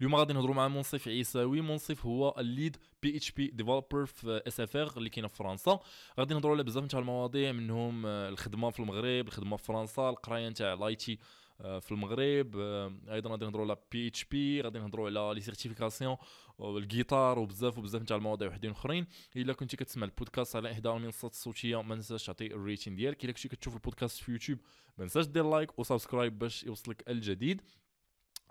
اليوم غادي نهضروا مع منصف عيساوي. منصف هو ال lead PHP developer في SFR اللي كاينة في فرنسا. غادي نهضروا على بزاف نتاع المواضيع منهم آه، الخدمة في المغرب الخدمة في فرنسا القراية نتاع l'IT آه، في المغرب آه، أيضا غادي نهضروا على PHP غادي نهضروا على les certifications الجيتار وبزاف وبزاف نتاع المواضيع وحدين أخرين. إلا كنتي كتسمع البودكاست على إحدى المنصات الصوتية ما تنساش تعطي ال rating ديالك. إلا كنتي كتشوف البودكاست في يوتيوب ما تنساش دير like و subscribe باش يوصلك الجديد.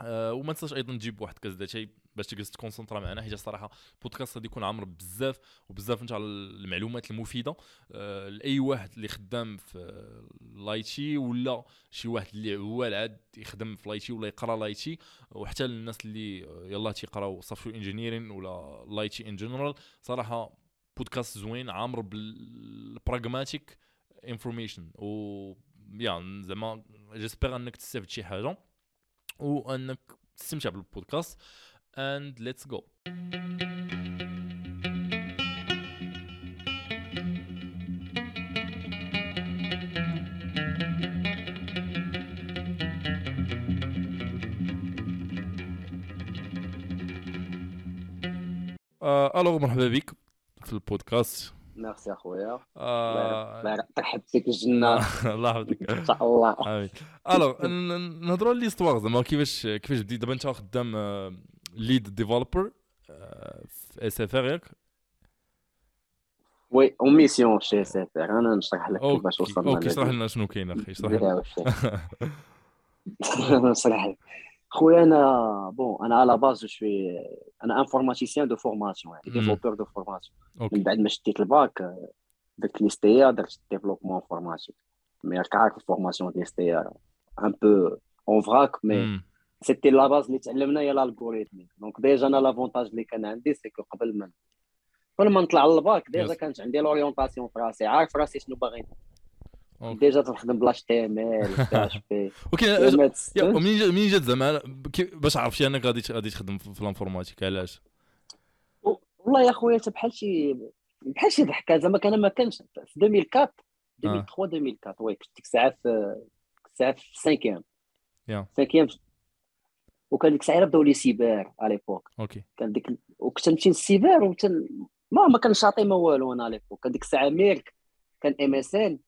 أه وما تنساش أيضا تجيب واحد كاس داتاي باش تجلس تكونسونطرا معنا حيت الصراحة البودكاست غادي يكون عامر بزاف وبزاف نتاع المعلومات المفيدة. أه لأي واحد اللي خدام في l'IT ولا شي واحد اللي هو عاد يخدم في l'IT ولا يقرا l'IT وحتى للناس اللي يلا تيقراو software engineering ولا l'IT en général صراحة بودكاست زوين عامر بال pragmatic information و يا زعما جيسبيغ أنك تستافد شي حاجة. وانك تستمتع بالبودكاست. And let's go. آه، ألو مرحبا بك في البودكاست. ميرسي اخويا. آه، يرحب فيك الجنة. الله يحفظك. ان شاء الله امين alors نهضروا على l'histoire زعما كيفاش كيفاش بديت؟ دابا أنت خدام lead developer في SFR ياك؟ oui en mission chez SFR أنا نشرح لك كيفاش وصلنا OK اشرح. لنا شنو كاين أخي اشرح لنا. نشرح لك. خويا أنا bon أنا à la base je suis أنا informaticien de formation يعني. développeur de formation من بعد ما شديت الباك درت l'ISTA درت développement informatique mais راك عارف ال formation ديال l'ISTA un peu en vrac mais. c'était la base اللي تعلمنا هي الالغوريثمي دونك ديجا أنا لافونتاج اللي كان عندي c'est que قبل ما قبل ما نطلع لل bac déjà. كانت عندي l'orientation في راسي عارف راسي شنو باغي déjà تنخدم بلا HTML يا ومنين منين جات زعما باش عرفتي انك غادي غادي تخدم في ال informatique علاش؟ والله يا خويا حتى بحال شي بحال شي ضحكة. زعما كان ما كانش في 2004 2003 2004 oui كنت ديك الساعة في ديك الساعة في cinquième يا. cinquième وكان ديك الساعة بداو les cyber à l'époque OK. كان ديك وكنت نمشي للسيبر وكنت ما ما كانش عاطي ما والو أنا à l'époque كان ديك الساعة mIRC كان MSN.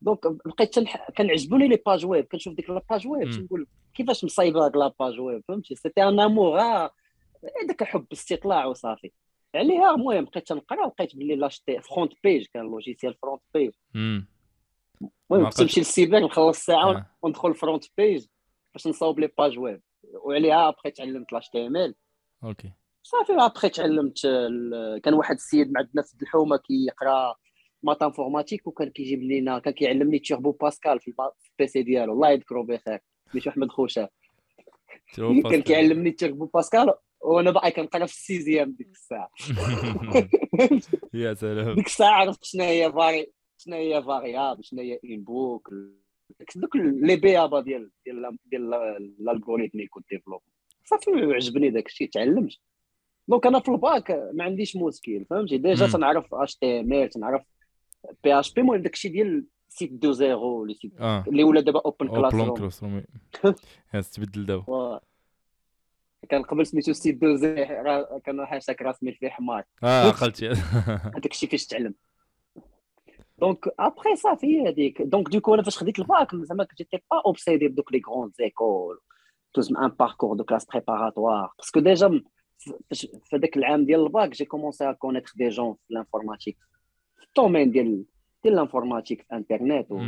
donc بقيت. كنعجبوني les pages web كنشوف ديك la page web. تنقول كيفاش مصايبه هاد la page web فهمتي؟ c'était un amour هذاك حب استطلاع وصافي. عليها المهم بقيت تنقرا لقيت بلي لاشتي FrontPage كان logiciel FrontPage المهم كنت نمشي للسيبر نخلص ساعه آه. وندخل FrontPage باش نصاوب les pages web وعليها بقيت تعلمت l'HTML OK. صافي ابخي تعلمت كان واحد السيد عندنا في الحومة كيقرا maths informatique وكان كيجيب لينا كان كيعلمني Turbo Pascal في الب- في ال PC ديالو. الله يذكرو بخير. ماشي أحمد خوشا كان كيعلمني Turbo Pascal وأنا باقي كنقرا في ال sixième ديك الساعة. يا سلام. ديك الساعة عرفت شنو هي vari- شنو هي variable شنو هي une boucle donc les b.a.-ba ديال ديال ديال ال algorithmique وال développe صافي عجبني داك الشيء تعلمت. donc أنا في الباك ما عنديش مشكل فهمتي؟ déjà. تنعرف اش تي ام إل تنعرف PHP المهم داك الشيء ديال Site du Zéro اللي Site آه اللي ولا دابا Open Class Open Room Class Room يا تبدل دابا و- كان قبل سميتو Site du Zéro راه كان هاشتاك راه سميت فيه حمار آه عقلتي هذاك الشيء فاش تعلم donc après صافي هذيك donc du coup أنا فاش خديت الباك زعما j'étais pas obsédé par donc les grandes écoles توز un parcours de classes préparatoires parce que déjà م- فاش- في هذاك العام ديال ال bac j'ai commencé à connaître des gens في ال informatique في ال domaine ديال ديال ال informatique في انترنت و...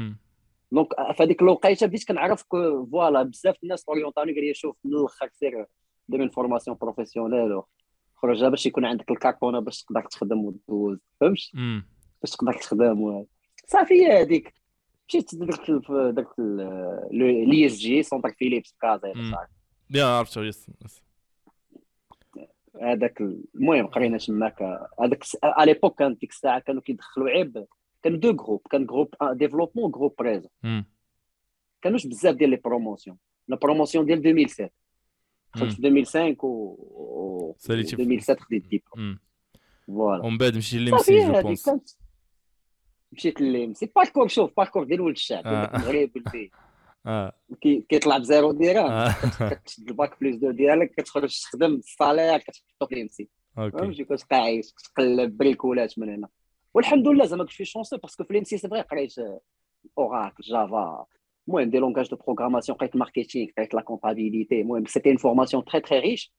donc في هذيك الوقيته بديت كنعرف voilà بزاف الناس اورينتاني قال لي شوف من الآخر سير دير من formation professionnelle خرج باش يكون عندك الكاربونه باش تقدر تخدم وتدوز فهمتي مم. باش تقدر تخدم و... صافي هي هذيك مشيت درت درت l'ISGI centre Philips في كازا مم. صافي. يا عرفت yes. هذاك ال- المهم قرينا تماك هذاك à l'époque كانت ديك الساعة كانوا كيدخلوا عيب كانوا deux groupes كان groupe développement groupe réseau مم. كانوش بزاف ديال les promotions la promotion ديال 2007 دخلت. في 2005 و, و... ساليتي في- 2007 خديت الدبلوم. voilà ومن بعد مشيتي صافي ل EMSI je pense مشيت لل EMSI parcours شوف parcours ديال ولد الشعب آه. المغرب آه. كي- كيطلع بزيرو درهم آه. كتشد ال bac plus deux ديالك كتخرج تخدم ال salaire كتحطو في EMSI. OK. فهمتي كتبقى عايش كتقلب بريكولات من هنا. والحمد لله زعما كنت في chanceux parce que في ال EMSI vrai قريت Oracle Java المهم des langages de programmation قريت marketing قريت la comptabilité المهم c'était une formation très très riche.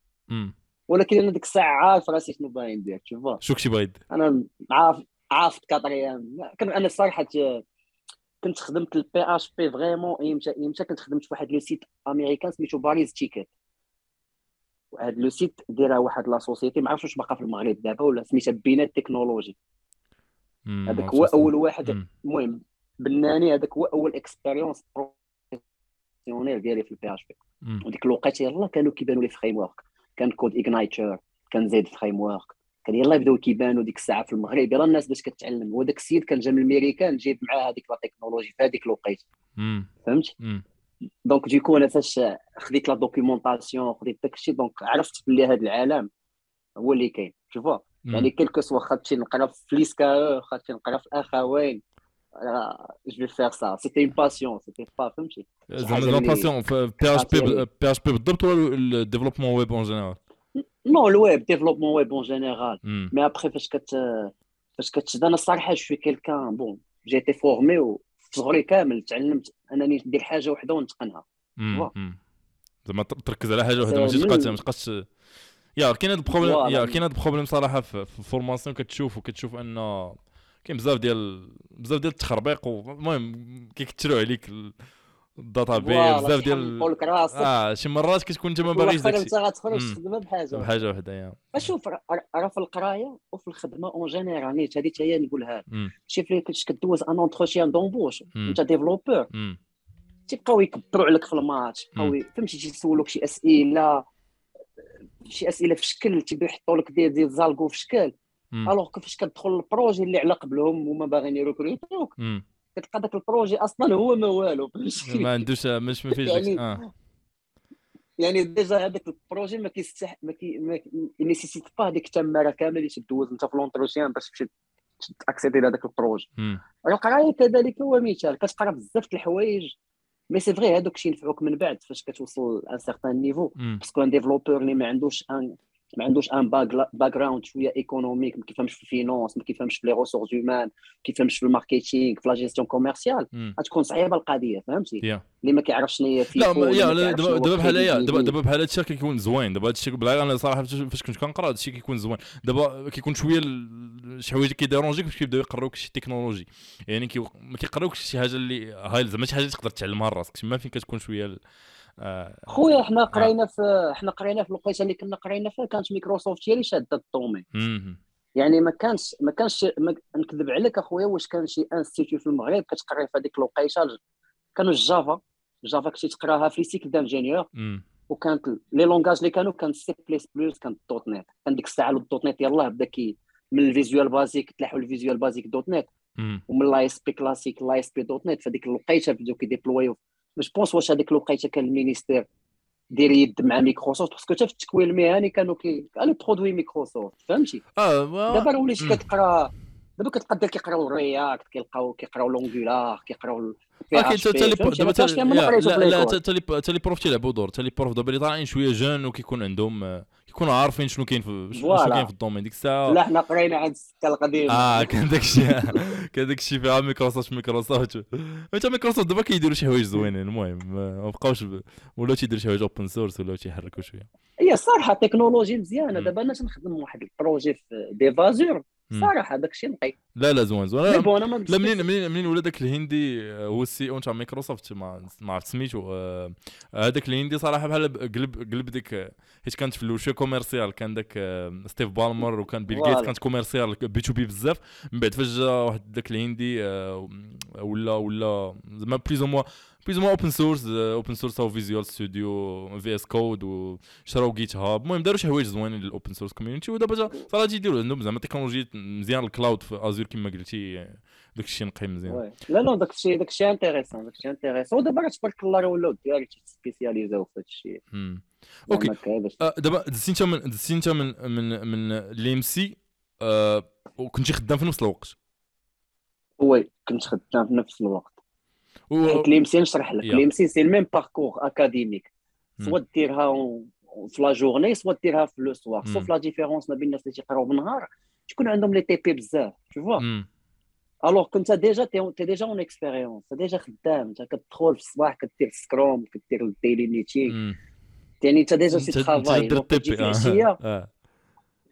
ولكن أنا ديك الساعة عارف راسي شنو باغي ندير تشوفا شو كنتي باغي أنا عارف عارف quatrième كان أنا صراحة كنت خدمت ال PHP vraiment ايمتى ايمتى كنت خدمت في واحد le site américain سميتو Barry's Tickets. وهاد le site دايرها واحد la société ما عرفتش واش باقا في المغرب دابا ولا سميتها بينات تكنولوجي. هذاك هو أول واحد. المهم بناني هذاك هو أول expérience professionnelle ديالي في ال PHP. وديك الوقيته يلاه كانوا كيبانوا les frameworks كان CodeIgniter كان Zend Framework كان يلاه يبداو كيبانوا ديك الساعة في المغرب يلاه الناس باش كتعلم. وداك السيد كان جا من الميريكان جايب معاه هذيك la technologie في هذيك الوقيته مم. فهمت. donc du coup أنا فاش خديت la documentation خديت داك الشيء donc عرفت بلي هذا العالم هو اللي كاين. شوفوا. يعني quel que soit خدتي نقرا في l'ISCAE خدتي نقرا في اخوين je vais faire ça c'était une passion c'était pas فهمتي؟ زعما اللي- passion في PHP. PHP بالضبط ولا ال développement web en général non ال web développement web en général. mais après فاش كت فاش كتشد أنا الصراحه je quelqu'un bon j'ai été formé وفي صغري كامل تعلمت انني ندير حاجة وحدة ونتقنها. voilà. مم. زعما تر- تركز على حاجة وحدة ماشي تبقى ما تبقاش يا كاين هذا ال problème. يا كاين هذا ال problème صراحة في في ال formation كتشوف وكتشوف أن كاين بزاف ديال بزاف ديال التخربيق المهم كيكثروا عليك ال data base voilà، بزاف ديال راسك آه شي مرات كتكون انت ما باغيش داكشي انت غتخرج. تخدم بحاجة بحاجة وحده يا أشوف راه في القراية وفي الخدمة en général نيت هذه حتى هي نقولها. شي فين كنت كدوز un entretien d'embauche مم. انت développeur. تيبقاو يكبروا عليك في الماتش بقاو فهمتي تيسولوك شي أسئلة شي أسئلة في شكل تيبقاو يحطوا لك ديال les algos في شكل. alors كيفاش كتدخل ال projet اللي على قبلهم هما باغيين يريكروتوك. كتلقى داك ال projet أصلا هو ما والو ما عندوش مش ما فيش يعني- آه. يعني déjà هذاك ال projet ما كيستح ما كي ما nécessite pas هذيك التمارة كاملة اللي تدوز أنت في l'entretien باش تمشي تأكسيدي لهذاك ال projet. القراية كذلك هو مثال كتقرأ بزاف د الحوايج mais c'est vrai هذوك شي ينفعوك من بعد فاش كتوصل un certain niveau. parce que un développeur اللي ما عندوش un ما عندوش un background شوية économique ما كيفهمش في ال finance ما كيفهمش في les ressources humaines ما كيفهمش في ال marketing في la gestion commerciale. غتكون صعيبة القضية فهمتي؟ اللي ما كيعرفش شنو هي لا دابا بحال هي دابا بحال هادشي كيكون زوين دابا هادشي بالعكس أنا صراحة فاش كنت كنقرا هادشي كيكون زوين. دابا كيكون شوية شي حوايج كيديرونجيك باش كيبداو يقراوك شي تكنولوجي يعني كي ما كيقراوكش شي حاجة اللي هاي زعما شي حاجة تقدر تعلمها لراسك. تما فين كتكون شوية خويا حنا قرينا في حنا قرينا في الوقيته اللي كنا قرينا فيها كانت مايكروسوفت هي اللي شاده الطومي مم. يعني ما كانش ما كانش ما نكذب عليك أخويا واش كان شي institut في المغرب كتقري في هذيك الوقيته كانوا ال Java ال Java كنتي تقراها في cycle d'ingénieur. وكانت les langages اللي كانوا كان سي بلس بلس كانت .NET كان ديك الساعة ال .NET يلاه بدا كي من ال Visual Basic تلاحوا ال Visual Basic .NET. ومن لاي اس بي كلاسيك لاي اس بي دوت نت فهذيك الوقيته بداو كيديبلويو je pense واش هذيك الوقيته كان ال ministère دير يد مع مايكروسوفت parce que حتى في التكوين المهني كانوا كي كانوا produits مايكروسوفت فهمتي ما- دابا راه وليتي مم. كتقرا دابا كتقدر كيقراو ال React كيلقاو كيقراو l'Angular كيقراو آه كاين حتى لي دابا لا حتى les profs تيلعبوا دور حتى les profs دابا اللي طالعين شوية jeunes وكيكون عندهم آه، كيكونوا عارفين شنو كاين في شنو. كاين في ال domaine. ديك الساعة لا حنا قرينا عند السكه القديمه آه كان داك الشيء كان داك الشيء فيها مايكروسوفت مايكروسوفت حتى مايكروسوفت دابا كيديروا شي حوايج زوينين. المهم ما ما بقاوش ولاو تيديروا شي حوايج open source ولاو تيحركوا شوية. هي الصراحه تكنولوجي مزيانة. دابا أنا تنخدم واحد projet في ديف Azure. صراحة داك الشيء نقي. لا لا زوين زوين. لا لا منين منين منين ولا داك الهندي آه، هو ال CEO تاع مايكروسوفت؟ ما ما عرفت سميتو. آه، هذاك الهندي صراحة بحال قلب قلب ديك آه، حيت كانت في شوية commercial كان داك آه، ستيف بالمر وكان بيل voilà. كانت commercial B to B بزاف. من بعد فاش جا واحد داك الهندي آه، ولا ولا زعما plus ou moins plus moins open source open source أو Visual Studio VS Code وشراو GitHub المهم داروا شي حوايج زوينين لل open source community ودابا صراحة تيديروا عندهم زعما تكنولوجي مزيان ال cloud في Azure كما قلتي داك الشيء نقي مزيان. لا لا داك الشيء داك الشيء intéressant داك الشيء intéressant ودابا تبارك الله راه ولاو ديالي تسبيسياليزاو في هذا الشيء. okay دابا دزتي انت من دزتي انت من من من ال EMSI وكنتي خدام في نفس الوقت oui كنت خدام في نفس الوقت حيت لي سي نشرح لك يا. l'EMSI c'est le même parcours académique مم. soit ديرها en- في la journée soit ديرها في le soir مم. sauf la différence ما بين الناس اللي تيقراو بالنهار تكون عندهم les TP بزاف toutefois مم. alors كنت déjà تي تي déjà en expérience déjà خدام انت كتدخل في الصباح كدير scrum كدير ال daily meeting مم. يعني انت déjà انت c'est un travail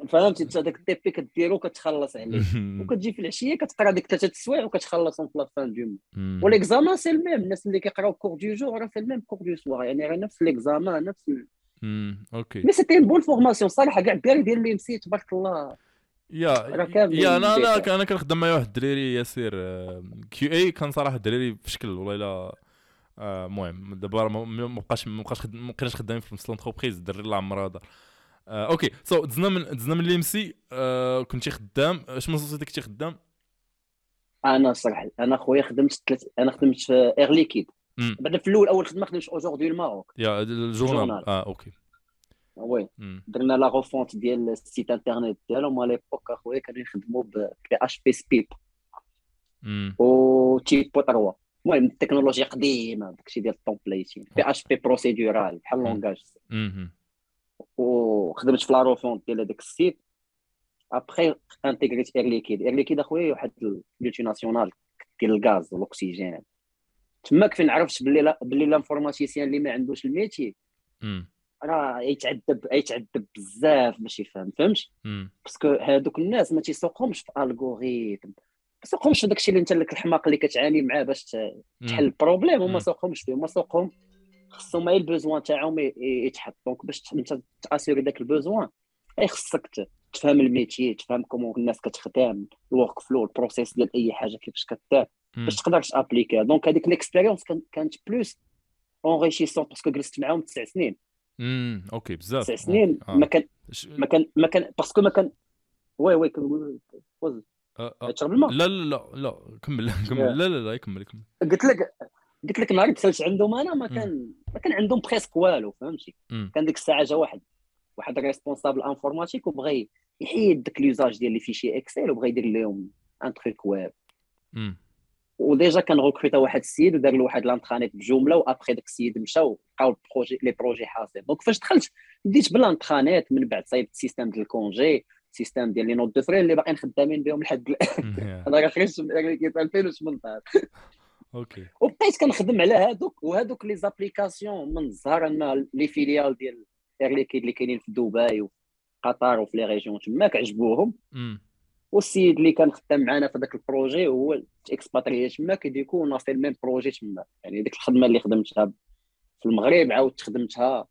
فهمتي انت داك ال TP كديرو كتخلص عليه. وكتجي في العشية كتقرا ديك ثلاثة السوايع وكتخلصهم في la fin du mois. و l'examen c'est le même. الناس اللي كيقراو cours du jour راه في ال même cours du soir يعني راه نفس l'examen نفس. okay. mais c'était bonne formation صراحة كاع الدراري ديال ال EMSI تبارك الله. يا يا أنا أنا. أنا كنخدم مع واحد الدريري ياسير QA. كان صراحة الدراري في شكل والله إلا آه، المهم دابا راه ما بقاش ما بقاش ما بقيناش خدامين في نفس l'entreprise الدري الله عمرها دار آه، okay. so دزنا من دزنا من ال EMSI. كنتي خدام. اش من société كنتي خدام؟ أنا صراحة أنا خويا خدمت ثلاث أنا خدمت في Air Liquide مم. بعد في الأول أول خدمة خدمت Aujourd'hui Le Maroc يا ال journal. journal. آه okay. oui. درنا la refonte ديال ال site internet ديالهم à l'époque أخويا كانوا يخدموا PHP SPIP. و TYPO3 المهم التكنولوجيا قديمة داكشي ديال ال templating PHP procédural بحال. langage. وخدمت في la refonte ديال هذاك ال site. après intégr يت Air Liquide Air Liquide أخويا واحد ال multinationale ديال الغاز والاكسجين تماك فين عرفت باللي لا باللي l'informaticien اللي ما عندوش ال métier. راه يتعذب يتعذب بزاف باش يفهم فهمتي مم. parce que هادوك الناس ما تيسوقهمش في l'algorithme ما تيسوقهمش في داكشي اللي انت لك الحماق اللي كتعاني معاه باش تحل ال problème هما. سوقهمش فيه. هما سوقهم خصهم غير ال besoin تاعهم يتحط. donc باش انت ت assurer داك ال besoin اي خصك تفهم ال métier تفهم comment الناس كتخدم ال workflow ال process ديال أي حاجة كيفاش كدار مم. باش تقدر ت appliquer donc هذيك l'expérience كانت plus enrichissante parce que جلست معاهم تسع سنين. مم. OK بزاف. تسع سنين آه. ما كان ما كان ما كان parce que ما كان oui oui كنقول وز آه، آه. تشرب الماء لا لا لا لا كمل كمل. لا لا لا كمل كمل قلت لك قلت لك نهار دخلت عندهم أنا ما كان ما كان عندهم presque والو فهمتي. كان ديك الساعة جا واحد واحد responsable informatique وبغى يحيد داك l'usage ديال les fichiers Excel وبغى يدير لهم un truc web. و déjà كان recruter ا واحد السيد ودار له واحد l'intranet ب Joomla و après داك السيد مشى وبقاو ال projet les projets حاصل donc فاش دخلت بديت ب l'intranet من بعد صايبت système ديال ال congé système ديال les notes de frais اللي باقيين خدامين بهم لحد الان. أنا راه خرجت من 2018 OK. وبقيت كنخدم على هادوك وهادوك les applications من الزهر ان les filiales ديال Air Liquide اللي كاينين في دبي وفي قطر وفي les régions تماك عجبوهم. والسيد اللي كان خدام معنا في ذاك ال projet هو expatrié تماك du coup أنا في ال même projet تما. يعني ديك الخدمة اللي خدمتها في المغرب عاودت خدمتها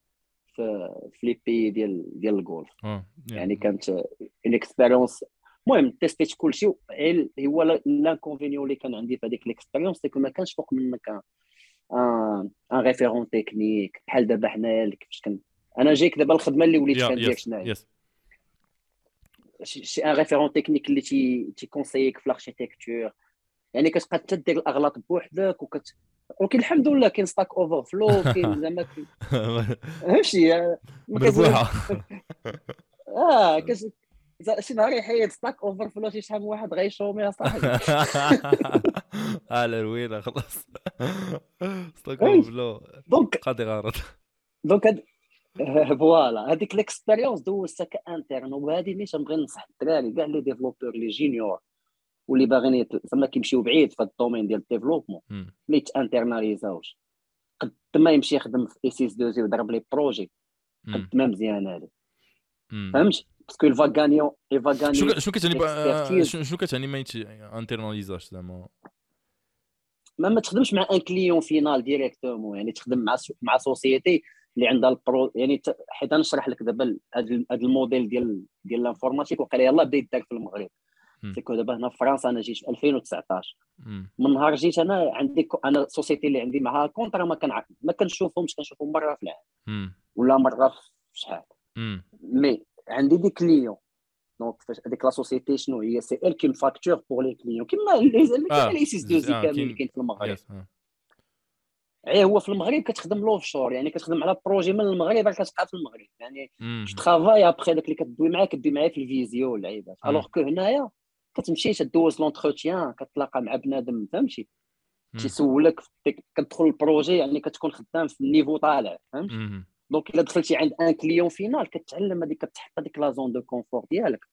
في في les pays ديال ديال ال Golfe آه يعني كانت une expérience المهم test يت كلشي هو l'inconvénient اللي كان عندي في هذيك ال expérience c'est ما كانش فوق منك un un référent technique بحال دابا حنايا اللي كيفاش كن أنا جايك دابا الخدمه اللي وليت يا كندير يس شناهي يس شي شي un référent technique اللي تي تي conseiller ك في ال architecture يعني كتبقى انت دير الاغلاط بوحدك وكت ولكن الحمد لله كاين Stack Overflow كاين زعما كاين- فهمتي آه، ما كتقول- مربوحه آه كاش ز- شي نهار يحيد ستاك اوفر فلو شي شحال من واحد غيشومي يا صاحبي على الوينه خلاص. ستوك أي. بلو دونك. قاضي غارض دونك فوالا. هذيك ليكسبيريونس دوزتها كانترن وهذه اللي تنبغي ننصح الدراري كاع لي ديفلوبور لي جينيور واللي باغيين زعما كيمشيو بعيد في الدومين ديال الديفلوبمون. ما يتانترناليزاوش قد ما يمشي يخدم في اي 6 2 ويضرب لي بروجي. قد ما مزيان هذا. فهمت؟ باسكو الفا غانيون الفا غانيون شنو كتعني. شنو كتعني ما انترناليزاش زعما ما ما تخدمش مع ان كليون فينال ديريكتومون يعني تخدم مع مع سوسيتي اللي عندها البرو يعني حيت نشرح لك دابا هذا الموديل ديال ديال الانفورماتيك وقال يلاه بدا يدار في المغرب. سيكو دابا هنا في فرنسا أنا جيت في 2019 مم. من نهار جيت أنا عندي أنا السوسيتي اللي عندي معها كونترا ما كنع... ما كنشوفهمش كنشوفهم مره في العام. ولا مره في شحال. mais عندي des clients donc فاش هذيك la société شنو هي c'est elle qui me facture pour les clients كيما les SS2I كاين- اللي كاين في المغرب آه. إيه هو في المغرب كتخدم l'offshore يعني كتخدم على projet من المغرب راه كتبقى في المغرب يعني. je travaille après داك اللي كدوي معاه كدوي معاه في ال visio واللعيبات مم. alors que هنايا كتمشي تدوز l'entretien كتلاقى مع بنادم فهمتي. تيسولك كتدخل ال projet يعني كتكون خدام في ال niveau طالع فهمت مم. donc الا دخلتي عند un client final كتعلم هذيك كتحط هذيك la zone de confort ديالك.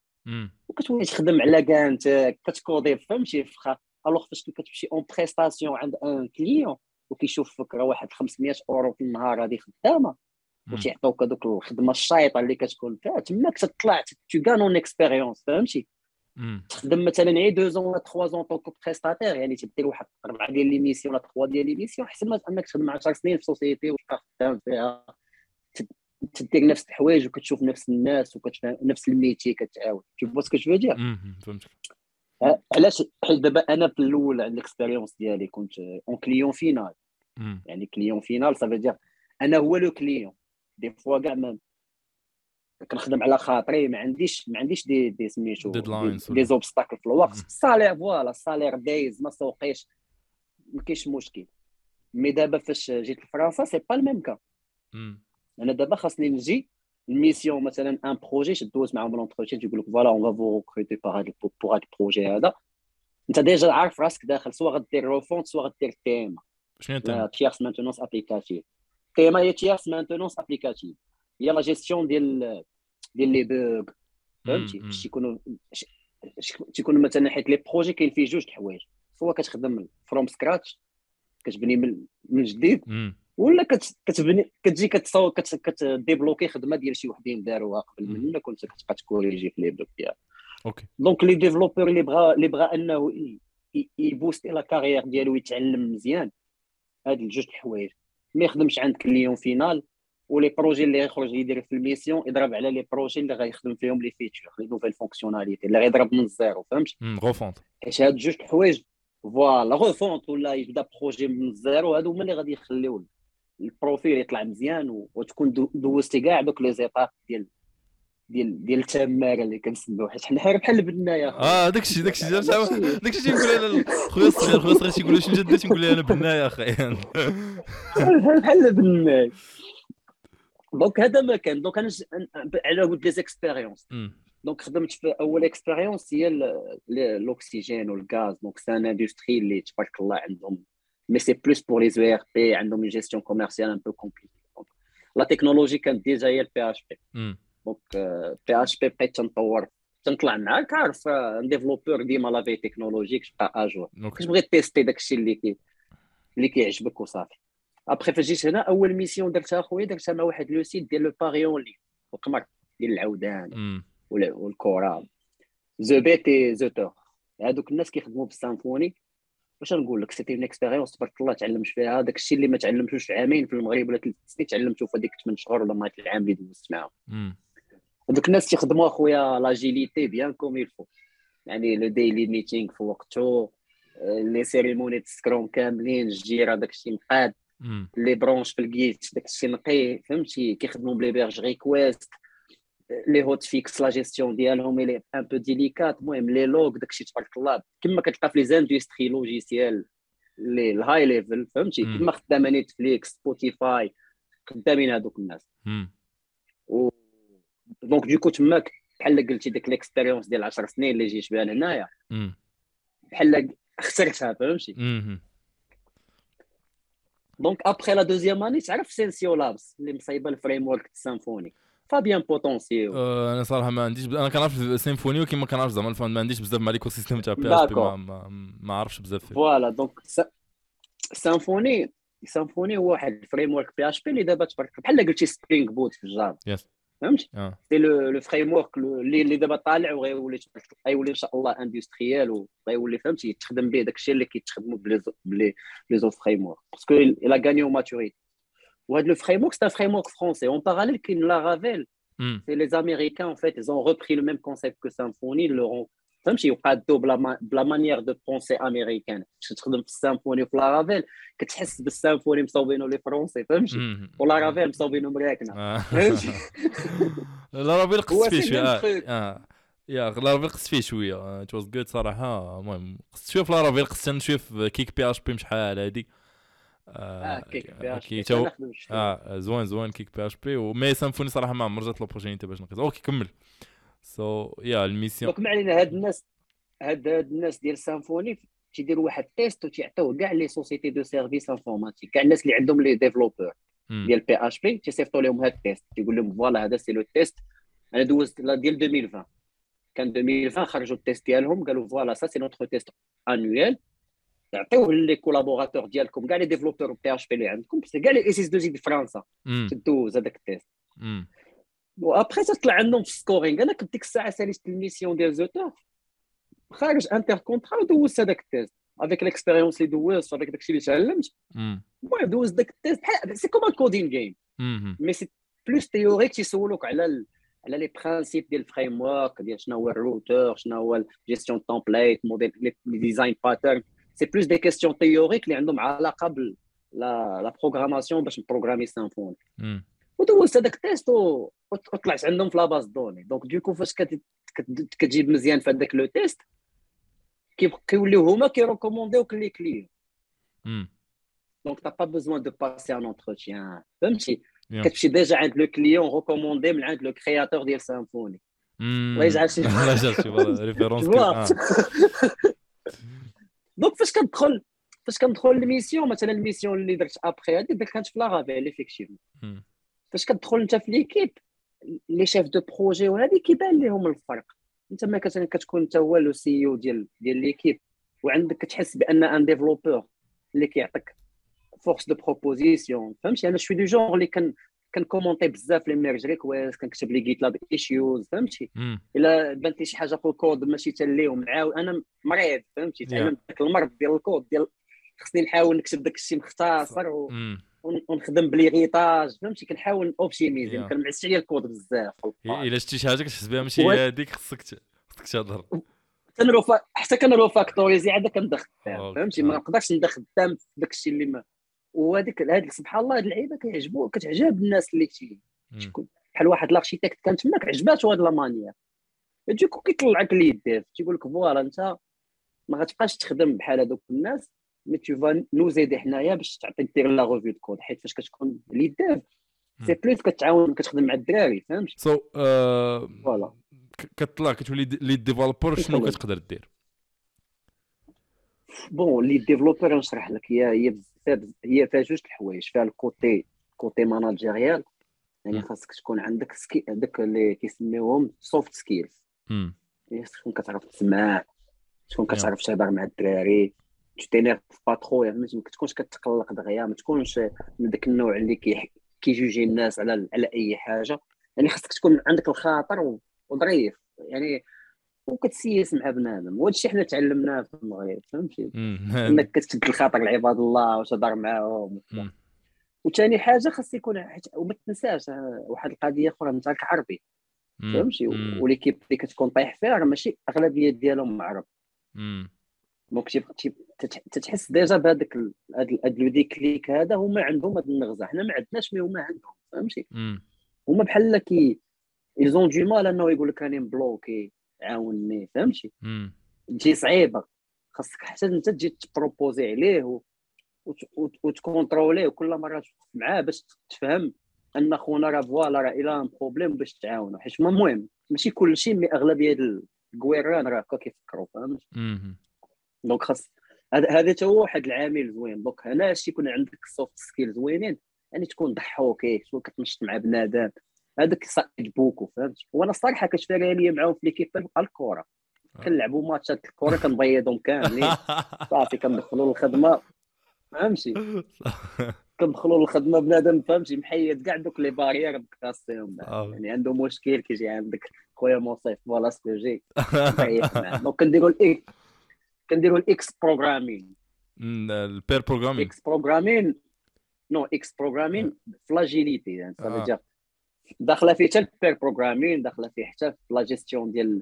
وكتولي تخدم على كاع أنت كت coder فهمتي فخا alors فاش كتمشي en prestation عند un client وكيشوفك راه واحد 500 أورو في النهار هذه خدامة. وتيعطوك هذوك الخدمة الشايطة اللي كتكون فيها تماك تطلع tu gagnes en expérience فهمتي. تخدم مثلا غير deux ans ولا trois ans en tant que prestataire يعني تدير واحد أربعة ديال les missions ولا تخوا ديال les missions احسن ما أنك تخدم 10 سنين في société وتبقى خدام فيها تدير نفس الحوايج وكتشوف نفس الناس وكتفهم نفس ال métier كتعاود. je veux dire مم. فهمتك. علاش؟ حيت دابا أنا في الأول عند ال expérience ديالي كنت en client final. يعني client final ça veut dire أنا هو le client des fois كاع ما كنخدم على خاطري ما عنديش ما عنديش des des سميتو des, obstacles في الوقت. ال salaire voilà ال salaire دايز ما سوقيش. ما كاينش مشكل. mais دابا فاش جيت لفرنسا c'est pas le même cas مم. أنا دابا خاصني نجي ال mission مثلا un projet تدوز معاهم l'entretien تيقول لك voilà on vous recrute par هاد pour هاد ال projet هذا. أنت déjà عارف راسك داخل soit غدير refonte soit غدير TMA شنو انت tierce maintenance applicative TMA هي tierce maintenance applicative هي لا جيستيون ديال ديال les bugs فهمتي باش ش- تيكونوا مثلا حيت les projets كاين فيه جوج د الحوايج soit كتخدم from scratch كتبني من جديد. ولا كت- كتبني كتجي كتصور كت- كت débloquer خدمة ديال شي وحدين داروها قبل. منك وانت كتبقى ت corriger في les bugs ديالك OK. donc les développeurs اللي بغا اللي بغا أنه ي booster la carrière ديالو ويتعلم مزيان. هاد الجوج الحوايج. ما يخدمش عند client final و les projets اللي يخرج يدير في ال mission يضرب على les projets اللي غيخدم فيهم les features les nouvelles fonctionnalités اللي غيضرب من ال zéro فهمت؟ refonte حيت هاد جوج الحوايج؟ voilà refonte ولا يبدا projet من ال zéro هادو هما اللي غادي يخليو ال profil يطلع مزيان وتكون دو- دوزتي كاع دوك les étapes ديال ديال ديال التمارة اللي كنسميو حيت حنا حنا بحال البناية آه داكشي داكشي داكشي. تيقول أنا خويا الصغير خويا الصغير تيقول شنو جد تيقول أنا بناية أخي بحال البناية. donc هذا ما كان. donc أنا على ود les expériences. donc خدمت في أول expérience هي ال- ال- الأكسجين والغاز. donc c'est une industrie اللي تبارك الله عندهم mais c'est plus pour les ERP عندهم une gestion commerciale un peu compliquée la technologie كانت déjà هي ال PHP مم. donc PHP بقيت تنطور تنطلع معاك عارف ان ديفلوبور ديما لا في تكنولوجيك تبقى اجور أوكي كتبغي تيستي داكشي اللي كي اللي كيعجبك وصافي ابخي فاش جيت هنا اول ميسيون درتها خويا درتها مع واحد لو سيت ديال لو باريون لي القمر ديال العودان مم. ولا- والكره زو بيت اي زو تور هادوك الناس كيخدموا بالسامفوني واش نقول لك؟ سيتي اون اكسبيريونس تبارك الله تعلمت فيها. داك الشيء اللي ما تعلمتوش في عامين في المغرب ولا ثلاث سنين تعلمته في هذيك 8 شهور ولا نهار العام اللي دوزت معاهم. هذوك الناس تيخدموا أخويا l'agilité bien comme il faut يعني le daily meeting في وقته les cérémonies Scrum كاملين ال Jira داك الشيء مقاد مم. les branches في ال Git داك الشيء نقي. فهمتي؟ كيخدموا ب les merge requests les hotfix la gestion ديالهم elle est un peu délicate المهم les logs داك الشيء تبارك الله كما كتلقى في les industries logicielles les high level فهمتي. كما خدامه Netflix Spotify خدامين هذوك الناس. و donc du coup تماك بحال قلتي ديك l'expérience ديال 10 سنين اللي جيت بها لهنايا. بحال خسرتها فهمتي. donc après la deuxième اني تعرف SensioLabs اللي مصايبه ال framework Symfony Fabien Potencier آه، أنا صراحة ما عنديش أنا كنعرف Symfony ولكن ما كنعرفش زعما ما عنديش بزاف مع l'écosystème تاع PHP ما, عرفش بزاف فيه. voilà donc Symfony Symfony هو واحد ال framework PHP اللي دابا تبارك بحال قلتي Spring Boot في ال Java yes فهمت؟ c'est le framework اللي دابا طالع وغيولي غيولي إن شاء الله industriel وغيولي فهمتي؟ يتخدم به داكشي اللي كيتخدموا ب les- frameworks parce que il a gagné en maturité وهذا le framework c'est un framework français en parallèle كاين Laravel مم. c'est les Américains, en fait, ils ont repris le même concept que Symfony, ils l'auront. فهمتي وقادو بلا ما بلا مانيير دو بونسي امريكان باش تخدم في السامفوني وفي لارافيل كتحس بالسامفوني مصوبينه لي فرونسي فهمتي مم. ولارافيل مصوبينه مراكنه آه. فهمتي لارافيل قصت هو فيه سي شوية même آه truc. آه يا لارافيل قصت فيه شوية ات واز جود صراحة المهم قصت شوية في لارافيل قصت نشوف في كيك بي اش بي شحال هادي آه كيك بي كي بي. تو. آه زوين زوين كيك بي إش بي. ومي سامفوني صراحة ما عمر جات لوبورتينيتي باش نقيس أوكي كمل. so yeah ال mission donc ما علينا هاد الناس هاد هاد الناس ديال Symfony تيديروا واحد test وتيعطيوه كاع les sociétés de service informatique. كاع الناس اللي عندهم les développeurs ديال PHP تيصيفطوا لهم هاد ال test. تيقول لهم voilà هذا c'est le test. أنا دوزت لا ديال 2020 كان 2020 خرجوا ال test ديالهم قالوا voilà ça c'est notre test annuel. تعطيوه les collaborateurs ديالكم كاع les développeurs PHP اللي عندكم بس كاع les SS2I د فرنسا تدوز هذاك ال test و après تطلع عندهم في ال scoring أنا كنت ديك الساعة ساليت ال mission ديال zoutour خارج intercontrat ودوزت هذاك ال test avec l'expérience اللي دوزت avec داكشي اللي تعلمت المهم دوزت داك ال test c'est comme CodinGame mais c'est plus théorique تيسولوك على على les principes ديال ال framework ديال شنو هو الروتور شنو هو gestion templates modèles les design patterns c'est plus des questions théoriques اللي عندهم علاقه بال la la programmation باش نبروغرامي Symfony ودوزت هذاك ال test وطلعت عندهم في la base données donc du coup فاش كتجيب مزيان في هذاك le test كيوليو هما كيريكومونديوك les clients donc t'as pas besoin de passer un entretien فهمتي كتمشي déjà عند le client recommandé من عند le créateur ديال Symfony الله يجعل شي الله يجعل شي référence donc فاش كندخل فاش كندخل ال mission مثلا ال mission اللي درت ابخي هذه درت كانت في la ville effectivement فاش كتدخل انت في l'équipe les chefs de projet وهذه كيبان لهم الفرق انت ما مثلا كتكون انت هو le CEO ديال ديال l'équipe وعندك كتحس بأن un développeur اللي كيعطيك force de proposition فهمتي أنا شوي de genre اللي كان كنكومونتي بزاف les merge requests كنكتب les GitLab issues فهمتي إلا بانت لي شي حاجة في الكود ماشي تليهم معاود أنا مريض فهمتي؟ تعلمت داك المرض ديال الكود ديال خصني نحاول نكتب داك الشيء مختصر و... ونخدم بليغيطاج فهمتي؟ كنحاول اوبتيميزي ما كنعسش عليا الكود بزاف إلا شتي شي حاجة كتحس بها ماشي هي هذيك خصك خصك تهضر. كنروفا حتى كنروفاكتوريزي عاد كندخل فهمتي؟ ما نقدرش ندخل في داك الشيء اللي ما وهذيك هذيك سبحان الله هاد اللعيبة كيعجبو كتعجب الناس اللي تي بحال واحد l'architecte كان تماك عجباتو هاد la manière. دوكو كيطلعك les devs تيقول لك voilà انت ما غتبقاش تخدم بحال هذوك الناس mais tu vas nous aider حنايا باش تعطي دير la review de code حيت فاش كتكون lead dev c'est plus كتعاون كتخدم مع الدراري فهمت؟ so voilà. كطلع كتولي lead developer شنو كتقدر دير؟ bon lead developer نشرح لك. هي هي هي فيها جوج الحوايج. فيها ال côté côté managérial يعني خاصك تكون عندك skil هذاك اللي كيسميوهم soft skills تكون كتعرف تسمع تكون كتعرف تهضر مع الدراري. تينيرف با ترو يعني ما تكونش كتقلق دغيا ما تكونش من داك النوع اللي كي كيجوجي الناس على على أي حاجة. يعني خاصك تكون عندك الخاطر وظريف. يعني وكتسيس مع بنادم وهذا الشيء حنا تعلمناه في المغرب فهمتي؟ إنك كتشد الخاطر لعباد الله وتهضر معاهم. وثاني حاجة خاص يكون وما تنساش آه، واحد القضية أخرى انت عربي فهمتي؟ و l'équipe اللي كتكون طايح فيها راه ماشي أغلبية ديالهم عرب donc تتحس déjà بهذاك هذا le déclic هذا هما عندهم هذا النغزة. حنا ما عندناش mais هما عندهم فهمتي؟ هما بحال qui aient du mal انه يقول لك راني مbloqué. عاوني فهمتي؟ تجي صعيبة خاصك حتى أنت تجي ت proposer عليه و... وت contrôler يه وكل مرة توقف معاه باش تفهم أن خونا راه voilà راه إلى un problème باش تعاونوا حيت المهم ماشي كل شيء mais أغلبية الكويران راه هكا كيفكروا فهمت؟ donc خاص هذا حتى هو واحد العامل زوين. دونك هنا شي يكون عندك ال soft skills زوينين يعني تكون ضحوكي شو كتنشط مع بنادم. هذاك صعيب beaucoup فهمت؟ وأنا الصراحه كتفرق ليا معاهم في l'équipe الكره آه. كنلعبوا ماتشات الكره كنبيضهم كاملين. صافي كندخلوا للخدمه فهمتي؟ كندخلوا للخدمه بنادم فهمتي؟ محيد كاع دوك les barrières بكاسيهم آه. يعني عنده مشكل كيجي عندك. خويا موصيف voilà جي دونك كنديروا ال extreme كنديروا ال extreme programming ال pair programming extreme programming non extreme programming ف l'agilité يعني سافو داخله فيه حتى ال pair programming داخله فيه حتى في لا جيستيون ديال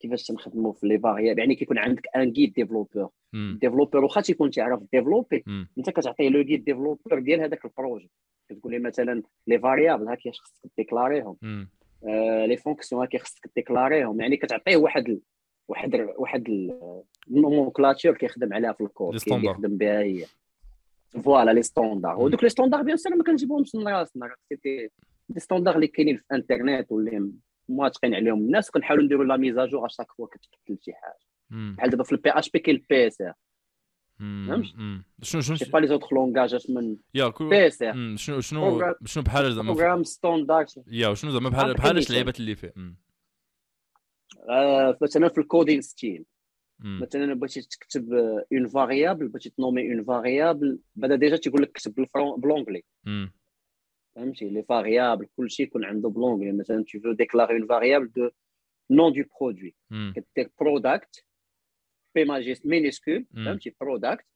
كيفاش تنخدموا في les variables يعني كيكون عندك un guide développeur développeur واخا تيكون تيعرف développer انت كتعطيه le guide développeur ديال هذاك ال projet. كتقول لي مثلا les variables ها كيفاش خصك déclarer يهم. آه les fonctions ها كيف خصك déclarer يهم. يعني كتعطيه واحد ال... واحد ال... واحد ال nomenclature كيخدم عليها في الكود كيخدم بها هي. voilà les standards ودوك les standards bien sûr ما كنجيبهمش من راسنا. des standards اللي كاينين في الانترنت واللي موافقين عليهم الناس كنحاولوا نديروا la mise à jour à chaque fois كتبدل شي حاجة بحال دابا في ال PHP كاين ال PSR فهمت؟ شنو شنو c'est pas les autres langages من يا PS مم، شنو شنو شنو بحال زعما programme standard yeah شنو زعما بحال بحال. اللعيبات اللي فيه. آه، مثلا في ال coding style. مثلا بغيتي تكتب une variable بغيتي ت nommer une variable بعدا déjà تيقول لك كتب بال fran- ب l'anglais مم. فهمتي؟ les variables كلشي يكون عنده ب l'anglais مثلا tu veux déclarer une variable de nom du produit. مم. كدير product P majus minuscule مم. فهمتي؟ product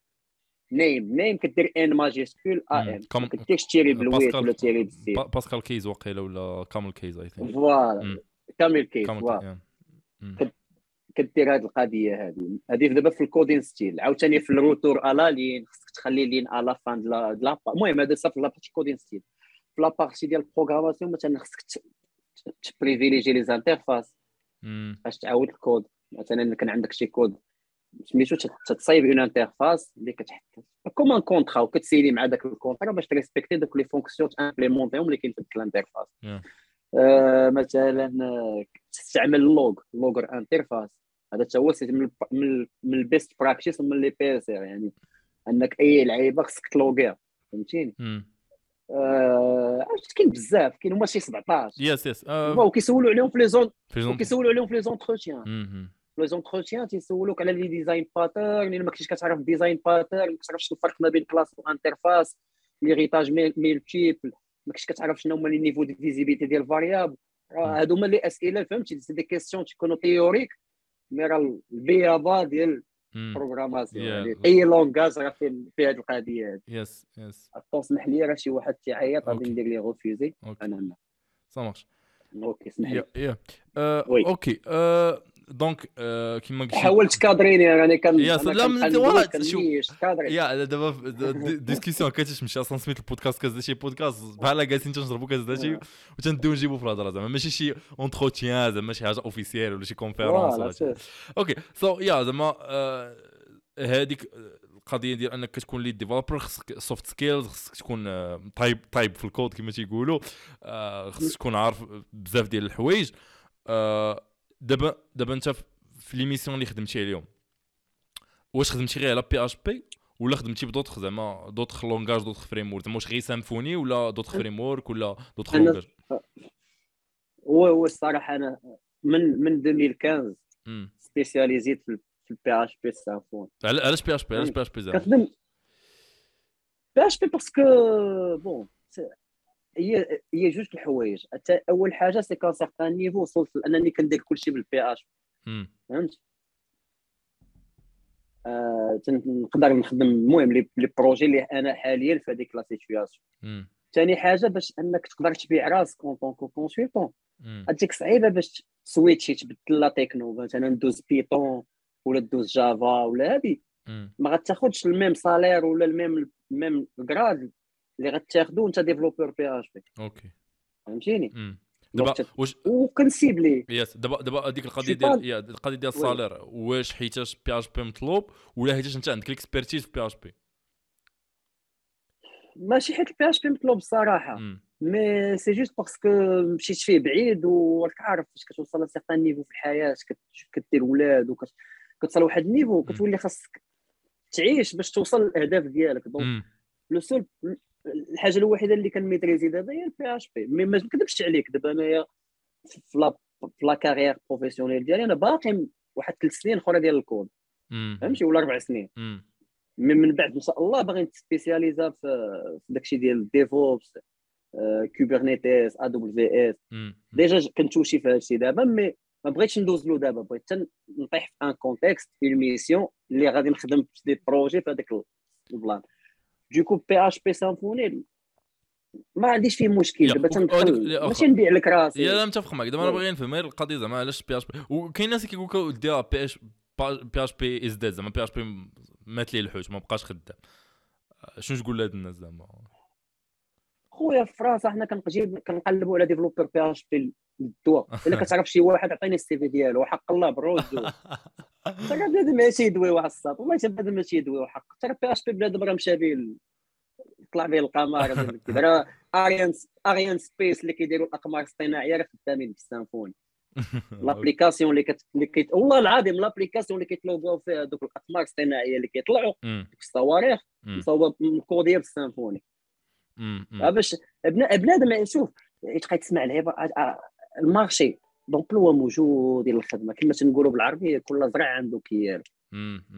name name كدير N majuscule ا مم. ام كم- ما كديرش tiret باللويت Pascal- ولا tiret بالزيت با- Pascal case وقيله ولا camel case I think voilà مم. camel case camel voilà case yeah. مم. كدير هذه القضية هذه هذه دابا في ال coding style عاوتاني في ال retour à la ligne خصك تخلي ligne à la fin de la de la المهم هذا صافي la partie coding style في la partie ديال ال programmation مثلا خصك ت privilégier les interfaces. باش تعاود الكود. مثلا كان عندك شي كود سميتو تت- تتصايب une interface اللي كتحط comme un contrat وكت signer مع داك ال contrat باش ت respecter دوك les fonctions ت implémenter يهم اللي كاين في ديك ال interface. آه، مثلا آه، تستعمل ال log logger interface هذا حتى هو من من ال- من ال best practices ومن les PS يعني أنك أي لعيبة خصك ت logger يها. فهمتيني؟ عرفت كاين بزاف كاين هما شي 17 yes yes آه، وكيسولوا عليهم في les en وكيسولوا عليهم في les entretiens les entretiens تيسولوك على les design patterns إلا ما كنتيش كتعرف design pattern ما كتعرفش الفرق ما بين classe و interface l'héritage multiple ما كنتش كتعرف شنو هما les niveaux de visibilité ديال variable هادو هما les أسئلة فهمتي؟ c'est des questions تيكونوا théoriques mais راه البيابا ديال Yeah. يعني. أي langage راه في هذه القضية. هذه yes yes. اسمح لي راه شي واحد تيعيط غادي. ندير ليه refuser. أنا là ça marche okay اسمح لي. آه،. okay. آه، donc آه، كيما قلت حاولت cadrer ني راني كان yeah واحد، كنميش cadrer. yeah دابا discussion كتمشي أصلا سميت البودكاست كاز شي بودكاست بحال جالسين تنشربوا كاز داشي وتنديو نجيبوا في الهضرة زعما ماشي شي entretien زعما شي حاجة officielle ولا شي conférence ولا شي. okay so yeah زعما آه، هذيك القضية ديال أنك كتكون lead developer خصك soft skills خصك تكون آه، طيب طيب في الكود كما تيقولوا آه، خصك تكون عارف بزاف ديال الحوايج. آه، دابا دابا انت في- les missions اللي خدمتي عليهم واش خدمتي غير على PHP ولا خدمتي بدوطخ زعما d'autres langages d'autres frameworks زعما واش غير Symfony ولا d'autres frameworks ولا d'autres langages هو هو الصراحة أنا من من 2015 مم. سبيسياليزيت في ال PHP Symfony علا- علاش بي اش بي علاش بي اش بي زعما؟ كنخدم PHP parce que bon هي هي جوج الحوايج أول حاجة c'est qu'un certain niveau وصلت لانني كندير كلشي بال PHP. فهمت آه نقدر نخدم المهم les projets اللي أنا حاليا في هذيك la situation. ثاني حاجة باش أنك تقدر تبيع راسك en tant que consultant مم. هاديك صعيبة باش تسويتشي تبدل la techno مثلا دوز Python ولا دوز Java ولا هادي مم. ما غتاخدش ال même salaire ولا ال même ال même grade اللي غتاخدو وانت développeur PHP. OK. فهمتيني؟ دابا واش وكنسيبلي yes دابا دابا هذيك القضية ديال القضية ديال. ال salaire. واش حيتاش PHP مطلوب ولا حيتاش انت عندك ال expertise في PHP؟ ماشي حيت ال PHP مطلوب الصراحه. mais c'est juste parce que مشيت فيه بعيد وراك عارف فاش كتوصل ل certain niveau في الحياة كدير ولاد وكتوصل لواحد ال niveau كتولي خاصك تعيش باش توصل للأهداف ديالك. donc. le seul الحاجة الوحيدة اللي كنميتريزي دابا هي البي اش بي مي ما نكذبش عليك دابا انايا في la في la carrière professionnelle ديالي أنا باقي واحد ثلاث سنين أخرى ديال الكود. فهمتي؟ ولا أربع سنين. مم. من من بعد ان شاء الله باغي نتسبيسياليزا في داكشي ديال DevOps Kubernetes AWS. déjà كنتوشي في هادشي دابا mais ما بغيتش ندوز له دابا. بغيت حتى نطيح في un contexte une mission اللي غادي نخدم في des projets في هذاك ال plan. du coup PHP Symfony. ما عنديش فيه مشكل. دابا تندخل. ماشي نبيع لك راسي. لا متفق معك دابا أنا. باغي نفهم غير القضية زعما علاش PHP؟ وكاين ناس كيقول لك ودي PH PHP is dead زعما PHP مات ليه الحوت ما بقاش خدام. شنو تقول لهاد الناس زعما؟ خويا في فرنسا حنا كنجيب كنقلبوا على développeur PHP للدواء إلا كتعرف شي واحد عطيني السي في ديالو وحق الله بروز حتى بنادم ماشي يدوي واحد الساط والله حتى بنادم ماشي يدوي وحق. حتى بي اش بي بنادم راه مشى به طلع به القمر راه اريان اريان سبيس اللي كيديروا الأقمار الصناعية راه خدامين بالسامفوني لابليكاسيون اللي كت اللي كيت والله العظيم لابليكاسيون اللي كيتلوباو فيها دوك الأقمار الاصطناعيه اللي كيطلعوا الصواريخ مم. مصوبه مكوديه. آه باش بنا- بنادم شوف تبقى تسمع الهبه آه، آه، ال marché. d'emploi موجود ديال الخدمة كما تنقولوا بالعربيه كل زرع عنده كيال.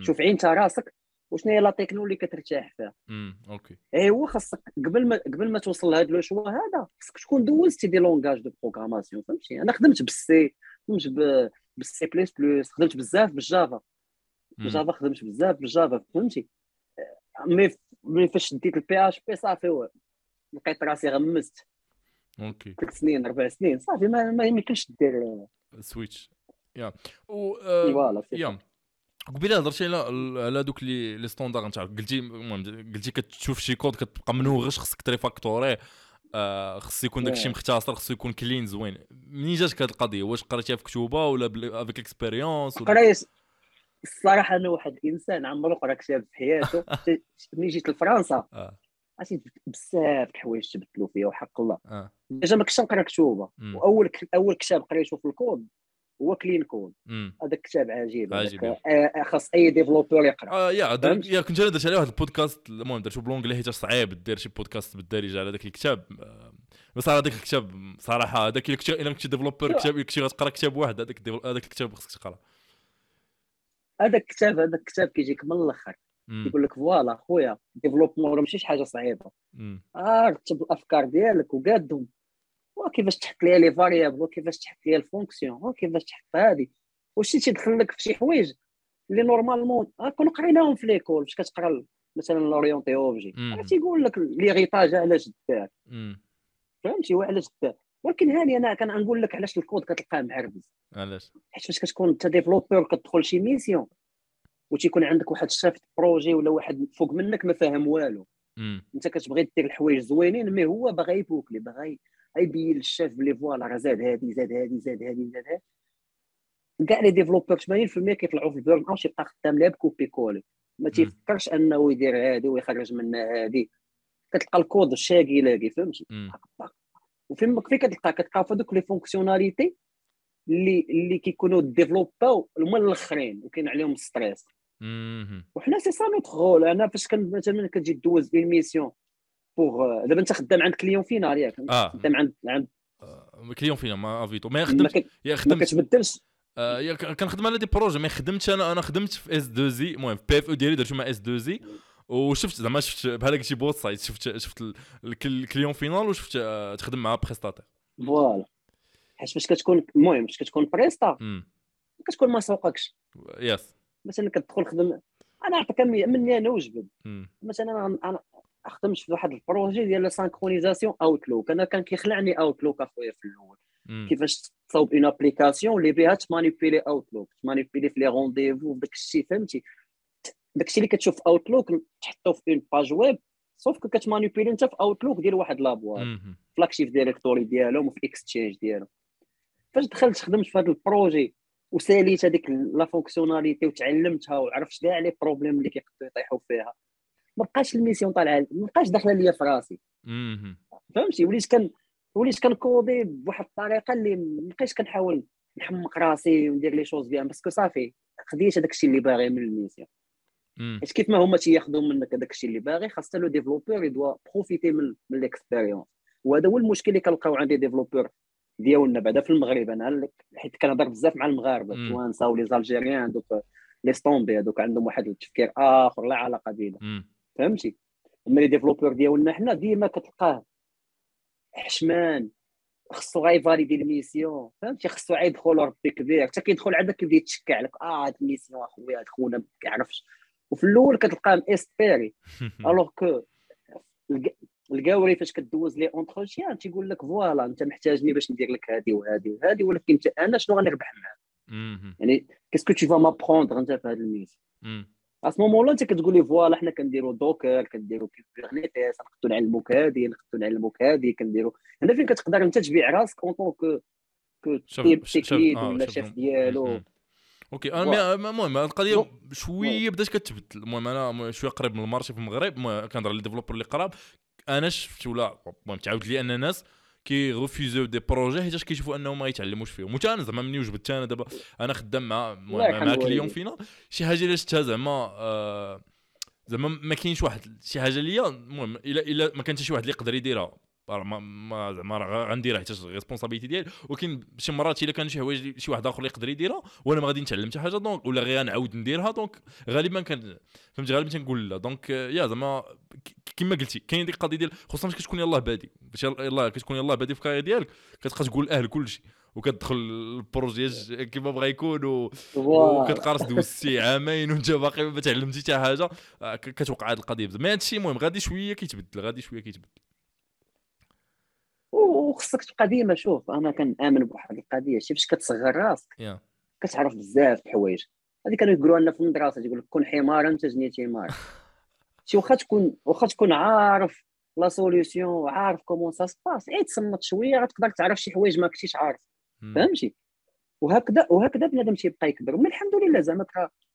شوف عين انت راسك وشنو هي la techno اللي كترتاح فيها. OK. ايوا خاصك قبل ما قبل ما توصل لهذا le choix هذا خاصك تكون دوزتي des langages de programmation فهمتي؟ أنا خدمت بالسي خدمت بالسي بلس بلس خدمت بزاف بال Java. بال Java خدمت بزاف بال Java فهمتي؟ مي فاش ديت ال PHP صافي لقيت راسي غمست OK. ثلاث سنين أربع سنين صافي ما ما يمكنش دير switch yeah. و آه، voilà yeah. قبيلة هضرتي على على دوك les les standards نتاع قلتي المهم قلتي كتشوف شي كود كتبقى منوغش خصك تريفاكتوريه آه خص يكون داكشي. مختصر خصو يكون clean زوين. منين جاتك هاد القضية؟ واش قريتيها في كتوبة ولا avec expérience قريت الصراحة أنا واحد الانسان عمرو قرا كتاب في حياته ملي جيت لفرنسا؟ آه. عرفتي بزاف د الحوايج تبدلوا فيا وحق الله آه déjà ما كنتش نقرأ كتوبة. وأول ك... أول كتاب قريته في الكود هو Clean Code. هذاك الكتاب عجيب عجيب. آه، خاص أي développeur يقرأ آه يا؟ يا كنت أنا درت عليه واحد البودكاست المهم درتو ب l'anglais حيت صعيب دير شي بودكاست بالدارجة على ذاك الكتاب آه، بس هذاك الكتاب صراحة هذاك كنتي إلا كنتي développeur شو- كتاب كنتي غتقرأ كتاب واحد هذاك هذاك الكتاب خصك تقرأ هذاك الكتاب هذاك الكتاب كيجيك من الأخر. يقول لك voilà خويا développement راه ماشي شي حاجة صعيبة. آه رتب الأفكار ديالك وقادهم. وكيفاش تحط ليها les variables وكيفاش تحط ليها ال fonction؟ وكيفاش تحط هذه وشي تيدخل لك في شي حوايج اللي normalement آه كنا قريناهم في l'école فاش كتقرا مثلا l'orienté objet؟ مم. تيقول لك l'héritage علاش دار. فهمتي؟ وعلاش دار؟ ولكن هاني أنا كنقول لك علاش الكود كتلقاه معربز. علاش؟ حيت فاش كتكون أنت développeur كتدخل شي mission وتيكون عندك واحد ال chef projet ولا واحد فوق منك ما فاهم والو. انت كتبغي دير الحوايج زوينين mais هو باغي يبوكلي باغي يبين للشاف بلي voilà راه زاد هادي زاد هادي زاد هادي زاد هادي. كاع les développeurs 80% كيطلعوا في ال burn out يبقى خدام لها ب copier-coller ما تيفكرش أنه يدير هادي ويخرج منها هادي. كتلقى الكود شاقي لاقي فهمتي. وفين فين كتلقى؟ كتلقى في دوك les fonctionnalités اللي اللي كيكونوا ديفلوباو هما الأخرين وكاين عليهم ستريس. وحنا سي سا نوتر رول. أنا فاش كان مثلا كتجي دوز اون ميسيون بوغ دابا أنت خدام عند كليون فينال ياك خدام عند عند آه، كليون فينا ما أفيتو. ما ما. يا ما خدمت كتبدلش. آه، كنخدم على دي بروجي ما خدمتش أنا أنا خدمت في إس 2 زي. المهم في بي إف أو ديالي درتو مع إس 2 زي. وشفت زعما شفت بحال قلتي بوت سايت شفت شفت ال- الك- الكليون فينال وشفت آه، تخدم مع بريستاتير voilà. حيت فاش كتكون المهم فاش كتكون presta كتكون ما سوقكش. yes مثلا كتدخل خدم أنا نعطيك من- مني أنا وجبد. مثلا أنا خدمت في واحد ال projet ديال la synchronisation Outlook أنا كان كيخلعني Outlook أخويا في الأول. كيفاش تصاوب une application اللي بها تمانيبيلي Outlook تمانيبيلي في les rendez-vous داك الشيء فهمتي؟ داك الشيء اللي كتشوف Outlook تحطو في une page web sauf que كتمانيبيلي أنت في Outlook ديال واحد l'avoir ف l'Active Directory ديالهم وفي اكستشينج ديالهم. فاش دخلت خدمت في هذا ال projet وساليت هذيك la fonctionnalité وتعلمتها وعرفت كاع les problèmes اللي كيقدروا يطيحوا فيها. ما بقاش ال mission طالعه ما بقاش داخله ليا في راسي. فهمتي؟ وليت كان وليت كنكودي بواحد الطريقة اللي ما بقيتش كنحاول نحمق راسي وندير les choses bien. parce que صافي خديت هذاك الشيء اللي باغي من ال mission. حيت كيف ما هما تياخذوا منك هذاك الشيء اللي باغي خاص le développeur يدوا profiter من من l'expérience وهذا هو المشكل اللي كنلقاو عند développeur. ديالنا بعدا في المغرب. أنا حيت كنهضر بزاف مع المغاربة التوانسه و les Algériens دوك لي ستومبي هذوك عندهم واحد التفكير آخر لا علاقة بينا. فهمتي؟ أما les développeurs ديالنا حنا ديما كتلقاه حشمان خصو غيفاليدي ال mission. فهمتي؟ خصو يدخل ربي كبير. حتى كيدخل عندك كيبدا يتشكى عليك آه هاد ال mission أخويا هاد خونا ما كيعرفش. وفي الأول كتلقاه اسبيري alors que الكاوري فاش كدوز l'entretien تيقول لك voilà انت محتاجني باش ندير لك هذه وهذه وهذه ولكن انت أنا شنو غنربح معاك؟ يعني qu'est-ce que tu vas m'apprendre انت في هذا ال mission à ce moment-là انت كتقول لي voilà حنا كنديروا Docker كنديروا Kubernetes نقدروا نعلموك هذه نقدروا نعلموك هذه كنديروا هنا فين كتقدر انت تبيع راسك en tant que que tech ولا شيف ديالو. OK أنا المهم القضية شوية بدات كتبدل. المهم أنا شوية قريب من ال marché في المغرب كنهضر على ال développeur اللي قراب. أنا شفت ولا المهم تعاود لي أن الناس كي ريفوزيو des projets حيتاش كيشوفوا أنهم ما يتعلموش فيهم. وتا أنا زعما مني وجبت أنا دابا أنا خدام مع مع, مع client final. شي حاجة اللي شفتها زعما آه زعما ما كاينش واحد. شي حاجة ليا المهم الا إلا ما كانش شي واحد اللي يقدر يديرها. ما ما زعما غنديرها حيت responsabilité ديالي. ولكن شي مرات الا كان شي حوايج شي واحد آخر اللي يقدر يديرها وأنا ما غادي نتعلم حتى حاجة. donc ولا غير نعاود نديرها. donc غالبا كان فهمت غالبا تنقول لا. donc يا زعما كما قلتي كاين ديك القضية ديال خصوصا فاش كتكون يلاه بادي. فاش يلاه كتكون يلاه بادي في ال carrière ديالك كتبقى تقول أهل كلشي. وكتدخل ال projet كيما بغا يكون و... وكتقارص دوزتي عامين وانت باقي ما تعلمتي حتى حاجة. آه، كتوقع هذه القضية بزاف. mais هذا الشيء المهم غادي شوية كيتبدل غادي شوية كيتبدل. وخصك تبقى ديما شوف أنا كنآمن بواحد القضية شي فاش كتصغر راسك. yeah. كتعرف بزاف الحوايج. هذه كانوا يقولوا لنا في المدرسة يقول لك كن حمارا تجني حمار. شي واخا تكون واخا تكون عارف la solution عارف comment ça se passe et تصنت شوية غتقدر تعرف شي حوايج ما كنتيش عارف. فهمتي؟ وهكذا وهكذا بنادم تيبقى يكبر. ومن الحمد لله زعما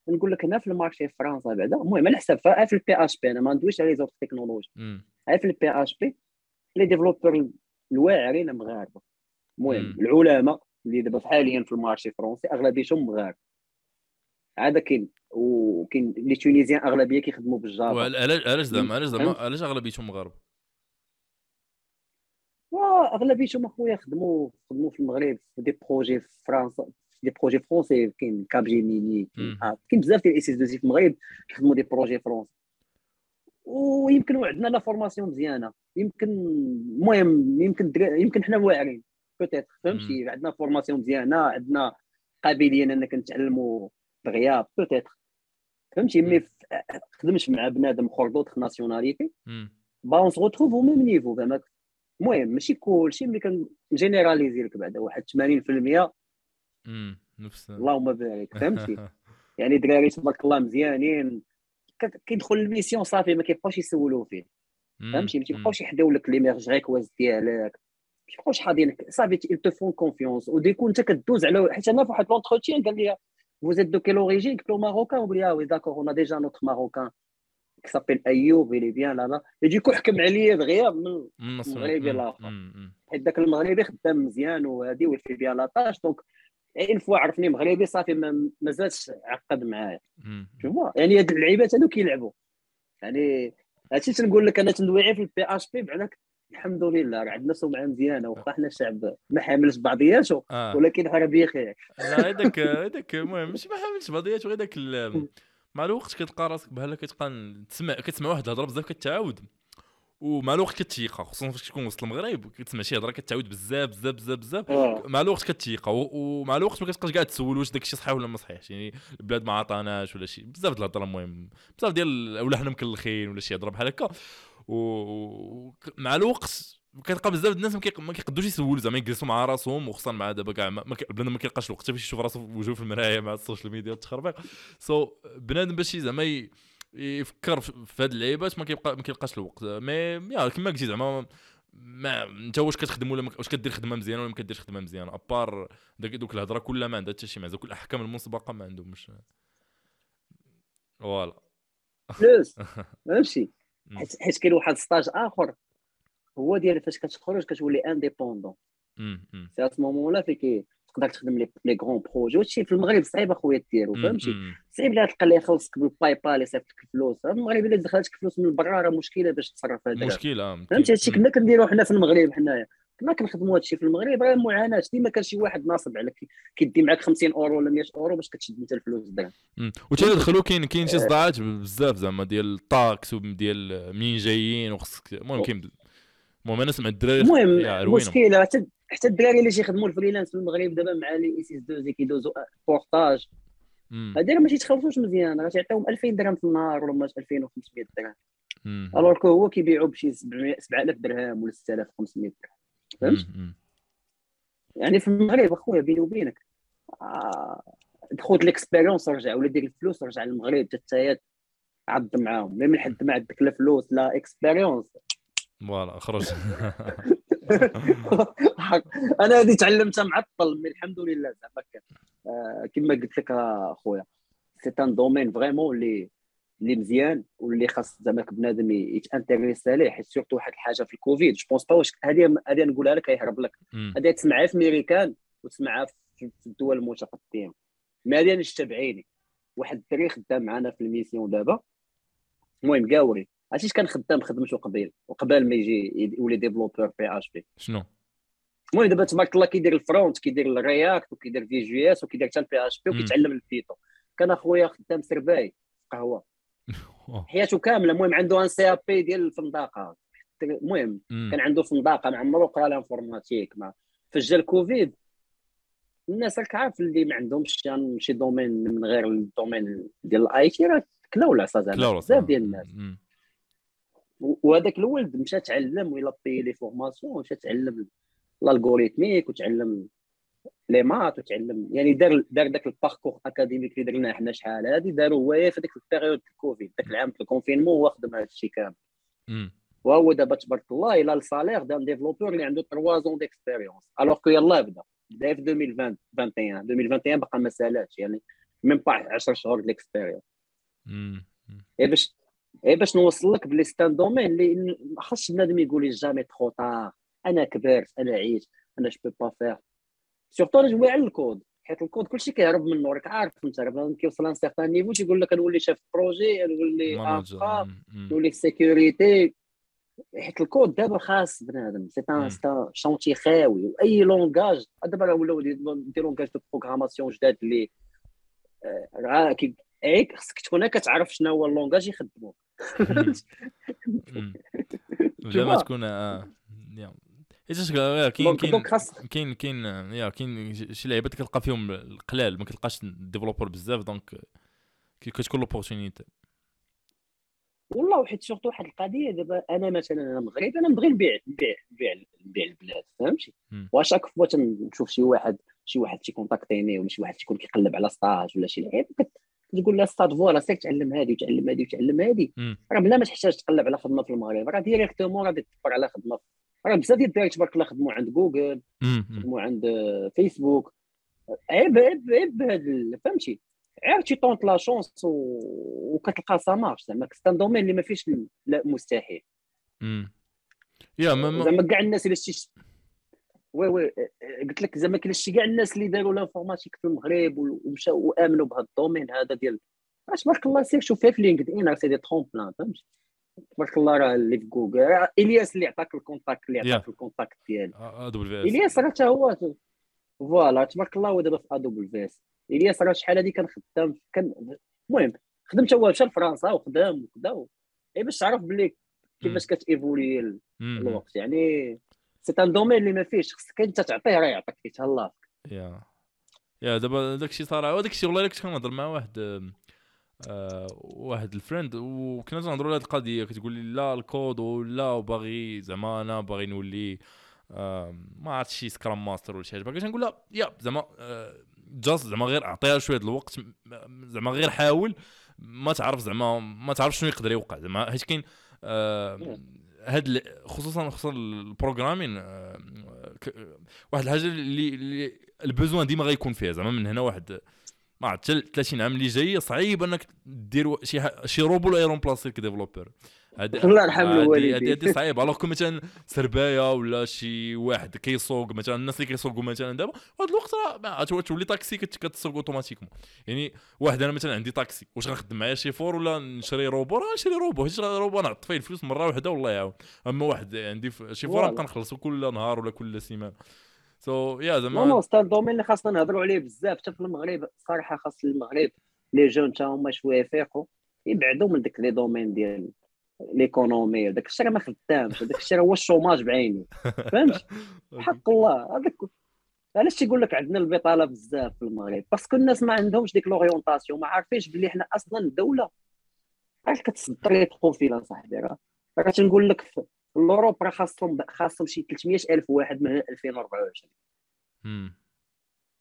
نقول لك هنا في ال marché في فرنسا بعدا المهم على حساب في ال PHP أنا ما ندويش على les autres technologies في البي اش بي لي ديفلوبر الواعرين مغاربة. المهم العلماء اللي دابا حاليا في ال marché الفرنسي اغلبيتهم مغاربة. هذا كاين وكاين les Tunisiens أغلبية كيخدموا بال Java. علاش علاش زعما علاش زعما علاش اغلبيتهم مغاربة؟ اغلبيتهم أخويا خدموا خدموا في المغرب في des projets في فرنسا des projets français كاين Capgemini كاين بزاف ديال ال SS في المغرب كيخدموا des projets français ويمكن عندنا la formation مزيانة. يمكن المهم يمكن يمكن حنا واعرين. peut-être فهمتي؟ عندنا formation مزيانة عندنا قابلية اننا نتعلموا بغياب peut-être فهمتي؟ mais خدمش مع بنادم آخر d'autre nationalité. ben on se retrouve au même niveau زعما المهم ماشي كلشي ملي كنجينيراليزي لك بعدا واحد 80% نفس. اللهم بارك فهمتي؟ يعني دراري تبارك الله مزيانين. كيدخل ال mission صافي ما كيبقاوش يسولوا فيه. فهمتي؟ ما تيبقاوش يحداو لك les merge requests ديالك. ما تيبقاوش حاضينك صافي il te font confiance. و du coup انت كدوز على حيت أنا في واحد l'entretien قال لي vous êtes de quelle origine? قلت له marocain وقال لي oui d'accord on a déjà notre marocain qui s'appelle est bien là-bas. Et du coup حكم عليا دغيا من المغربي الآخر. حيت ذاك المغربي خدام مزيان وهادي و fait bien la tâche donc une fois عرفني مغربي صافي ما زادش عقد معايا. شوفوا يعني هاد اللعيبات هادو كيلعبوا. يعني هادشي تنقول لك أنا تندويعي في ال PHP بعدا الحمد لله راه عندنا سمعه مزيانه واخا حنا الشعب ما حاملش بعضياته آه. ولكن راه بخير لا هذاك هذاك المهم ماشي ما حاملش بعضياته غير داك مع الوقت كتلقى راسك بحال كتبقى تسمع كتسمع واحد الهضرة بزاف كتعاود. ومع الوقت كتيقى خصوصا فاش تكون وسط المغرب كتسمع شي هضرة كتعاود بزاف بزاف بزاف بزاف. آه. مع الوقت كتيقى ومع الوقت ما كتبقاش كاع تسول واش داك الشيء صحيح ولا ما صحيحش يعني البلاد ما عطاناش ولا شي. بزاف ديال الهضرة المهم بزاف ديال ولا حنا مكلخين ولا شي هضرة بحال هكا. ومع الوقت كتلقى بزاف الناس ما كيقدوش يسولوا زعما يجلسوا مع راسهم وخصوصا مع دابا كاع بنادم ما كيلقاش الوقت باش يشوف راسو وجهه في المرايه مع ال social media والتخربيق so so, بنادم باش زعما يفكر في هاد اللعيبات ما كيبقى ما كيلقاش الوقت. mais يا كما قلتي زعما ما انت واش كتخدم ولا واش كدير خدمة مزيانة ولا ما كديرش خدمة مزيانة؟ à part دوك الهضرة كلها ما عندها حتى شي معنى. كل الاحكام المسبقة ما عندهمش voilà. فلوس ماشي. حيت كاين واحد stage آخر. هو ديال فاش كتخرج كتولي indépendant c'est à moment-là فين تقدر تخدم les les grands projets وهادشي في المغرب صعيب أخويا ديرو فهمتي؟ صعيب لا تلقى اللي يخلصك ب PayPal يصيفط لك الفلوس. المغرب إلا دخلتك فلوس من برا راه مشكلة باش تصرف هذا مشكلة فهمتي؟ هادشي كنا كنديرو حنا في المغرب حنايا. كنا كنخدموا هادشي في المغرب راه معاناة. ديما كان شي واحد ناصب عليك كيدي معاك 50 أورو ولا 100 أورو باش كتشد انت الفلوس الدرهم وتدخلوا كاين كاين شي صداعات بزاف زعما ديال ال taxes وديال منين جايين وخصك. المهم كاين المهم أنا سمعت الدراري المهم مشكلة حتى الدراري اللي تيخدموا ال freelance في المغرب دابا مع les SS2I كيدوزو portage. هادي راه ما تيتخلصوش مزيان راه تيعطيهم 2000 درهم في النهار ولا 2500 درهم. alors que هو كيبيعوا بشي 7000 درهم ولا 6500 درهم. فهمت؟ يعني في المغرب أخويا بيني وبينك آه خذ l'expérience رجع ولا دير الفلوس رجع للمغرب حتى عض معاهم. mais من حد ما عندك لا فلوس لا expérience voilà خرج. أنا هذه تعلمتها معطل من الحمد لله زعما آه كما قلت لك أخويا c'est un domaine vraiment اللي اللي مزيان واللي خاص زعما بنادم يتانتيريسي عليه حيت surtout واحد الحاجة في الكوفيد. je pense pas واش هذه هذه نقولها لك يهرب لك. هذه تسمعها في ميريكان وتسمعها في الدول المتقدمة. ما هذه أنا شفتها بعيني واحد الدري خدام معنا في ال mission دابا. المهم قاوري. عرفتي كان خدام خدمته قبيل؟ وقبل ما يجي يولي développeur PHP شنو؟ المهم دابا تبارك الله كيدير ال front كيدير ال React وكيدير Vue JS وكيدير حتى ال PHP وكيتعلم ال Python كان اخويا خدام سرباي قهوة. حياته كاملة. المهم عنده un CAP ديال الفندقة. المهم كان عنده فندقة ما عمرو قرا ال informatique ما فجا الكوفيد. الناس راك عارف اللي ما عندهمش يعني شي domaine من غير ال domaine ديال ال IT راه كلاو العصا زعما بزاف ديال الناس. وهذاك الولد مشى تعلم ولا ب les formations مشى تعلم ال algorithmique وتعلم les maths وتعلم يعني دار دار داك ال parcours académique اللي درنا حنا شحال هادي داروا هو في ديك ال période الكوفيد داك العام في ال confinement هو خدم هذا الشيء كامل. وهو دابا تبارك الله إلى ال salaire ديال développeur اللي عنده 3 ans d'expérience alors que يلاه بدا بدا في 2020 2021 2021 بقى ما سالاش يعني من بعد 10 شهور d'expérience اي باش اي باش نوصل لك بلي c'est un domaine اللي ما خاصش بنادم يقول لي jamais trop tard أنا كبرت أنا عييت أنا جو با فير سورتو أنا جوي على الكود حيت الكود كلشي كيهرب منه راك عارف أنت راه كيوصل لأن سيغتان نيفو تيقول لك نولي شاف بروجي نولي افا نولي سيكوريتي حيت الكود دابا خاص بنادم سي ان شونتي خاوي واي لونغاج دابا ولاو دي لونغاج دو بروغراماسيون جداد اللي راه هيك خصك تكون كتعرف شنو هو اللونغاج يخدموك. بلا ما تكون آه كاين كاين كاين كاين يا كاين شي لعيبات كتلقى فيهم القلال ما كتلقاش développeurs بزاف donc كتكون l'opportunité والله وحيت surtout واحد القضية دابا أنا مثلا أنا مغرب أنا نبغي نبيع نبيع نبيع نبيع البلاد فهمتي؟ و chaque fois تنشوف شي واحد شي واحد تيكونتاكتيني ولا شي واحد تيكون كيقلب على stage ولا شي لعيب تقول له ستاد voilà سير تعلم هذه وتعلم هذه وتعلم هذه. راه بلا ما تحتاج تقلب على خدمة في المغرب. راه directement غادي تدبر على خدمة. راه بزاف ديال الدراري تبارك الله خدموا عند جوجل خدموا عند فيسبوك. عيب عيب عيب هذا فهمتي؟ عيب tu tentes la chance وكتلقى ça marche زعما c'est un domaine اللي ما فيش لا مستحيل. يا زعما كاع الناس اللي شتي oui oui قلت لك زعما كاين شي كاع الناس اللي داروا l'informatique في المغرب ومشاو وآمنوا بهذا ال domaine هذا ديال تبارك الله سير شوف في LinkedIn راه c'est des tremplins فهمتي تبارك الله راه اللي في جوجل إلياس اللي عطاك ال contact اللي عطاك ال contact ديالي إلياس راه حتى هو voilà تبارك الله هو دابا في AWS إلياس راه شحال هذه كان خدام كان المهم خدمت هو مشى لفرنسا وخدام وكذا باش تعرف بلي كيفاش كتيفولي الوقت يعني c'est un domaine اللي ما فيهش خصك أنت تعطيه راه يعطيك يتهلا يا. يا دابا داكشي صراحة وداك الشيء والله كنت كنهضر مع واحد آه واحد ال friend وكنا تنهضروا على هذه القضية كتقول لي لا الكود ولا وباغي زعما أنا باغي نولي آه ما عرفتش شي scrum master ولا شي حاجة. باغي نقول لها يا زعما آه just زعما غير أعطيها شوية الوقت زعما غير حاول ما تعرف زعما ما تعرف شنو يقدر يوقع زعما. حيت كاين آه هاد خصوصا خصوصا ال programming آه واحد الحاجة اللي, اللي ال besoin ديما غيكون فيها زعما من هنا واحد ما عرفت 30 عام اللي جاي صعيب إنك دير شي شي روبو لا يرومبلاسي développeur. الله يرحم الوالدين هذه صعيب. alors مثلا سرباية ولا شي واحد كيسوق مثلا الناس اللي كيسوقوا مثلا دابا هذا الوقت راه تولي طاكسي كتسوق automatiquement. يعني واحد أنا مثلا عندي طاكسي واش غنخدم معايا شي فور ولا نشري روبو؟ راه نشري روبو حيت روبو نعط فيه الفلوس مرة واحدة والله يعاون. أما واحد عندي chiffre نبقى نخلصو كل نهار ولا كل سيمانة. So يا زعما نو سطاش domaines اللي خاصنا نهضروا عليه بزاف حتى في المغرب صراحة خاص المغرب les jeunes حتى هما شوية يفيقوا يبعدوا من داك les domaines ديال l'économie داك الشيء راه ما خدامش داك الشيء هو ال chômage بعينه فهمت؟ حق الله. هذاك علاش تيقول لك عندنا البطالة بزاف في المغرب؟ parce que الناس ما عندهمش ديك l'orientation ما عارفينش بلي حنا أصلا الدولة علاش كتصدر les profils صاحبي راه راه تنقول لك في ال Europe راه خاصهم خاصهم شي 300 ألف واحد من 2024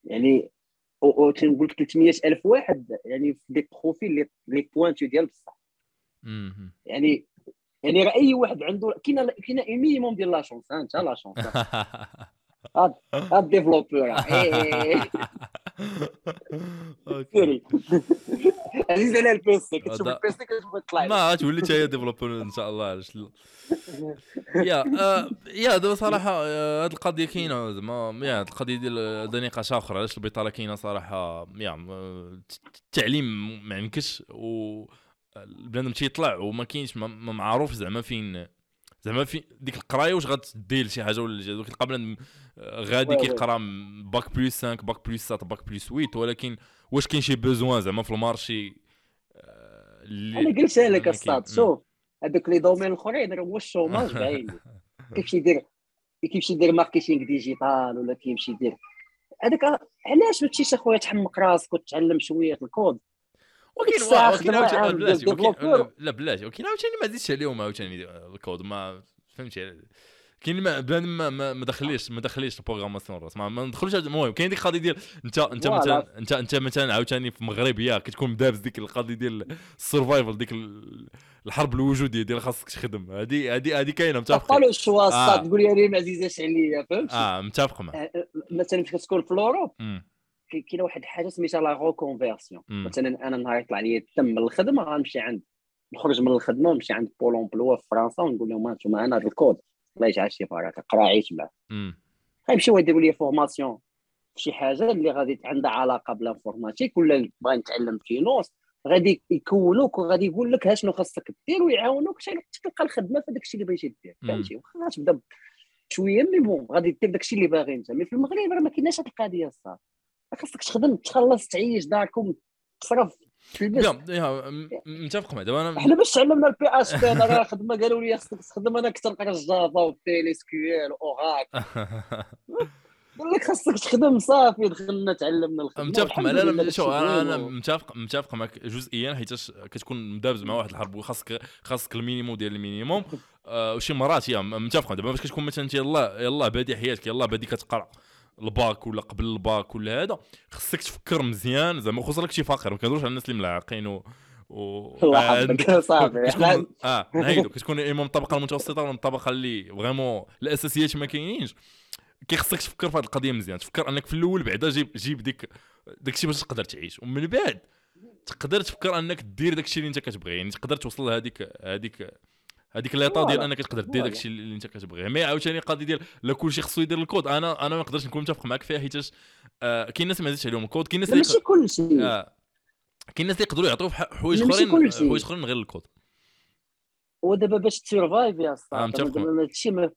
يعني تنقول لك 300 ألف واحد يعني في des profils les pointus ديال بصح. يعني يعني راه اي واحد عنده كاين كاين minimum ديال la chance انت la chance هاد développeur عزيز على ال PC كتشوف ال PC كتبغي تطلع. ما تولي حتى هي développeur إن شاء الله علاش لا. يا آه يا دابا صراحة آه، هاد القضية كاينة زعما يا هاد القضية ديال هذا نقاش اخر علاش البطالة كاينة صراحة يا التعليم ما عندكش و البنادم تيطلع وما كاينش ما معروف زعما فين زعما في ديك القراية واش غتدي لشي حاجة ولا حاجة كتلقى بنادم آه، غادي. كيقرا bac plus 5 bac plus 7 bac plus 8 ولكن واش كاين شي besoin زعما في ال marché؟ آه، اللي أنا قلتها لك مم. شوف هذوك les domaines الأخرين راه هو ال chômage باين كيمشي يدير كيمشي يدير marketing digital ولا كيمشي يدير؟ هذاك علاش ما تمشيش أخويا تحمق راسك وتتعلم شوية الكود؟ وكاين وكاين عاوتاني. لا- لا بلاتي وكاين عاوتاني ما زيدش عليهم عاوتاني الكود ما فهمتي كاين اللي ما بنادم ما ما ما دخليش ما دخليش البروغراماسيون راس ما ما ندخلوش المهم كاين ديك القضية ديال انت انت. مثلا انت انت مثلا عاوتاني في المغرب يا كتكون دابز ديك القضية ديال السرفايفل ديك ال- الحرب الوجودية ديال خاصك تخدم. هذه هذه هذه كاينة متفق له الشوا آه. تقول لي ما عزيزاش عليا فهمت؟ آه متفق معك. آه، آه، مثلا فاش كتكون في الأوروب. كاينة واحد الحاجة سميتها لا روكونفيرسيون مم. مثلا أنا نهار يطلع لي التم من الخدمه غنمشي عند نخرج من الخدمة ونمشي عند بول امبلوا في فرنسا ونقول لهم هانتوما أنا هذا الكود الله يجعل شي بركه قرا عيش معاه. غيمشيو يديروا لي فورماسيون في شي حاجة اللي غادي عندها علاقة بالانفورماتيك ولا باغي نتعلم فينوس غادي يكونوك وغادي يقول لك ها شنو خاصك دير ويعاونوك حتى تلقى الخدمة في داك الشيء اللي بغيتي دير. فهمتي؟ واخا غتبدا شوية مي بون غادي دير داك الشيء اللي باغي انت. مي في المغرب راه ما كايناش هاد القضية الصاد خاصك تخدم تخلص تعيش داركم تصرف م- متفق معك دابا أنا حنا باش تعلمنا البي اش بي أنا راه خدمة قالوا لي خاصك تخدم أنا كثر قرا الجافا والتيلي سكيول واوراك قال لك خاصك تخدم صافي دخلنا تعلمنا الخدمة. متفق معك لا لا شو أنا متفق متفق معك جزئيا حيتاش كتكون مدابز مع واحد الحرب وخاصك خاصك المينيموم ديال المينيموم. آه وشي مرات يا متفق دابا باش كتكون مثلا انت يلاه يلاه بادي حياتك يلاه بادي كتقرأ. الباك ولا قبل الباك ولا هذا خصك تفكر مزيان زعما خصوصا لك شي فقير ما كنهضروش على الناس اللي ملاعقين و و الله صافي كتكون آه نعيدو كتكون اما من الطبقة المتوسطة ولا من الطبقة اللي vraiment الأساسيات ما كاينينش. كيخصك تفكر في هذه القضية مزيان تفكر أنك في الأول بعدا جيب جيب ديك داك الشيء باش تقدر تعيش. ومن بعد تقدر تفكر أنك دير داك الشيء اللي أنت كتبغي يعني تقدر توصل لهذيك هذيك هذيك l'état ديال. أنك تقدر دير voilà. داك الشيء اللي أنت كتبغيه mais عاوتاني القضية ديال لا كلشي خصو يدير الكود أنا أنا ما نقدرش نكون متفق معك فيها حيتاش آه كاين ناس ما زيدش عليهم الكود كاين ناس ماشي كل شيء آه كاين ناس اللي يقدروا يعطيو ح- حوايج أخرين كلشي. حوايج أخرين غير الكود ودابا باش تسرفايف يا آه، صاحبي دابا هادشي ما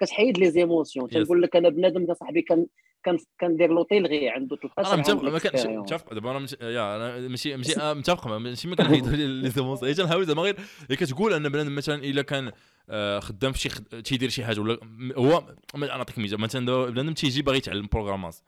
كتحيد لي زيموسيون. تنقول لك أنا بنادم يا صاحبي كان كان كندير لوطيل غير عنده 13 أنا متفق. متفق. دابا أنا مش... يا أنا ماشي ماشي آه، متفق ماشي ما كنحيد لي زيموس هي تنحاول زعما غير هي كتقول أن بنادم مثلا إلا كان آه، خدام في شي خد... تيدير شي حاجة ولا هو أنا نعطيك مثال. مثلا بنادم تيجي باغي يتعلم programma-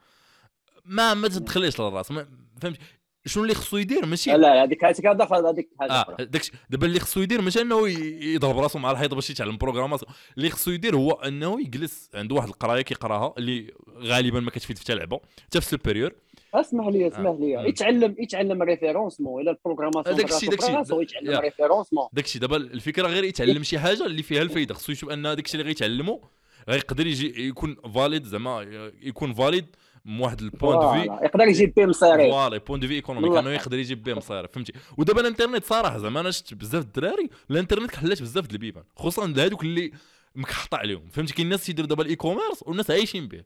ما ما تدخليش للراس. ما فهمت؟ شنو اللي خصو يدير؟ ماشي. لا لا هذيك هذيك هذا هذيك حاجة آه أخرى. داكشي. دابا اللي خصو يدير ماشي إنه يضرب راسو مع الحيط باش يتعلم programmation اللي خصو يدير هو إنه يجلس عنده واحد القراية كيقراها اللي غالبا ما كتفيد في حتى لعبة. حتى في supérieur اسمح لي اسمح لي. مم. يتعلم يتعلم référencement إلى ال programmation هذاك الشيء- داك الشيء-. يتعلم référencement داكشي دابا الفكرة غير يتعلم شي حاجة اللي فيها الفايدة. خصو يشوف أن داكشي اللي غيتعلمو غيقدر يجي يكون valide زعما يكون valide من واحد البوان دو في يقدر يجيب بيه مصاري voilà point de vue ايكونوميك والله. انه يقدر يجيب به مصاري فهمتي؟ ودابا الانترنت صراحة زعما أنا شفت بزاف الدراري الانترنت حلات بزاف د البيبان خصوصا لهذوك اللي مكحطة عليهم فهمتي؟ كاين الناس تيديروا دابا ال e-commerce والناس عايشين به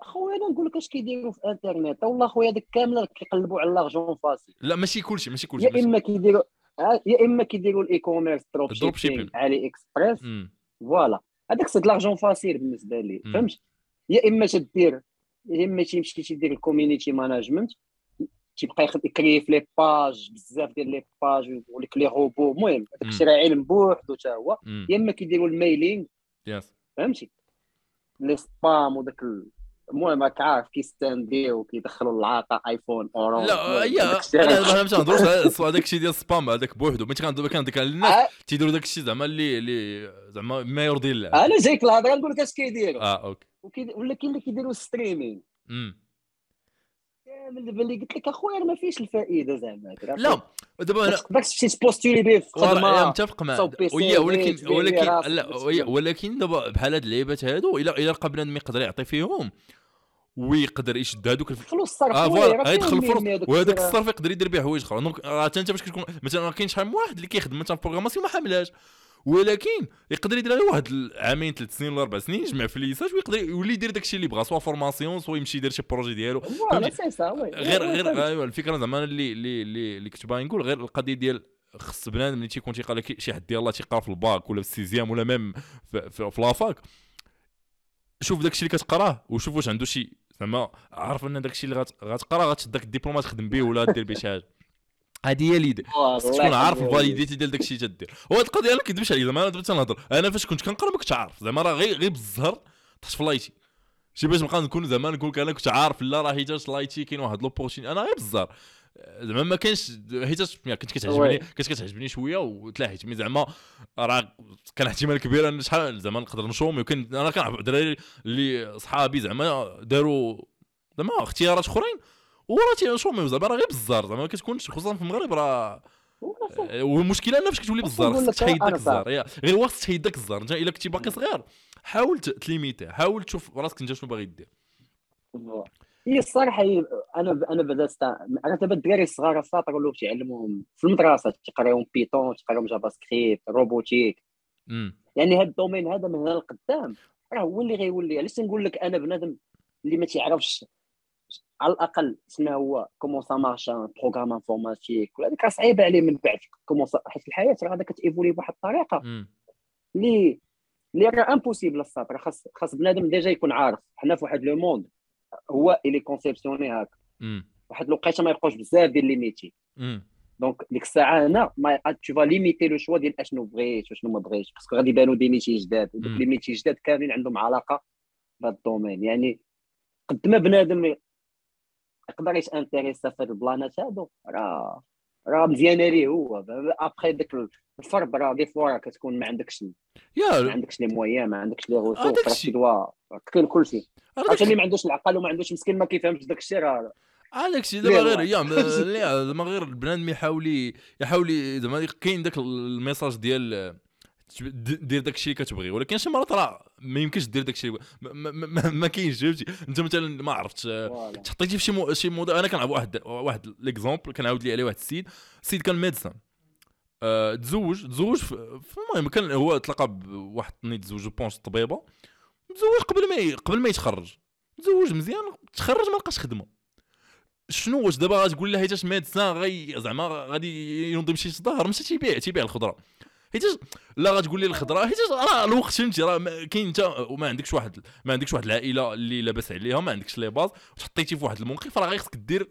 خويا أنا نقول لك اش كيديروا في الانترنت؟ والله خويا هذيك كاملة كيقلبوا على l'argent facile لا ماشي كلشي ماشي كلشي يا إما كيديروا يا إما كيديروا ال e-commerce dropshipping. AliExpress. فوالا. هذاك سي لارجون فاسيل بالنسبة لي. فهمت يا إما تدير اما تيمشي تيدير الكوميونيتي مانجمنت تيبقى يكري في لي باج بزاف ديال لي باج ويقول لك لي روبو المهم هذاك. الشيء راه علم بوحدو حتى هو. يا إما كيديروا الميلينغ. يس فهمتي؟ لي سبام وداك ال- المهم راك عارف كيستانديو وكيدخلوا العاقه ايفون اورانج لا الشيء. أنا ما تهضروش على هذاك الشيء ديال السبام هذاك بوحدو. ملي دابا كان ديك الناس آه، تيديروا داك الشيء زعما اللي اللي زعما ما يرضي الله. أنا جايك الهضره نقول لك اش كيديروا آه ok. وكي- ولا كاين اللي كيديروا streaming. كامل دابا اللي قلت لك أخويا ما فيش الفائدة زعما. لا. دابا أنا تقدرش تمشي ت postuler به في خدمة. متفق مع تصاوب PC ويا ولكن ولكن لا. ولكن دابا بحال هاد اللعيبات هادو الا إلا لقى بنادم يقدر يعطي فيهم ويقدر يشد هذوك الف... يدخلوا الصرف آه oui، voilà فيهم الفرص وهذاك. الصرف يقدر يدير به حوايج أخرى donc راه حتى أنت باش كتكون مثلا كاين شحال من واحد اللي كيخدم مثلا في programmation ما حاملهاش. ولكن يقدر يدير واحد العامين ثلاث سنين ولا أربع سنين يجمع فليسات ويقدر يولي يدير داكشي اللي بغا soit formation soit يمشي يدير شي projet ديالو. غير غير. أيوا الفكرة زعما اللي اللي اللي, كنت باغي نقول غير القضية ديال خص بنادم اللي تيكون تيقرا لك شي حد يلاه تيقرا في الباك ولا في ال sixième ولا même في, في, في la fac. شوف داكشي اللي كتقراه وشوف واش عنده شي زعما عارف أن داكشي اللي غت- غتقرا غتشد داك الدبلومات تخدم به ولا دير به شي حاجة. هذه هي l'idée خصك تكون عارف. ال validité ديال داكشي اللي تدير وهاد القضية أنا ما كنكذبش عليك زعما أنا دابا تنهضر. أنا فاش كنت كنقرا ما كنتش عارف. زعما راه غير غير بالزهر طحت في l'IT. شي باش نبقى نكون زعما نقول لك أنا كنت عارف لا راه حيتاش l'IT كاين واحد l'opportunité أنا غير بالزهر. زعما ما كانش حيتاش كنت كتعجبني oui. كانت كتعجبني شوية وتلاحيت mais زعما راه كان احتمال كبير أن شحال زعما نقدر ن chômer وكان أنا كنعرف دراري اللي صحابي زعما داروا زعما اختيارات أخرين. وراه تيشوميو زعما راه غير بالزهر زعما ما كتكونش خصوصا في المغرب راه فهمت. والمشكلة انها فاش كتولي نقول خصك تحيد داك يا- غير هو خصك تحيد داك الزهر انت إلا كنتي باقي صغير حاول ت- تليميتيه حاول تشوف راسك أنت شنو باغي دير. هي الصراحة هي أنا أنا بدات استا- أنا دابا الدراري الصغار الساطر ولاو تيعلموهم في المدرسة تيقراوهم Python تيقراوهم JavaScript robotique يعني هذا ال domaine هذا من هنا لقدام راه هو اللي غيولي. علاش تنقول لك أنا بنادم اللي ما تيعرفش على الأقل شنو هو comment ça marche programme informatique ولا هذيك راه صعيبة عليه من بعد. comment حيت الحياة راه كت évoluer بواحد الطريقة. اللي اللي راه impossible الصاد راه خاص خاص بنادم déjà يكون عارف. حنا في واحد le monde هو اللي conceptionné هاك. واحد الوقيتة ما يبقاوش بزاف ديال limité donc ديك الساعة هنا mais tu vas limiter le choix ديال اشنو بغيت وشنو ما بغيتش. parce que غادي يبانوا des métiers جداد. ودوك. les métiers جداد كاملين عندهم علاقة بهذا الدومين. يعني قد ما بنادم يقدر يتانتيريسا في هاد البلانات هادو راه راه مزيانه ليه هو. ابخي ديك الفرب راه دي فوا كتكون ما عندكش ما يا عندكش لي مويان ما عندكش لي راه الشيء. تدوا كاين كلشي عرفتي اللي ما عندوش العقل وما عندوش مسكين ما كيفهمش داك الشيء راه هذاك الشيء دابا غير زعما غير البنادم يحاول يحاول زعما كاين داك الميساج ديال دير داك الشيء اللي كتبغي ولكن شي مرات راه ما يمكنش دير داك الشيء ما, ما, ما, ما كاينش فهمتي؟ انت مثلا ما عرفتش voilà. تحطيتي في شي مو... شي موضوع أنا كنعرف واحد واحد l'exemple كنعاود لي عليه واحد السيد. السيد كان médecin آه تزوج تزوج المهم كان هو تلاقى بواحد الطنيت تزوج بونش طبيبة. تزوج قبل ما. قبل ما يتخرج. تزوج مزيان تخرج ما لقاش خدمة. شنو واش دابا غتقول لها حيتاش médecin غي زعما غادي ينظم شي راه ماشي تيبيع تيبيع الخضرة. حيتاش لا غتقول لي الخضرة حيتاش راه الوقت فهمتي راه كاين انت وما عندكش واحد ما عندكش واحد العائلة اللي لاباس عليها ما عندكش les bases وتحطيتي في واحد الموقف راه غير خصك دير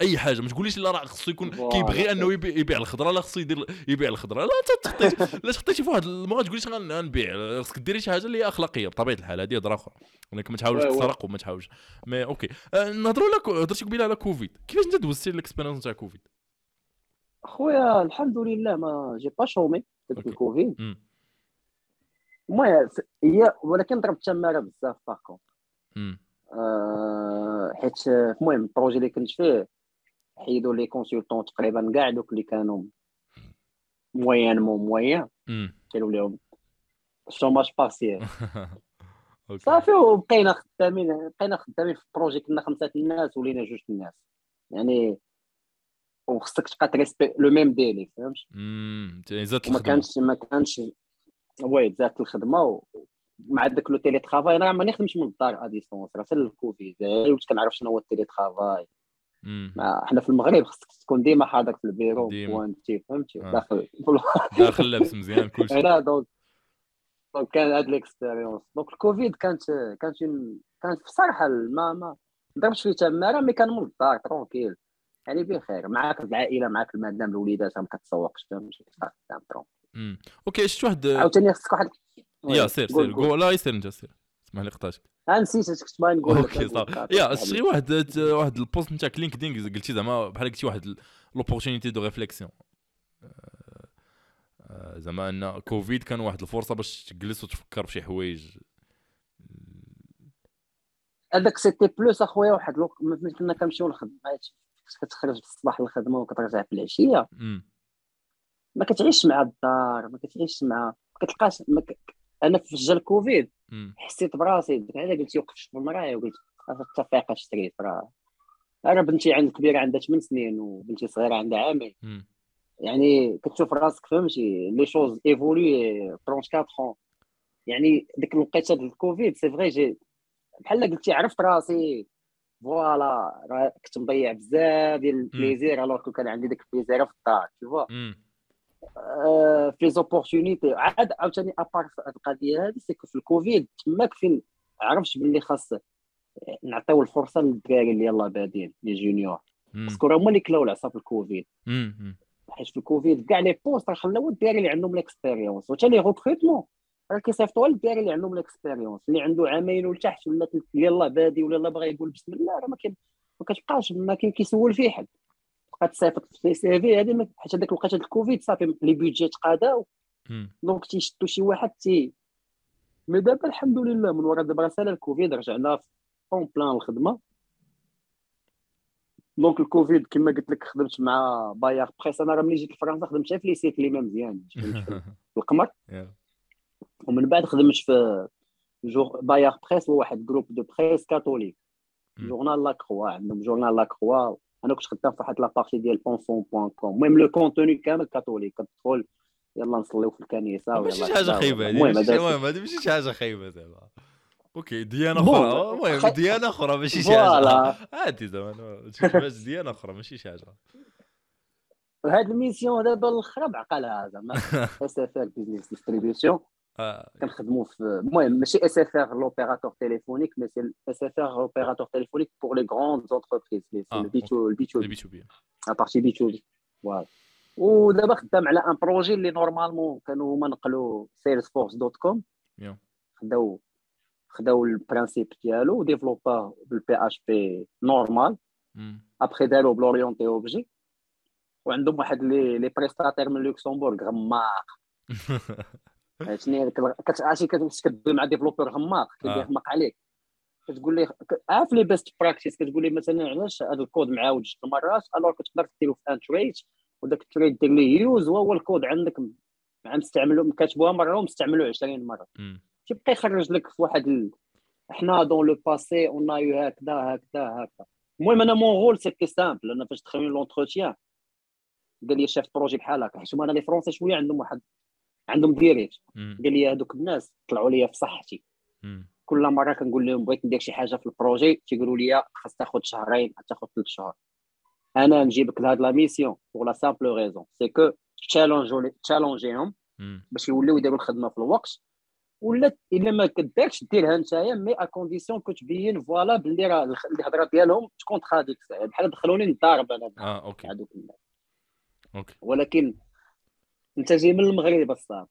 أي حاجة. ما تقوليش لا راه خصو يكون. كيبغي أنه يبيع, الخضرة لا خصو يدير يبيع الخضرة. لا انت تحطيتي لا تحطيتي في واحد ما تقوليش غن- غنبيع. خصك ديري شي حاجة اللي هي أخلاقية بطبيعة الحال هذه هضرة أخرى. ولكن ما تحاولش. تسرق وما تحاولش. mais ok. آه، نهضروا كو- هضرتي قبيلة على كوفيد. كيفاش انت دوزتي ال expérience تاع كوفيد؟ خويا الحمد لله mais j'ai pas chômé ok. الكوفيد. المهم هي ولكن ضربت تماره بزاف باغ. آه حيت المهم ال projet اللي كنت فيه حيدوا les consultants تقريبا كاع دوك اللي كانوا moyens mo moyens مم. قالوا لهم ال chômage partiel صافي وبقينا خدامين بقينا خدامين في ال projet كنا خمسة الناس ولينا جوج الناس يعني وخصك تبقى ت respecter le même délai فهمت امم زادت الخدمه كانش ما كانش oui زادت الخدمه و... مع داك le télétravail أنا ما نخدمش من الدار à distance راه في الكوفيد ولت كنعرف شنو هو ال télétravail. ما حنا في المغرب خصك تكون ديما حاضر في ال bureau. pointer فهمتي آه. داخل داخل لابس مزيان كلشي هنا donc donc كان هاد l'expérience donc الكوفيد كانت كانت كانت بصراحه ما ما ضربت فيه تماره mais كان من الدار tranquille يعني بخير معاك العائلة معاك المدام الوليدات ما كتسوقش خدام tranquille مم. ok شفت واحد عاوتاني خصك واحد يا سير سير. قول. لا سير انت سير. اسمح لي قطعتك. ها نسيت اش كنت باغي نقول. ok صافي. يا شي واحد واحد ال post نتاعك LinkedIn قلتي زعما بحال قلتي واحد l'opportunité de réflexion زعما أن كوفيد كان واحد الفرصة باش تجلس وتفكر في شي حوايج. هذاك c'était plus أخويا واحد كنا كنمشيو كتخرج في الصباح للخدمه وكترجع في العشية. ما كتعيش مع الدار ما كتعيش مع ما كتلقاش ما ك... أنا في جا الكوفيد. حسيت براسي علاش قلت وقفت في المرايه وقلت التفاقه شريت راه. راه بنتي عند كبيرة عندها 8 سنين وبنتي صغيرة عندها عامين. يعني كتشوف راسك فهمتي؟ les choses évoluent 34 يعني ديك الوقيتة ديال الكوفيد c'est vrai j'ai بحال قلتي عرفت راسي. voilà راه كنت مضيع بزاف ديال ال plaisir alors كان عندي ديك ال plaisir في الدار vois. مم. آه، les opportunités عاد عاوتاني à part في هاد القضية هادي c'est que في الكوفيد تماك فين؟ عرفت باللي خاص نعطيو الفرصة للدراري اللي يلاه بادين les juniors. parce que راه هما اللي كلاو العصا في الكوفيد. حيت في الكوفيد كاع les postes راه خلاو الدراري اللي عندهم l'expérience وحتى les recrutements راه كيصيفطوا الدراري اللي عندهم l'expérience اللي عنده عامين ولتحت ولا يلاه بادي ولا يلاه باغي يقول بسم الله راه ما كاين ما كتبقاش ما كاين كيسول فيه حد تبقى تصيفط في CV هذه حيت هذاك الوقيته ديال الكوفيد صافي les budgets تقاداو. donc تيشدوا شي واحد تي mais دابا الحمد لله من وراء دابا سالا الكوفيد رجعنا ف en plein الخدمة donc الكوفيد كما قلت لك خدمت مع Bayard Presse أنا راه ملي جيت لفرنسا خدمت في les sites اللي ما مزيان في القمر. ومن بعد خدمت في جور Bayard Presse هو واحد groupe de presse catholique. journal La Croix عندهم journal La Croix أنا كنت خدام في واحد la partie ديال enfant point com المهم le contenu كامل catholique كتدخل يلا نصليو في الكنيسة ماشي شي حاجة خايبة المهم هذه ماشي شي حاجة خايبة زعما okay ديانة أخرى. المهم ديانة أخرى ماشي شي حاجة. عادي زعما ديانة أخرى ماشي شي حاجة. هاد ال mission دابا الاخرى بعقلها زعما SFR Business Distribution. كنخدموا في المهم ماشي SFR l'opérateur téléphonique mais c'est SFR l'opérateur téléphonique pour les grandes entreprises آه، ال B to ال B to les B to B la partie B to B voilà ودابا خدام على un projet اللي normalement كانوا هما نقلوا Salesforce dot com يا. خداو خداو ال principe ديالو و développ اه بال PHP normal مم. ابخي داروا ب l'orienté objet وعندهم واحد les les prestataires من لوكسمبورغ غماق عرفتني عرفتي كت- كتدوي مع développeur آه. كيغمق عليك. كتقول ليه ك- عارف les best practices كتقول ليه مثلا علاش هذا الكود معاود جوج مرات؟ alors كتقدر ديرو في un trait وداك ال trait دير ليه use وهو الكود عندك مع مستعملو كاتبوها مرة ومستعملو 20 مرة. تيبقى يخرج لك في واحد ال... حنا dans le passé on a eu هكذا هكذا هكذا. المهم أنا mon rôle c'était simple أنا فاش دخلوني l'entretien قال لي chef projet بحال هكا. حيت أنا les Français شوية عندهم واحد عندهم ديريت. قال لي هذوك الناس طلعوا لي في صحتي. كل مرة كنقول لهم بغيت ندير شي حاجة في ال projet تيقولوا لي خاص تاخذ شهرين حتى تاخذ ثلاث شهور أنا نجيبك لهاد la mission pour la simple raison c'est que ت challeng يهم مم. باش يوليو يديروا الخدمة في الوقت. ولا إلا ما كدارش ديرها نتايا mais à condition que تبين voilà باللي راه الهضرة ديالهم تكون خاديك بحال دخلوني نضارب أنا آه okay. هذوك الناس. okay. ولكن انت جاي من المغرب الصاف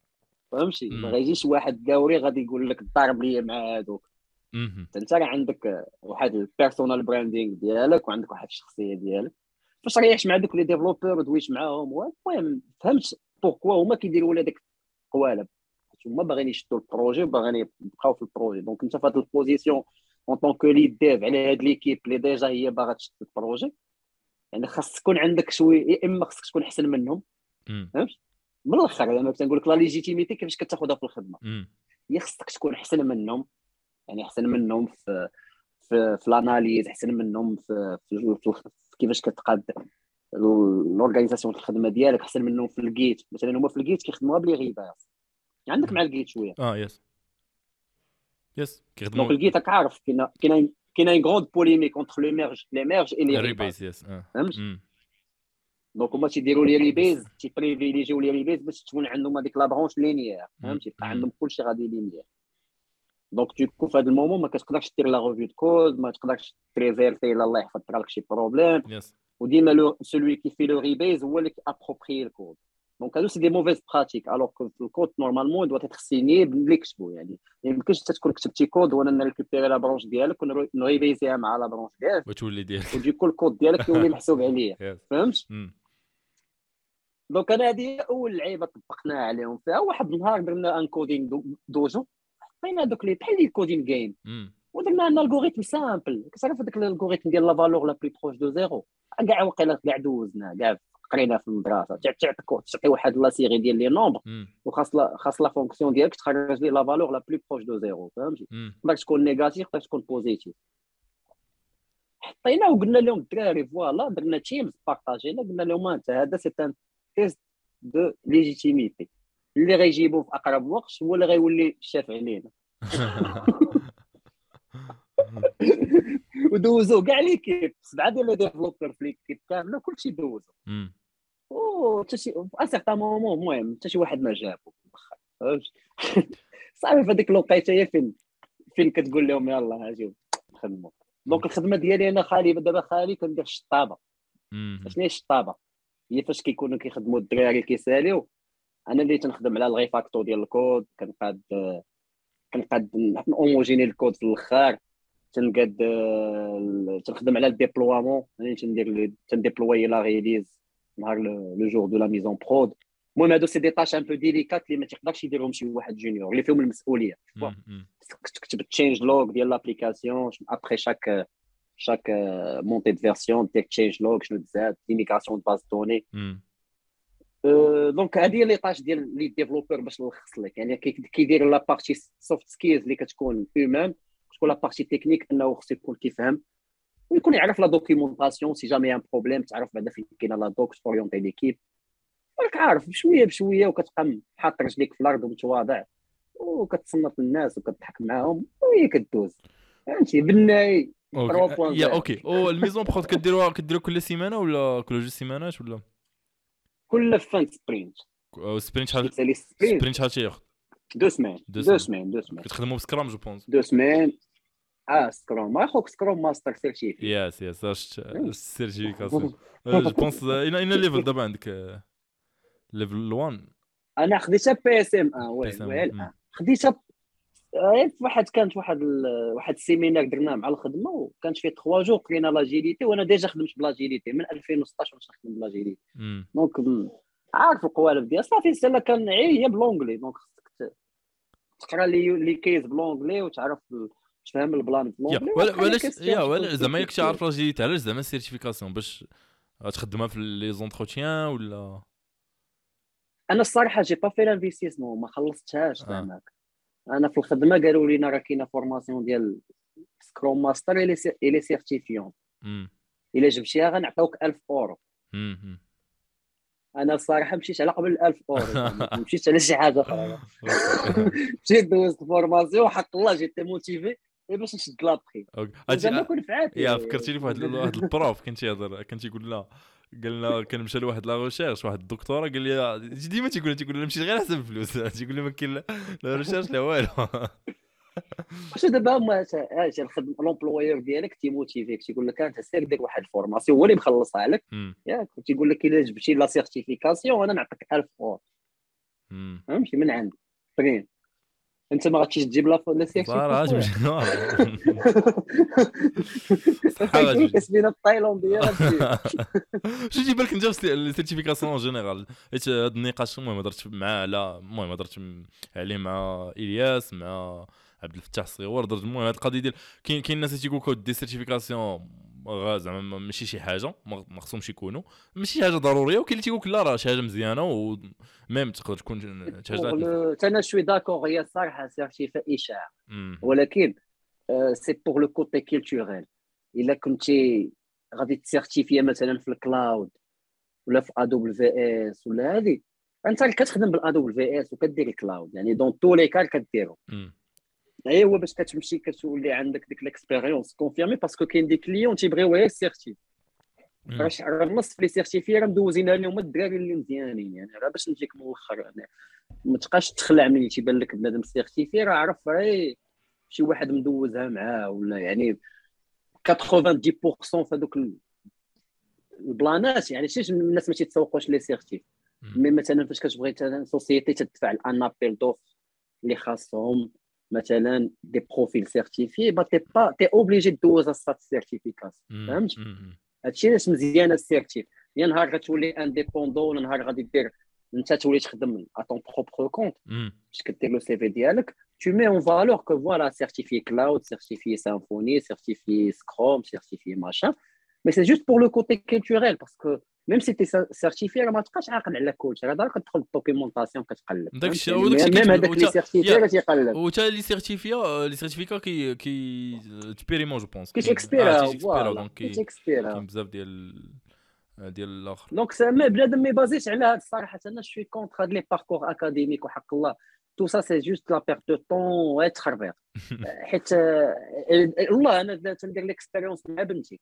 فهمتي. ما غيجيش واحد داوري غادي يقول لك ضارب لي مع هذوك. انت راه عندك واحد ال personal branding ديالك وعندك واحد الشخصية ديالك. فاش ريحت مع دوك les développeurs ودويت معاهم المهم فهمت pourquoi هما كيديروا لي ديك القوالب هما باغيين يشدوا ال projet وباغيين يبقاو في ال projet. donc انت في هذه ال position en tant que lead dev على هاد l'équipe اللي déjà هي باغا تشد ال projet يعني خاص تكون عندك شوية يا إما خاصك تكون أحسن منهم. مم. من الأخر أنا كنقول لك la légitimité كيفاش كتاخذها في الخدمة. هي خصك تكون أحسن منهم يعني أحسن منهم في في, في ال analyse أحسن منهم في, في, في, في كيفاش كتقاد ال organisation الخدمة ديالك أحسن منهم في ال Git. مثلا هما في ال Git كيخدموها ب les rebase عندك مع ال Git شوية. آه yes yes donc كيخدموا ال Git راك عارف كاين كاين كاين grande polémique entre les merge les merge et les rebase yes فهمت. donc هما تيديروا les rebase تي privilégi يو les rebase باش تكون عندهم هذيك la branche linéaire فهمتي يبقى. عندهم كلشي غادي linéaire donc du coup في هذا ال moment ما كتقدرش دير la review de code ما تقدرش ت reverter الا الله يحفظ طرا لك شي problème وديما le celui qui fait le rebase هو اللي كي approprier ال code donc هادو c'est des mauvaises pratiques alors que في ال code normalement doit être signé باللي كتبو يعني ما يمكنش انت تكون كتبتي كود وأنا ن récupérer la branche ديالك ون rebas يها مع la branche ديالك وتولي ديال و du coup ال code ديالك يولي محسوب عليه yes فهمت. donc أنا هذه اول لعيبه طبقناها عليهم فيها. واحد النهار درنا un coding do- dojo حطينا دوك لي بحال les coding game. ودرنا un algorithme simple. كتعرف هذاك ال algorithme ديال la valeur la plus proche de zéro. كاع وقيلا كاع دوزنا كاع قرينا في المدرسة. تع- تعطيك تعطي واحد la série ديال les nombres. وخاص لا خاص la fonction ديالك تخرج لي la valeur la plus proche de zéro. فهمتي. تقدر تكون négatif تقدر تكون positif. حطينا وقلنا لهم الدراري voilà درنا Teams partag ينا قلنا لهم انت هذا c'est un test de légitimité اللي غيجيبوه في اقرب وقت هو اللي غيولي شاف علينا ودوزو كاع l'équipe سبعه ديال les développeurs في l'équipe كامله كلشي دوزو أو حتى شي في un certain moment المهم حتى شي واحد ما جابو صافي في هذيك الوقيته هي فين فين كتقول لهم يلاه اجيو نخدموا donc الخدمه ديالي أنا خالي دابا خالي كندير الشطابه شنو هي الشطابه هي فاش كيكونوا كيخدموا الدراري كيساليو أنا اللي تنخدم على ال refacto ديال الكود كنقاد كنقاد اونجيني الكود في الأخر تنقاد تنخدم على الديبلوامون يعني تندير تنديبلوي لا ريليز نهار لو جور دو لا ميزون برود. المهم هادو سي دي تاش ان بو ديليكات اللي ما تقدرش يديرهم شي واحد جونيور اللي فيهم المسؤولية. تكتب تشينج لوغ ديال لابليكاسيون ابخي شاك شاك مونتي دو فيرسيون دير تشينج لوغ شنو تزاد ليميغراسيون باز دوني donc هذه les tâches ديال les développeurs باش نلخص لك يعني كيدير la partie soft skills اللي كتكون هيومان تكون la partie technique انه خصو يكون كيفهم ويكون يعرف la documentation si jamais un problème تعرف بعدا فين كاينة la doc تُ orienter l'équipe راك عارف بشويه بشويه وكتبقى حاط رجليك في الأرض ومتواضع وكتصنت الناس وكتضحك معاهم وهي كدوز فهمتي بالناي يا okay أو ال mise en prod كديروها كديروا كل سيمانه ولا كل جوج سيمانات ولا كل fin sprint sprint شحال sprint شحال تياخذ deux semaines deux semaines deux semaines كتخدموا ب Scrum je pense deux semaines آه Scrum ما خوك Scrum Master certifié yes yes ال certification je pense level دابا عندك level 1 أنا خديتها PSM آه oui خديتها واحد كانت واحد واحد ال séminaire درناه مع الخدمة وكانت فيه 3 jours قرينا l'agilité وأنا déjà خدمت ب l'agilité من 2016 وأنا نخدم ب l'agilité دونك عارف القوالب ديال صافي سلا كان هي بلونجلي دونك خصك تقرا لي لي كيز بلونجلي وتعرف تفهم البلان بلونجلي وعلاش يا ولا زعما ياك تعرف لاجيليتي علاش زعما سيرتيفيكاسيون باش تخدمها في لي زونتروتيان ولا؟ أنا الصراحة جي با في لانفيستيسمون ما خلصتهاش زعماك أنا في الخدمة قالوا لينا راه كاينة فورماسيون ديال سكروم ماستر الي سيرتيفيون إلا جبتيها غنعطيوك 1000 اورو أنا الصراحة مشيت على قبل 1000 اورو مشيت على شي حاجة أخرى. مشيت دوزت فورماسيون حق الله جيت موتيفي باش نشد لابخي. زعما كون فعات يا فكرتيني في واحد البروف. كنت يهضر كنت يقول لا. قلنا كان مشى لواحد لا ريشيرش واحد الدكتورة قال لي ديما تيقول تيقول لي مشيت غير حسب الفلوس تيقول لي ما كاين لا ريشيرش لا والو. واش دابا هما الخدمه لومبلويور ديالك تيموتيفيك تيقول لك انت سير دير واحد الفورماسيون هو اللي مخلصها لك. ياك تيقول لك إلا جبتي لا سيرتيفيكاسيون أنا نعطيك 1000 اورو فهمتي من عندك. فرين انت ما غاديش تجيب لا لا سيرتيفيكاسيون كسبينا التايلانديه شو يجي بالك نجاوب السيرتيفيكاسيون جينيرال حيت هذا النقاش المهم هضرت معاه على المهم هضرت عليه مع إلياس مع عبد الفتاح الصغيور درت المهم هذه القضية ديال كاين كاين الناس تيقول لك des certifications زعما ماشي شي حاجة ما خصهمش يكونوا. ماشي شي حاجة ضرورية وكاين اللي تيقول لك لا راه شي حاجة مزيانة و même تقدر تكون شي حاجة أنا je suis d'accord هي الصراحه certification. ولكن c'est pour le côté culturel إلا كنتي غادي ت certifier مثلا في ال cloud ولا في ادوبل في اس ولا هذه أنت كتخدم بالادوبل في اس وكدير الكلاود يعني دون تو لي كار كديرو. اي هو باش كتمشي كتولي عندك ديك ليكسبيريونس كونفيرمي باسكو كاين دي كليون تيبغيو غير سيرتي راه النص في لي سيرتيفي راه مدوزين لهم الدراري اللي مزيانين يعني راه باش نجيك من الآخر يعني ما تبقاش تخلع ملي تيبان لك بنادم سيرتيفي راه عرف راه شي واحد مدوزها معاه ولا يعني 90% في هذوك البلانات يعني شي الناس ما تيتسوقوش لي سيرتيف مي مثلا فاش كتبغي سوسيتي تدفع الان ابيل دوف اللي خاصهم مثلا دي بروفيل سيرتيفي با تي با تي اوبليجي دوز السات سيرتيفيكاسيون فهمت؟ هادشي علاش مزيان السيرتيف يا نهار غتولي انديبوندون نهار غادي دير انت تولي تخدم ا طون بروبر كونت باش كدير لو سي في ديالك tu mets en valeur que voilà certifié cloud certifié symfony certifié scrum certifié machin. Mais c'est juste pour le côté culturel parce que ميم سي تي سيرتيفي راه ما تبقاش عاقل على كلشي راه دار كتدخل الدوكيومونطاسيون كتقلب داك الشيء؟ هو داك الشيء ميم هذاك اللي سيرتيفي راه تيقلب وتا لي سيرتيفيا لي سيرتيفيكا كي كي تبيريمون جو بونس اكسبيرا فوالا دونك كيش كي- اكسبيرا كاين بزاف ديال ديال الآخر دونك سما بنادم ما يبازيش على هذا الصراحه أنا شوي كونتر هاد لي باركور اكاديميك وحق الله تو سا سي جوست لا بيرت دو طون وتخربيق حيت آه، والله أنا تندير ليكسبيريونس مع بنتي.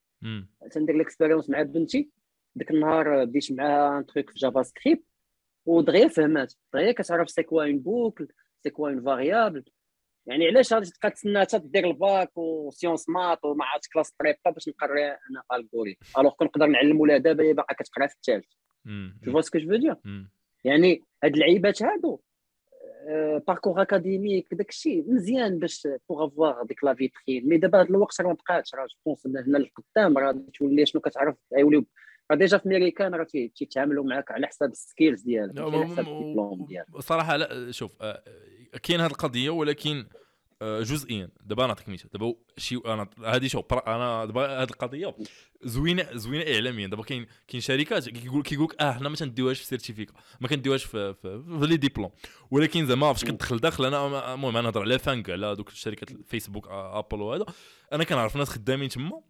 تندير ليكسبيريونس مع بنتي ديك النهار بديت معاها ان تروك في جافا سكريبت ودغيا فهمات. دغيا كتعرف سي كوا اون بوكل سي كوا اون فاريابل يعني علاش غادي تبقى تسنى حتى دير الباك وسيونس مات وما عرفتش كلاس بريبا باش نقري أنا الغوري الوغ كنقدر نعلم ولادها دابا هي باقا كتقرا في الثالث. تو فوا سكو جو دير. يعني هاد اللعيبات هادو باركور اكاديميك داك الشيء مزيان باش بوغ افواغ ديك لا فيترين مي دابا هاد الوقت راه ما بقاتش راه جو بونس هنا للقدام راه تولي شنو كتعرف غيوليو راه ديجا في ميريكان راه تي- تيتعاملوا معاك على حساب السكيلز ديالك ماشي على حساب الدبلوم ديالك صراحة لا شوف آه، كاين هذه القضية ولكن آه، جزئيا. دابا نعطيك مثال دابا شي أنا هذه شوف أنا دابا هذه القضية زوينه زوينة اعلاميا. دابا كاين كاين شركات كيقول كيقول لك آه حنا ما تنديوهاش في certificats ما كنديوهاش في في, في les diplômes. ولكن زعما فاش كتدخل داخل. أنا المهم أنا نهضر على FAANG على دوك الشركات الفيسبوك آه، ابل وهذا. أنا كنعرف ناس خدامين تما.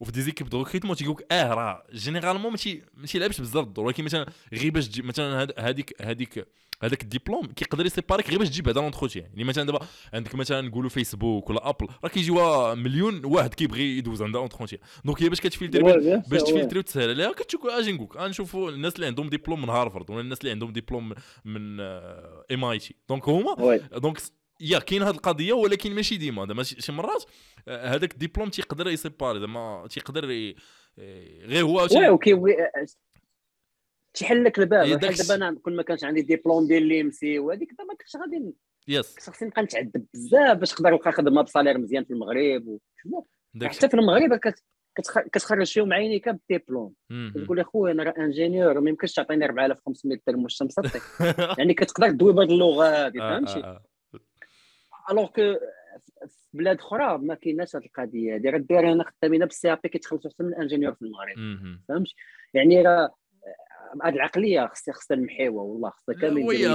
وفي des équipes de recrutement تيقول لك آه راه généralement ماشي ماشي لعبش بزاف الدور ولكن مثلا غير باش تجيب مثلا هذيك هذيك هذاك الدبلوم كيقدر يséparerيك غير باش تجيب هذا l'entretien يعني مثلا دابا عندك مثلا نقولوا فيسبوك ولا ابل راه كيجيوا مليون واحد كيبغي يدوز عندها l'entretien donc هي باش كت filtrer باش. ت filtrer وتسهل عليها كتشوف أجي نقولك غنشوفوا الناس اللي عندهم ديبلوم من هارفارد ولا الناس اللي عندهم ديبلوم من MIT donc هما. donc يا كاين هذه القضية ولكن ماشي ديما. زعما شي مرات آه، هذاك الدبلوم تيقدر ي séparer. زعما تيقدر ي- غير هو وي أوكي وي تيحل لك الباب. بحال دابا أنا كون ما كانش عندي ديبلوم ديال l'IT وهذيك دابا كنتش غادي يس خصني نبقى نتعذب بزاف باش نقدر نلقى خدمة ب salaire مزيان في المغرب حتى في المغرب كت... كتخ- كتخرج فيهم عينيك بالديبلوم الشيء. تقول يا خويا أنا راه ingénieur ما يمكنش تعطيني 4500 درهم واش مسطي يعني كتقدر تدوي بهذه اللغة هذه آه، فهمتي؟ آه، آه. alors que في بلاد أخرى ما كايناش هذه القضية هذه راه الدراري هنا خدامين بال CAP كيتخلصوا احسن من ال ingénieur في المغرب مهم. فهمتي يعني راه هذه العقلية خصها خصها المحيوة والله خصها كامل oui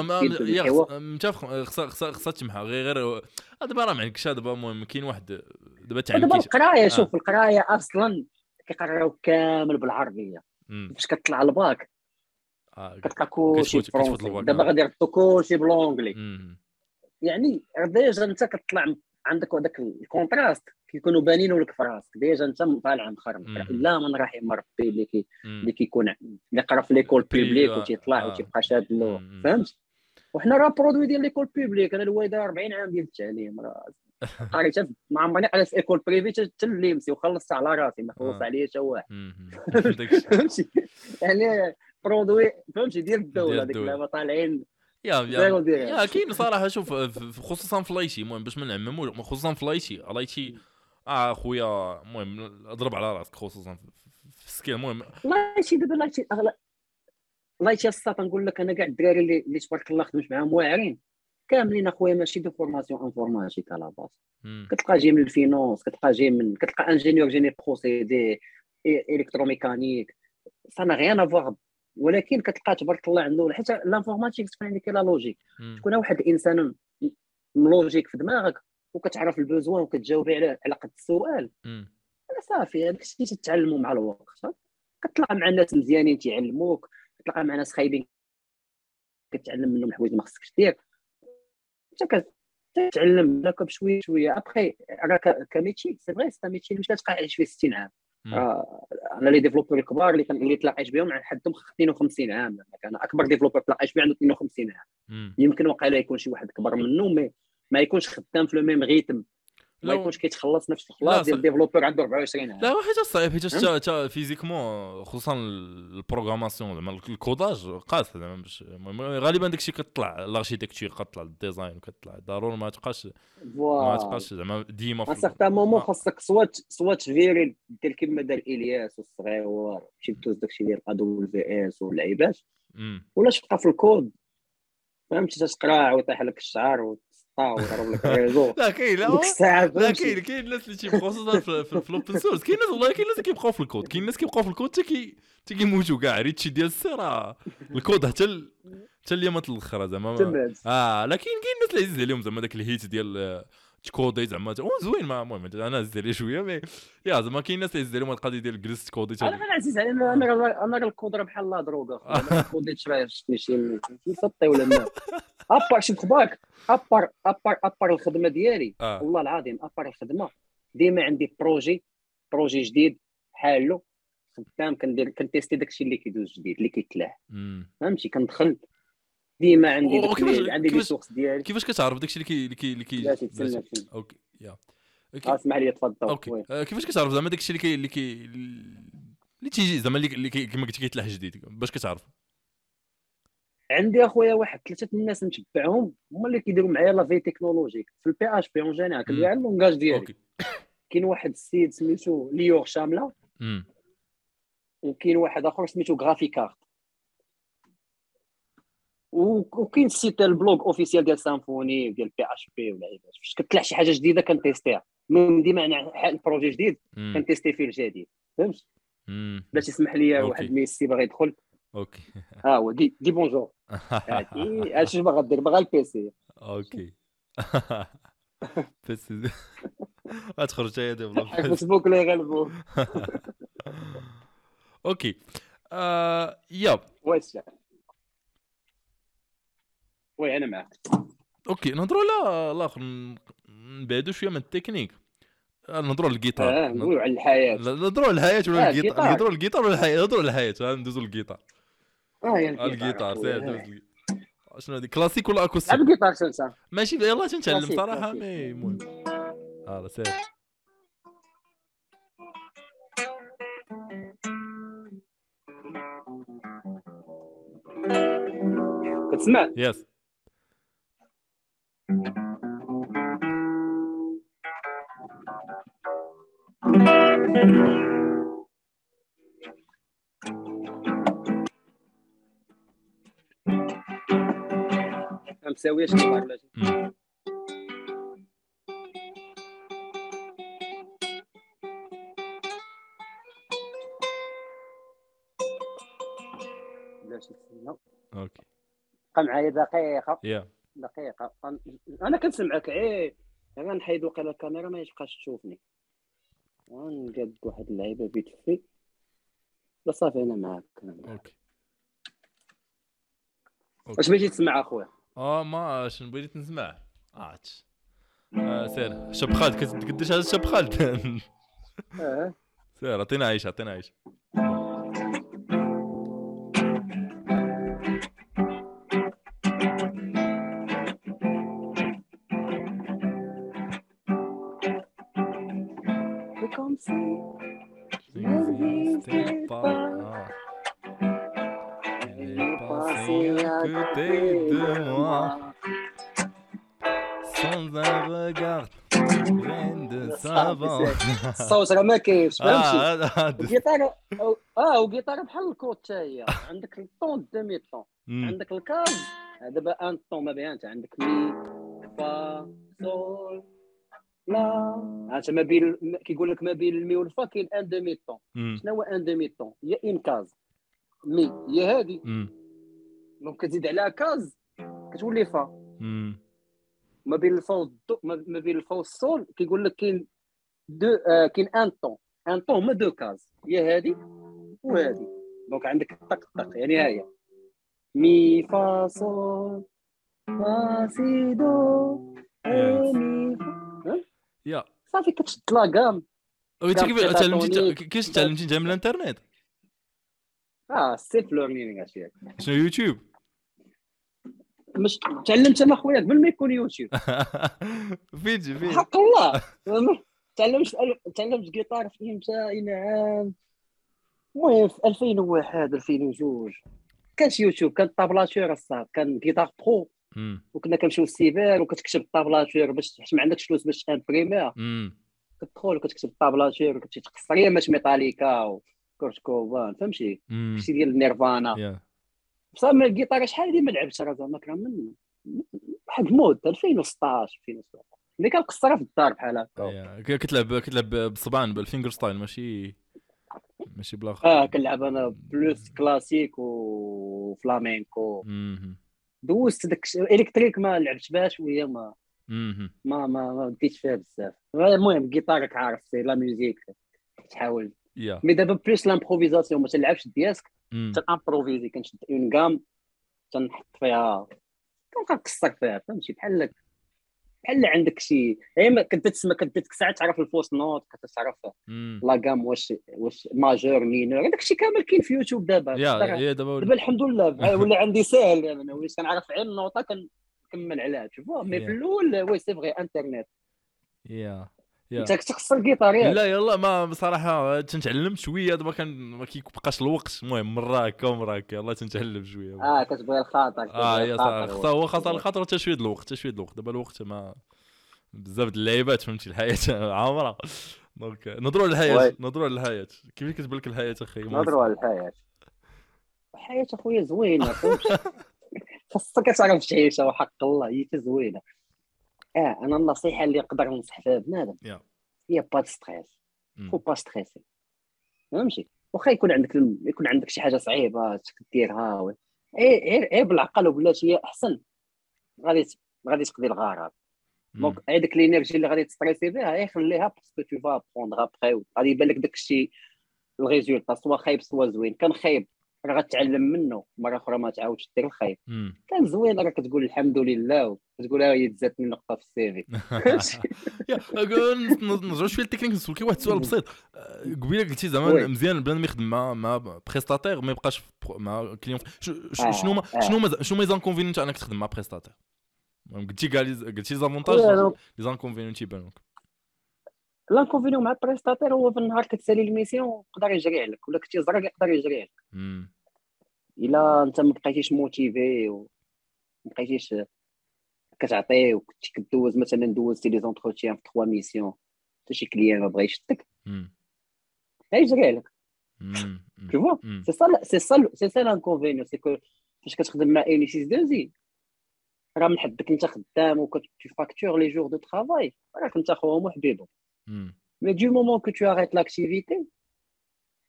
متفق خصها خصها خصها تمحى غير غير آه، دابا راه ما عندكش دابا المهم كاين واحد دابا تعلم دابا القراية آه. شوف القراية أصلا كيقراو كامل بالعربية. فاش كتطلع الباك آه، كتلقى كلشي دابا آه. غادي يردوا كلشي ب l'anglais مم. يعني déjà انت كتطلع عندك هذاك ال contraste كيكونوا بانين لك في راسك déjà انت طالع مخرم. الا من رحم ربي اللي كي. اللي كيكون اللي قرا في l'école publique آه، وتيطلع آه. وتيبقى شاد له. فهمت وحنا راه produit ديال l'école publique أنا الوالده 40 عام ديال التعليم راه قريت ما عمرني قريت في école privée حتى ال LIMSI وخلصت على راسي ما خلص آه. عليا حتى واحد. فهمتي يعني produit فهمتي ديال الدولة ديك الدولة. اللعبه طالعين يا يا يا كاين صراحة شوف خصوصا في l'IT المهم باش ما نعممو خصوصا في l'IT l'IT آه خويا المهم أضرب على رأسك خصوصا في- ال skill المهم شي دابا l'IT أغلى. l'IT الساط نقول لك أنا كاع الدراري اللي اللي تبارك الله خدمت معاهم واعرين. كاملين أخويا ماشي de formation informatique à la base. كتلقى جاي من ال finance كتلقى جاي من كتلقى ingénieur génie procédés électromécanique ça n'a rien à voir ولكن كتلقى تبارك الله عنده حتى l'informatique تكون عندك la logique. تكون واحد الإنسان م logique في دماغك وكتعرف ال besoin وكتجاوبي على على قد السؤال. صافي هذاك الشيء تتعلموا مع الوقت. كتلقى مع ناس مزيانين تيعلموك كتلقى مع ناس خايبين كتعلم منهم حوايج ما خصكش دير. انت كتعلم هكا بشوية شوية ابخي راه ك métier c'est vrai c'est métier اللي مش كتبقى عايش فيه 60 عام راه أنا les développeurs الكبار اللي كان اللي تلاقيت بهم حدهم 52 عام. كان أكبر développeur تلاقيت به عنده 52 عام. يمكن وقيلا يكون شي واحد كبر منه mais ما يكونش خدام في le même rythme ما لا يكونش كيتخلص نفس لا، الخلاص ديال صح. développeur عنده 24 عام. لا حيت صعيب حيت حتى physiquement خصوصا ال programmation زعما ال codage قاس زعما باش غالبا داكشي كطلع ال architecture كطلع ال design وكطلع ضروري ما تبقاش ما تبقاش زعما ديما في سارتان مومون خاصك soit soit virer دير كيما دار إلياس والصغيور تمشي دوز داكشي ديال AWS واللعيبات. ولا تبقى في الكود. فهمتي تتقرا ويطيح لك الشعر لك réseau لا كاين لا لا؟ كاين كاين الناس اللي تيبقاو خصوصا في, ال open source كاين ناس والله كاين ناس اللي كيبقاو في الكود. كاين ناس كيبقاو في الكود حتى كي حتى كيموتوا كاع. ريتشي ديال ال C راه الكود حتى حتى اليامات الأخرى زعما آه لكن كاين الناس اللي عزيز عليهم زعما داك الهيت ديال آه، ت coder زعما زوين ما المهم أنا عزيز عليه شوية mais يا زعما كاين الناس اللي عزيز عليهم القضية ديال جلست ت coder أنا عزيز علي أنا أنا راه- أنا راه الكود راه بحال la drogue أخويا. ما codéتش راه شفتني شي مسطي ولا ما à part شوف خباك ابار ابار أبار الخدمة ديالي. آه. والله العظيم أبار الخدمة. ديما عندي projet projet جديد حالو. خدام كندير كن tester داكشي اللي كيدوز جديد اللي كيتلاح. مم. فهمتي؟ كندخل ديما عندي اللي- عندي source ديالي. كيفاش كتعرف؟ داكشي اللي كي اللي كي. OK يا. اسمح لي تفضل OK. آه، كيفاش كتعرف؟ زعما داكشي اللي كي اللي كي اللي تيجي زعما اللي اللي كما قلتي كيتلاح جديد. باش كتعرف؟ عندي أخويا واحد ثلاثة الناس نتبعهم هما اللي كيديروا معايا la veille technologique في ال PHP en général كندير على ال langage ديالي. OK. كاين واحد السيد سميتو Lior Chamla وكاين واحد آخر سميتو Grafikart وكاين ديال ال blog officiel ديال Symfony ديال PHP ولا عيبات فاش كتطلع شي حاجة جديدة كن testerها. من ديما أنا حال projet جديد كن tester فيه الجديد. فهمت؟ باش يسمح لي. واحد ميسي باغي يدخل. OK. ها هو دي دي bonjour هادشي باغا دير باغا ال PC OK. بس غتخرج هي دابا حق فيسبوك اللي يغلبوه OK. آه، يا. واش oui أنا معاك OK نهضروا على الآخر نبعدوا شوية من التكنيك. آه، نهضروا على الجيتار آه نقولوا على الحياة. نهضروا على الحياة ولا آه، الجيتار. نهضروا على الجيتار ولا الحياة؟ نهضروا على الحياة. ندوزوا للجيتار آه الجيتار شنو هذه؟ كلاسيك ولا acoustique؟ الجيتار سنسا ماشي يلا تنتعلم صراحة. mais المهم آه سير. كتسمع yes مساوياش الجيتار ولا. okay بقى معايا دقيقه يا دقيقة. أنا كنسمعك عي أنا نحيد وقيلا الكاميرا ما يبقاش تشوفني. نقاد واحد اللعيبة بيت في لا صافي أنا معاك. okay. واش بغيتي تسمع أخويا؟ آه ما شنو بغيت نسمع عرفتش آه سير. شاب خالد كت- قداش هذا شاب خالد؟ آه سير عطينا عيش عطينا عيش الصوت راه ما كاينش فهمتي هذا الجيتار آه والجيتار بحال العود حتى هي عندك ال ton demi-ton. عندك ال case. دابا un ton ما بيانش عندك mi fa sol la. عرفت ما بين كيقول لك ما بين ال mi وال fa كاين un demi-ton. شنو هو un demi-ton؟ هي une case. mi هي هادي. donc كتزيد عليها case كتولي fa. ما بين الفا والدو ما ما بين الفا والسول كيقول لك كاين deux آه كاين un ton un ton هما deux cases هي هادي وهادي donc عندك طق طق يعني ها هي mi fa sol fa si do. ré mi fa. yeah. صافي كتشد la gamme وانت كيف تعلمتي. كيفاش تعلمتي انت من الإنترنت؟ آه self-learning هادشي شنو يوتيوب؟ مش تعلمت أنا خويا قبل ما يكون يوتيوب. جي فين حق الله. تعلمت تعلمت جيتار في إمتى؟ اين عام المهم في 2001 2002 كانش يوتيوب كان tablature الصاد كان Guitar Pro. وكنا كنمشيو للسيبر وكتكتب ال tablature باش حيت ما عندكش فلوس باش ت imprimer مم. كتدخل وكتكتب ال tablature وكتمشي تقصر يا ماش Metallica و Kurt Cobain فهمتي. شي ديال ال Nirvana بصح من الجيتار شحال هادي ما لعبتش راه زعما كان من واحد المود 2016 2017 ملي كنقصرها في الدار بحال هكا كتلعب كتلعب بالصبعان بال finger style ماشي؟ ماشي بلا آه كنلعب أنا blues classique و flamenco. دوزت داك électrique ما لعبتش بها شوية ما. ما ما ما بديتش فيها بزاف. المهم الجيتار راك عارف c'est la musique تحاول. mais دابا blues l'improvisation ما تلعبش دياسك مم. تن improviser كنشد une gamme تنحط فيها كنقصر فيها فهمتي؟ بحال بحال عندك شي. كنت تسمى كنت ديك الساعة تعرف ال fausses notes كتعرف مم. la gamme واش واش majeur mineur هذاك الشيء كامل كاين في يوتيوب دابا. دابا الحمد لله. ولا عندي ساهل أنا وليت كنعرف غير النوطه كنكمل عليها تشوف mais في. الأول oui c'est vrai internet yeah انت كتخص الجيتار لا يلا ما بصراحة تنتعلم شوية دابا كان ما كيبقاش الوقت. المهم مره هكا ومره هكا يلا تنتعلم شوية. آه كتبغي الخاطر آه yeah. خطا هو خاطر الخاطر تشويه الوقت تشويه الوقت. دابا الوقت ما بزاف د اللعيبات فهمتي؟ الحياة عامرة. donc نهضروا على الحياة. نهضروا على الحياة. كيف كتبان لك الحياة أخي؟ نهضروا على الحياة. الحياة أخويا زوينة خاصك تعرف تعيشها وحق الله هي حتى زوينه آه أنا النصيحة اللي نقدر ننصح فيها بنادم. yeah. هي pas stress. faut pas stresser فهمتي؟ واخا يكون عندك يكون عندك شي حاجة صعيبة ديرها و- إيه غير غير بالعقل وبلاتي هي أحسن. غادي غادي تقضي الغرض. donc هذيك ال énergie اللي غادي ت stresser بها غير خليها parce que tu vas prendre après غادي يبان لك داك الشيء ال résultat soit خايب soit زوين. كان خايب. راه غتعلم منه مرة أخرى ما تعاودش دير الخايب مم. كان زوين راه كتقول الحمد لله وتقول ها هي تزادني نقطة في ال CV yeah أقول- نرجعوا شوية للتكنيك نسولك واحد السؤال بسيط آه، قبيلة قلتي زعما. مزيان بنادم يخدم مع مع prestataire ما يبقاش مع client آه، شنو ما آه. شنو ما شنو ما inconvénients تاع أنك تخدم مع prestataire قلتي كاع لي قلتي les avantages les inconvénients تيبانوك l'inconvénient مع ال prestataire هو في النهار كتسالي ال mission يقدر يجري عليك ولا كنتي زرق يقدر يجري عليك. إلا أنت ما بقيتيش motivé و ما بقيتيش كتعطي وكنتي كدوز مثلا دوزتي les entretiens في 3 missions حتى شي client ما بغا يشدك مم. غيجري عليك مم. مم. tu vois مم. c'est ça c'est ça c'est ça l'inconvénient c'est que فاش كتخدم مع une SS2I راه من حدك أنت خدام و que tu factures les jours de travail راك أنت خوهم وحبيبهم مم. mais du moment que tu arrêtes l'activité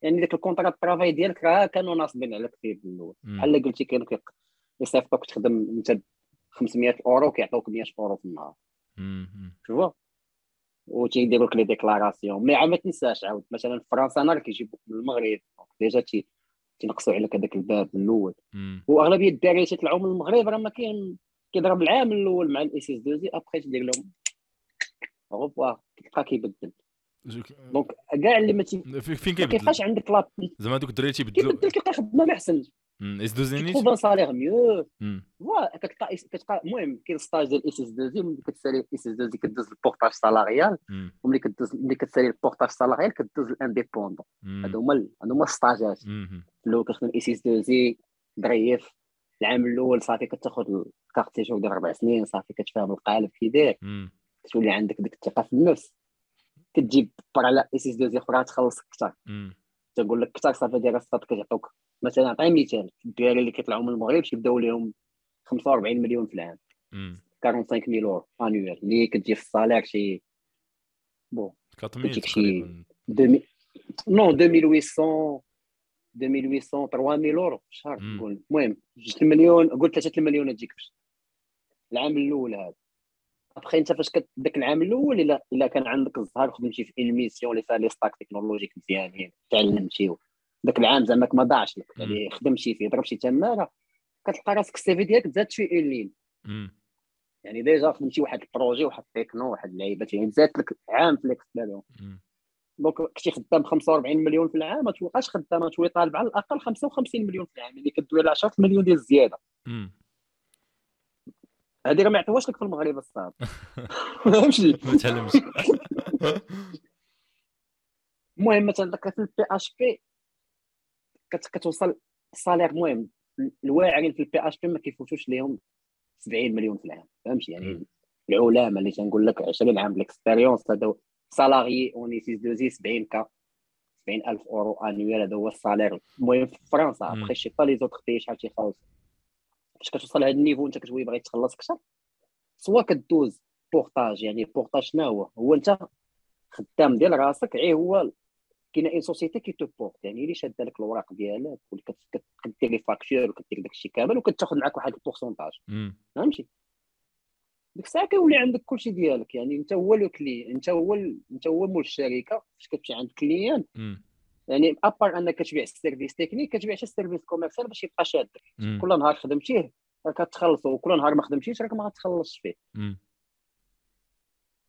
يعني داك ال contrat travail ديالك راه كانوا ناصبين عليك فيه بالاول مم. بحال اللي قلتي كانوا كيق- يصيفطوك تخدم أنت 500 أورو كيعطوك 100 أورو في النهار. شوفوا وتيديروا لك لي ديكلاراسيون مي ما تنساش عاود مثلا في فرنسا أنا راه كيجيبوك من المغرب ديجا تي تنقصوا عليك هذاك الباب الأول مم. واغلبيه الدراري تيطلعوا من المغرب راه ما كاين كيضرب العام الأول مع الاي 6 2 زي ابخي تدير لهم غوفوار تلقى كيبدل دونك كاع اللي ما فين كيبدل؟ كيبقاش عندك لا زعما دوك الدراري تيبدلوا كيبدل كيلقى خدمه ما أحسن. إس دو زينيت؟ كيتروف un salaire mieux. voilà كتلقى كتلقى المهم كاين stage ديال CDI ملي كتسالي CDI كدوز ال portage salarial. وملي كدوز ملي كتسالي ال portage salarial كدوز ال indépendant. هادو هما هادو هما ال stage ات. الأول كتخدم CDI ظريف العام الأول صافي كتاخذ ال carte séjour ديال أربع سنين صافي كتفهم القالب كي داير. كتولي عندك ديك الثقة في النفس. كتجيب على اي 6 2 أخرى تخلص أكثر مم. تنقول لك أكثر صافي ديال الصاد كيعطوك. مثلا عطي مثال الدراري اللي كيطلعوا من المغرب تيبداو لهم 45 مليون في العام. مم. 45 ميل أورو انويل اللي كتجي في الصالير شي بون 4000 كتجيك شي- تقريبا 2000 نو 2800 2800 3000 أورو. في الشهر مم. نقول المهم 2 المليون قلت 3 المليون تجيك العام الأول هذا. ابخي انت فاش داك العام الأول الا إلا كان عندك الزهر خدمتي في ال mission اللي فيها les stacks technologiques مزيانين تعلمتي داك العام زعما ما ضاعش لك. يعني خدمتي فيه ضربتي تماره كتلقى راسك ال CV ديالك تزاد شي une ligne. يعني déjà خدمتي واحد ال projet واحد التكنو واحد اللعيبات يعني تزاد لك عام في l'expérience. donc كنتي خدام 45 مليون في العام ما توقعش خدام توي طالب على الأقل 55 مليون في العام يعني كدوي على 10 مليون ديال الزيادة. راه ما يعطيوهاش لك في المغرب الصاد فهمتي ما تعلمش. المهم مثلا داك في البي اش بي كتوصل الصالير المهم الواعرين في البي اش بي ما كيفوتوش ليهم 70 مليون في العام. فهمتي؟ يعني. العلماء اللي تنقول لك 20 عام ديكسبيريونس هذا سالاري اوني 6 دو زي 70 كا 70 ألف أورو انويل هذا هو الصالير المهم في فرنسا. ابخي شي با لي زوتر بي شحال تيخلص. فاش كتوصل لهذا ال niveau انت كتولي باغي تخلص أكثر soit كدوز portage يعني portage شنو هو؟ هو انت خدام ديال راسك عي هو كاينة une société qui te porte يعني اللي شاده لك الوراق ديالك وكدير les factures وكدير داكشي كامل وكتاخذ معاك واحد ال pourcentage. فهمتي؟ ديك الساعة كيولي عندك كلشي ديالك يعني انت هو le client انت هو انت هو مول الشركة فاش كتمشي عند client يعني à part أنك كتبيع ال service technique كتبيع شي service commercial باش يبقى شادك كل نهار خدمتيه راك كتخلصو وكل نهار ما خدمتيش راك ما غتخلصش فيه.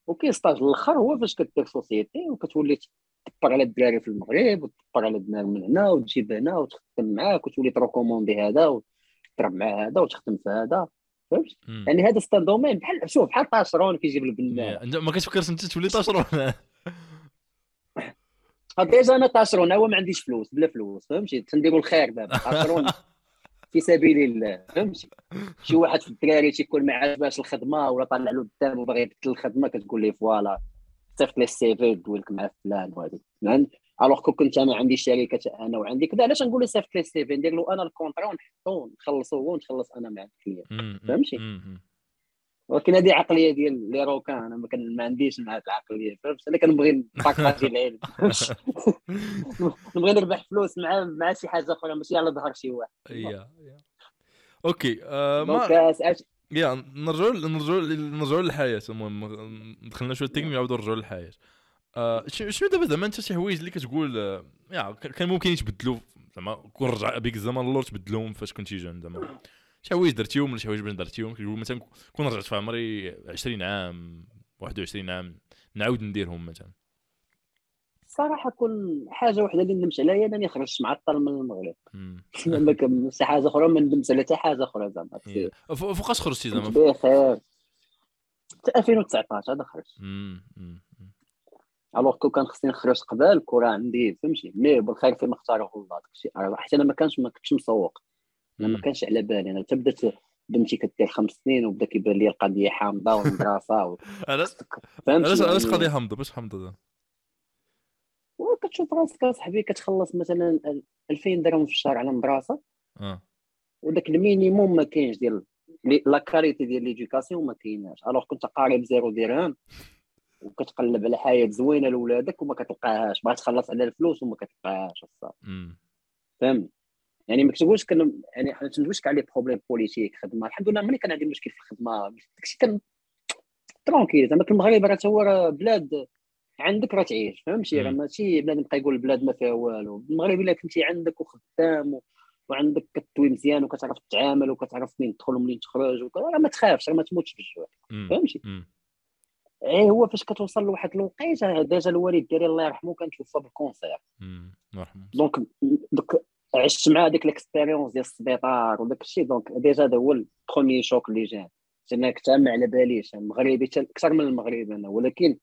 وكاين stage الأخر هو فاش كدير société وكتولي تطبر على الدراري في المغرب وتطبر على بنادم من هنا وتجيب هنا وتخدم معاك وتولي ت recommander هذا وتضرب مع هذا وتخدم في هذا. فهمت؟ يعني هذا c'est un domaine بحال شوف بحال طاشرون كيجيب البنات. ما كتفكرش أنت تولي طاشرون. déjà أنا طاشرون هو ما عنديش فلوس بلا فلوس فهمتي؟ تنديروا الخير دابا. طاشرون في سبيل الله فهمتي؟ شي واحد في الدراري تيكون ما عجباش الخدمة ولا طالع له قدام وباغي يبدل الخدمة كتقول ليه voilà صيفط لي ال CV تقول لك مع فلان وهذه alors que كنت أنا عندي شركة أنا وعندي كذا علاش نقول له صيفط لي ال CV؟ ندير له أنا ال contrat ونحطو نخلصو ونخلص أنا مع ال client فهمتي؟ ولكن هذه عقلية ديال les requins أنا ما, كان ما عنديش مع العقلية فهمت؟ أنا كنبغي ن partager العلم. نبغي نربح فلوس مع مع شي حاجة أخرى ماشي على ظهر شي واحد. OK آه ما يا نرجعوا نرجعوا نرجعوا للحياة المهم دخلنا شوية التكنيك نعاودوا نرجعوا للحياة. آه شنو دابا زعما أنت شي حوايج اللي كتقول آه يا كان ممكن يتبدلوا زعما كون رجع بك الزمن اللور تبدلوهم فاش كنتي jeune زعما. شي حوايج درتيهم ولا شي حوايج ما درتيهم؟ كتقول مثلا كون رجعت في عمري 20 عام 21 عام نعاود نديرهم مثلا. صراحة كل حاجة وحدة اللي ندمت عليها انني خرجت معطل من المغرب. زعما شي حاجة أخرى ما ندمت على حتى حاجة أخرى زعما. فوقاش خرجتي زعما؟ بخير 2019 هذا خرجت. ألوغ كو كان خصني نخرج قبل كرة عندي فهمتي؟ مي بالخير فيما اختاره الله داكشي. حيت أنا ما كانش ما كنتش مسوق. أنا ما كانش على بالي. أنا تبدأت بنتي كدير خمس سنين وبدأ كيبان لي القضية حامضة والمدرسة علاش علاش علاش يعني قضية حامضة؟ باش حامضة كتشوف راسك اصاحبي كتخلص مثلا 2000 درهم في الشهر على المدرسة آه. وداك ال minimum ما كاينش ديال la qualité ديال l'éducation ما كايناش. alors كنت قارب zéro درهم. وكتقلب على حياة زوينة لولادك وما كتلقاهاش. باغي تخلص على الفلوس وما كتلقاهاش. فهمت؟ يعني ما كتقولش كان يعني ما تندويش كاع les problèmes politiques خدمة. الحمد لله ملي كان عندي مشكل في الخدمة داكشي كان tranquille زعما المغرب راه هو بلاد عندك راه تعيش فهمتي؟ راه ماشي بلاد يبقى يقول البلاد ما فيها والو. المغرب الا كنتي عندك وخدام و... وعندك كتوي مزيان وكتعرف تتعامل وكتعرف منين تدخل ومنين تخرج راه ما تخافش راه ما تموتش بالجوع فهمتي؟ إيه هو فاش كتوصل لواحد الوقيته déjà الوالد ديالي الله يرحمه كان توفى بال cancer donc donc عشت مع ديك l'expérience ديال السبيطار وداك الشيء. donc déjà هذا هو ال premier choc اللي جاني أنا كنت ما على باليش. المغربي أكثر من المغرب أنا. ولكن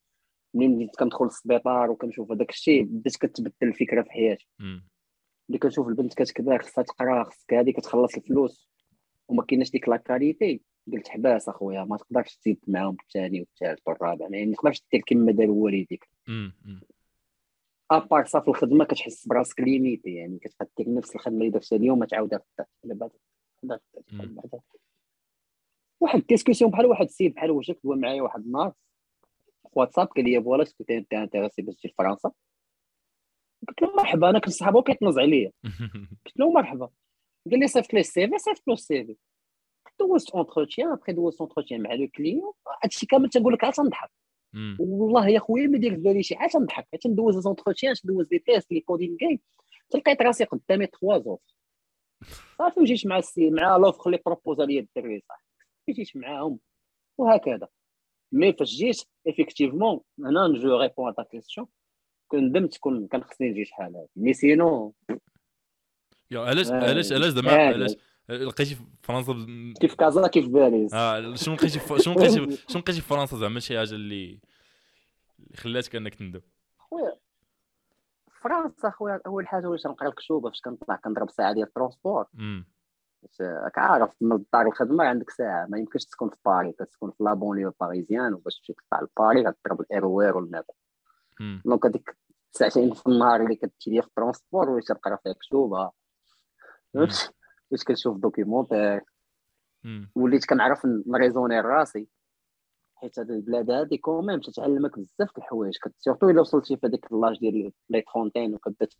منين بديت كندخل للسبيطار وكنشوف هذاك الشيء بديت كتبدل الفكرة في حياتي. ملي كنشوف البنت كتكبر خصها تقرا خصك هذه كتخلص الفلوس. وما كايناش ديك la qualité قلت حباس أخويا ما تقدرش تزيد معاهم الثاني والثالث والرابع. يعني ما تقدرش دير كما داروا والديك. à part صافي الخدمة كتحس براسك limité يعني كتبقى دير نفس الخدمة اللي درتها اليوم ما تعاودها بعد واحد ال discussion بحال واحد السيد بحال وجهك دوا معايا واحد النهار. واتساب قال لي voilà est-ce que t'es intéressé باش تجي لفرنسا؟ قلت له مرحبا أنا كنت صحابه كيتنز عليا. قلت له مرحبا. قال لي صيفط لي ال CV صيفط له ال CV. دوزت entretien après دوزت entretien مع le client هادشي كامل تنقول لك عاد تنضحك. والله يا خويا ما في بالي شي حاجة نضحك حيت ندوز entretiens ندوز des tests les coding كاين تلقيت راسي قدامي trois offres صافي وجيت مع السي مع l'offre اللي proposa لي الدري صافي. جيت معاهم وهكذا. mais فاش جيت effectivement هنا je réponds à ta question كندمت كون كان خصني نجي شحال هادي. mais sinon يا علاش علاش علاش زعما علاش لقيتي في فرنسا كيف كازا؟ كيف باريس آه شنو لقيتي شنو لقيتي شنو لقيتي في فرنسا؟ زعما شي حاجة اللي اللي خلاتك أنك تندم. خويا فرنسا خويا اول حاجة واش نقرا الكتوبه فاش كنطلع كنضرب ساعة ديال ال transport. راك عارف من الدار الخدمة عندك ساعة ما يمكنش تكون في باري كتكون في la banlieue parisienne وباش تمشي تطلع لباري غتضرب ال RER والنافع donc هذيك ساعتين في النهار اللي كتمشي في ال transport واش تقرا فيها كتوبه واش كنشوف documentaire وليت كنعرف ن raisonner راسي حيت هاد البلاد هادي quand même تتعلمك بزاف د الحوايج. surtout إلا وصلتي في هذاك l'âge ديال les trentaines وكبدات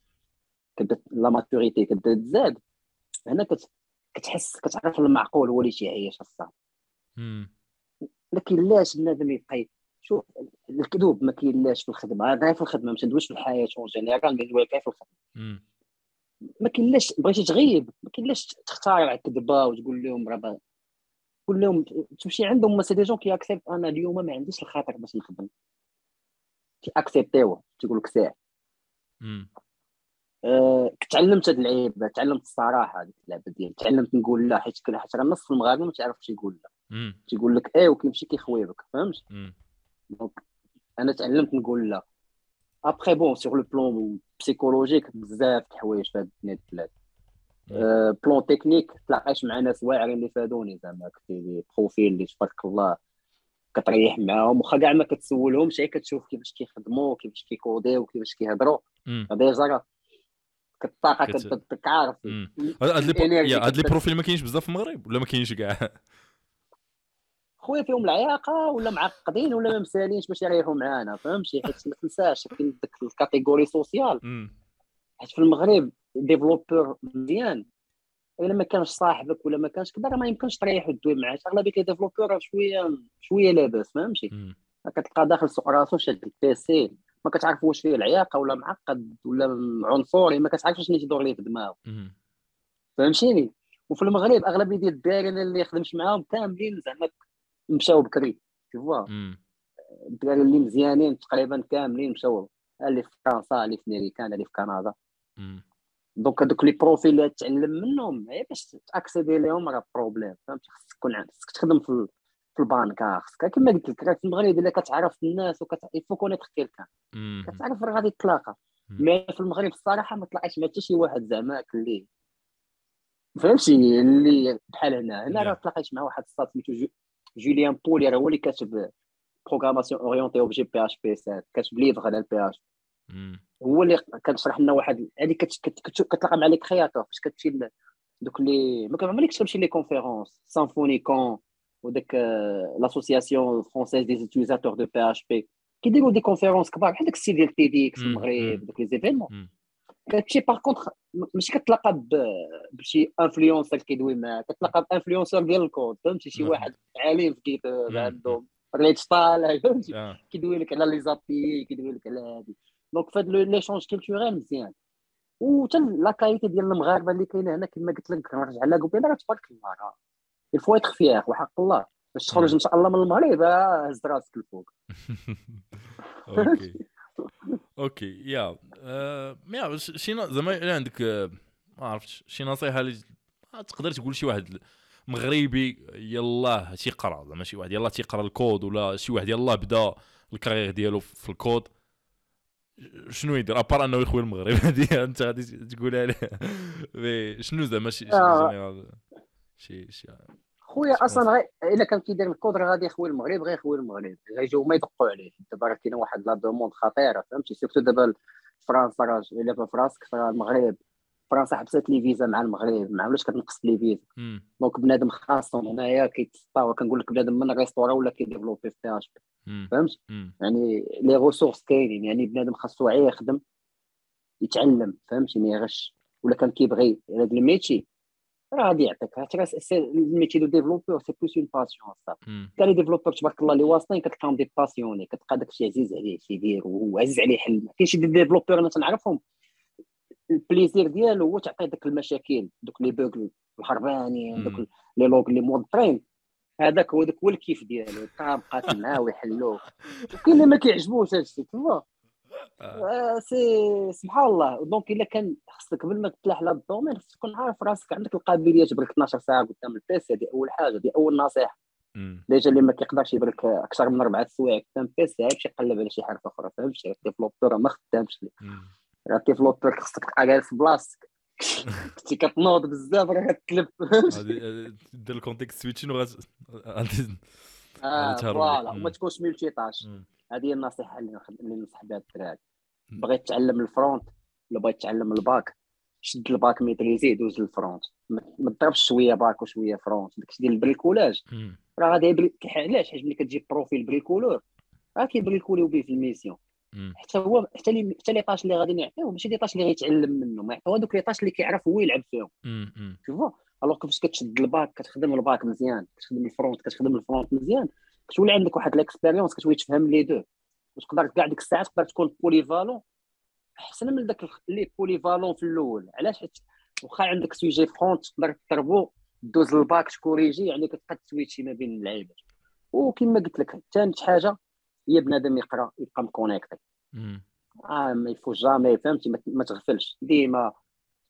كبدات la maturité كبدات تزاد هنا كت كتحس كتعرف المعقول هو اللي تيعيش السيد لكن لاش بنادم يبقى شوف الكذوب ما كاينلاش في الخدمة. غير في الخدمة ما تندويش في الحياة. en général غير في الخدمة. ما كاينلاش بغيتي تغيب ما كاينلاش تختار كذبه وتقول لهم راه قول لهم تمشي عندهم. c'est des gens qui acceptent أنا اليوم ما عنديش الخاطر باش نخدم. كي accepter يو تيقول لك ساعة. أه تعلمت هاد اللعيبه تعلمت الصراحة هذيك اللعبة ديال تعلمت نقول لا حيت حيت راه نص المغاربه ما تعرفش يقول لا. تيقول لك إيه وكيمشي كيخويبك فهمت؟ donc أنا تعلمت نقول لا. après bon sur le plan psychologique بزاف د الحوايج في هاد البلاد. plan technique تلاقاش مع ناس واعرين اللي فادوني زعما des profils اللي تبارك الله كتريح معاهم واخا كاع ما كتسولهمش غير كتشوف كيفاش كيخدموا كيفاش كي coder يو كيفاش كيهضروا. déjà كطاقه كتبقى عارف هاد les profils ما كاينش بزاف في المغرب ولا ما كاينش كاع؟ خويا فيهم العياقة ولا معقدين ولا ما مسالينش باش يريحوا معانا فهمتي؟ حيت ما تنساش كاين ديك ال catégorie sociale حيت في المغرب développeur مزيان. إلا ما كانش صاحبك ولا ما كانش كبر ما يمكنش تريح وتدوي معاه. أغلبية les développeurs شوية شوية لاباس فهمتي؟ كتلقى داخل سوق راسو شاد ال PC ما كتعرف واش فيه العياقة ولا معقد ولا عنصري ما كتعرفش شنو تدور ليه في دماغه فهمتيني؟ وفي المغرب أغلبية ديال الدراري اللي خدمت معاهم كاملين زعما مشاو بكري تشوفوا الدراري اللي مزيانين تقريبا كاملين مشاو. اللي في فرنسا اللي في امريكان اللي في كندا. donc هذوك les profils اللي تعلم منهم هي باش ت accéder لهم راه problème فهمتي؟ خصك تكون خصك تخدم في في البانكا خصك كما قلت لك راك في المغرب الا كتعرف الناس وكتعرف connaître quelqu'un كتعرف راه غادي تلاقى mais في المغرب الصراحة ما طلعش مع حتى شي واحد زعما اللي فهمتي؟ اللي بحال هنا هنا راه تلاقيت مع واحد السيد سميتو Julien Pauli راه هو اللي كاتب programmation orientée objet PHP 7 كاتب livre على ال PHP هو اللي كتشرح لنا واحد هذه كتلقى مع les créateurs فاش كتمشي دوك لي ما كنعملكش تمشي les conférences SymfonyCon وداك l'association française des utilisateurs de PHP كيديروا des conférences كبار بحال داك السي ديال TEDx في المغرب دوك les événements كتمشي par contre ماشي كتلاقى بشي influenceur كيدوي معاك كتلاقى ب influenceur ديال الكود فهمتي؟ شي واحد عالم في عندهم reach طالع فهمتي؟ كيدوي لك على les API كيدوي لك على هادي. donc فهاد l'échange culturel مزيان. وحتى la qualité ديال المغاربة اللي كاينة هنا كما قلت لك نرجع لها كوبيلا راه تبارك الله. راه il faut être fier وحق الله. باش تخرج إن شاء الله من المغرب هز راسك الفوق OK. OK يا. يا شي زعما عندك ما عرفتش شي نصيحه اللي تقدر تقول شي واحد مغربي يلاه تيقرا زعما شي واحد يلاه تيقرا الكود ولا شي واحد يلاه بدا ال carrière ديالو في الكود. شنو يدير؟ à part أنه يخوي المغرب. هذه أنت غادي تقولها ليه شنو زعما شي آه. شي شي خويا أصلا غير إلا كان كيدير الكود راه غادي يخوي المغرب غير يخوي المغرب. غيجيو ما يدقوا عليه. دابا راه كاينة واحد la demande خطيرة فهمتي؟ surtout دابا فرنسا راه إلا في فراسك المغرب. فرنسا حبست les visas مع المغرب. ما عمرش كتنقص les visas. donc بنادم خاصهم هنايا كيتسطاو. كنقول لك بنادم من restaurant ولا كي développer PHP فهمت؟ يعني les ressources كاينين. يعني بنادم خاصو عي يخدم يتعلم. فهمتي؟ ما يغش. ولا كان كيبغي. هذا ال métier راه غادي يعطيك ال métier de développeur c'est plus une passion صافي. كاع les développeurs تبارك الله اللي واصلين كتلقاهم des passionnés كتلقى داكشي عزيز عليه تيدير وعزيز عليه يحل كاين شي développeurs أنا تنعرفهم ال plaisir ديالو هو تعطيه داك المشاكل دوك les bugs الهربانين دوك les logs اللي موضرين هذاك هو داك هو الكيف ديالو بقات معاه ويحلوه وكاين اللي ما كيعجبوش هادشي تما. آه. سي سبحان الله. donc إلا كان خصك قبل ما تلاح لهاد ال domaine خصك تكون عارف راسك عندك القابلية تبرك 12 ساعة قدام ال PC هذه أول حاجة هذه أول نصيحة. déjà اللي ما كيقدرش يبرك أكثر من أربع سوايع قدام ال PC يمشي يقلب على شي حرفه أخرى فهمتي؟ ال développeur ما خدامش. راه développeur خصك تبقى جالس في بلاصتك. كنتي كتنوض بزاف راه كتلف دير ال context switching وغا آه voilà وما تكونش multitâche هذه هي النصيحة اللي اللي ننصح بها الدراري. بغيت تعلم ال front ولا بغيت تعلم ال back؟ شد ال back maîtriser دوز لل front ما تضربش شوية back وشوية front. داكشي ديال ال bricolage. راه غادي يبري- علاش؟ حيت ملي كتجيب profil bricoleur راه كيبريكوليو به في ال mission. حتى هو حتى les حتى les tâches اللي غادي نعطيوه ماشي les tâches اللي غيتعلم منه ما يعطيو هذوك les tâches اللي كيعرف هو يلعب فيهم. شوفوا alors كيفاش كتشد ال back كتخدم ال back مزيان. كتخدم ال front كتخدم ال front مزيان. كتولي عندك واحد ال expérience كتولي تفهم les deux. وتقدر كاع ديك الساعة تقدر تكون polyvalent أحسن من داك اللي polyvalent في الأول. علاش؟ حيت واخا عندك sujet front تقدر تضربو دوز ال back تكوريجي يعني كتبقى تسويتشي ما بين اللعيبه وكما قلت لك ثالث حاجة هي بنادم يقرأ يبقى مكونيكتي. آه ما يفو جامي فهمتي؟ ما- ما تغفلش. ديما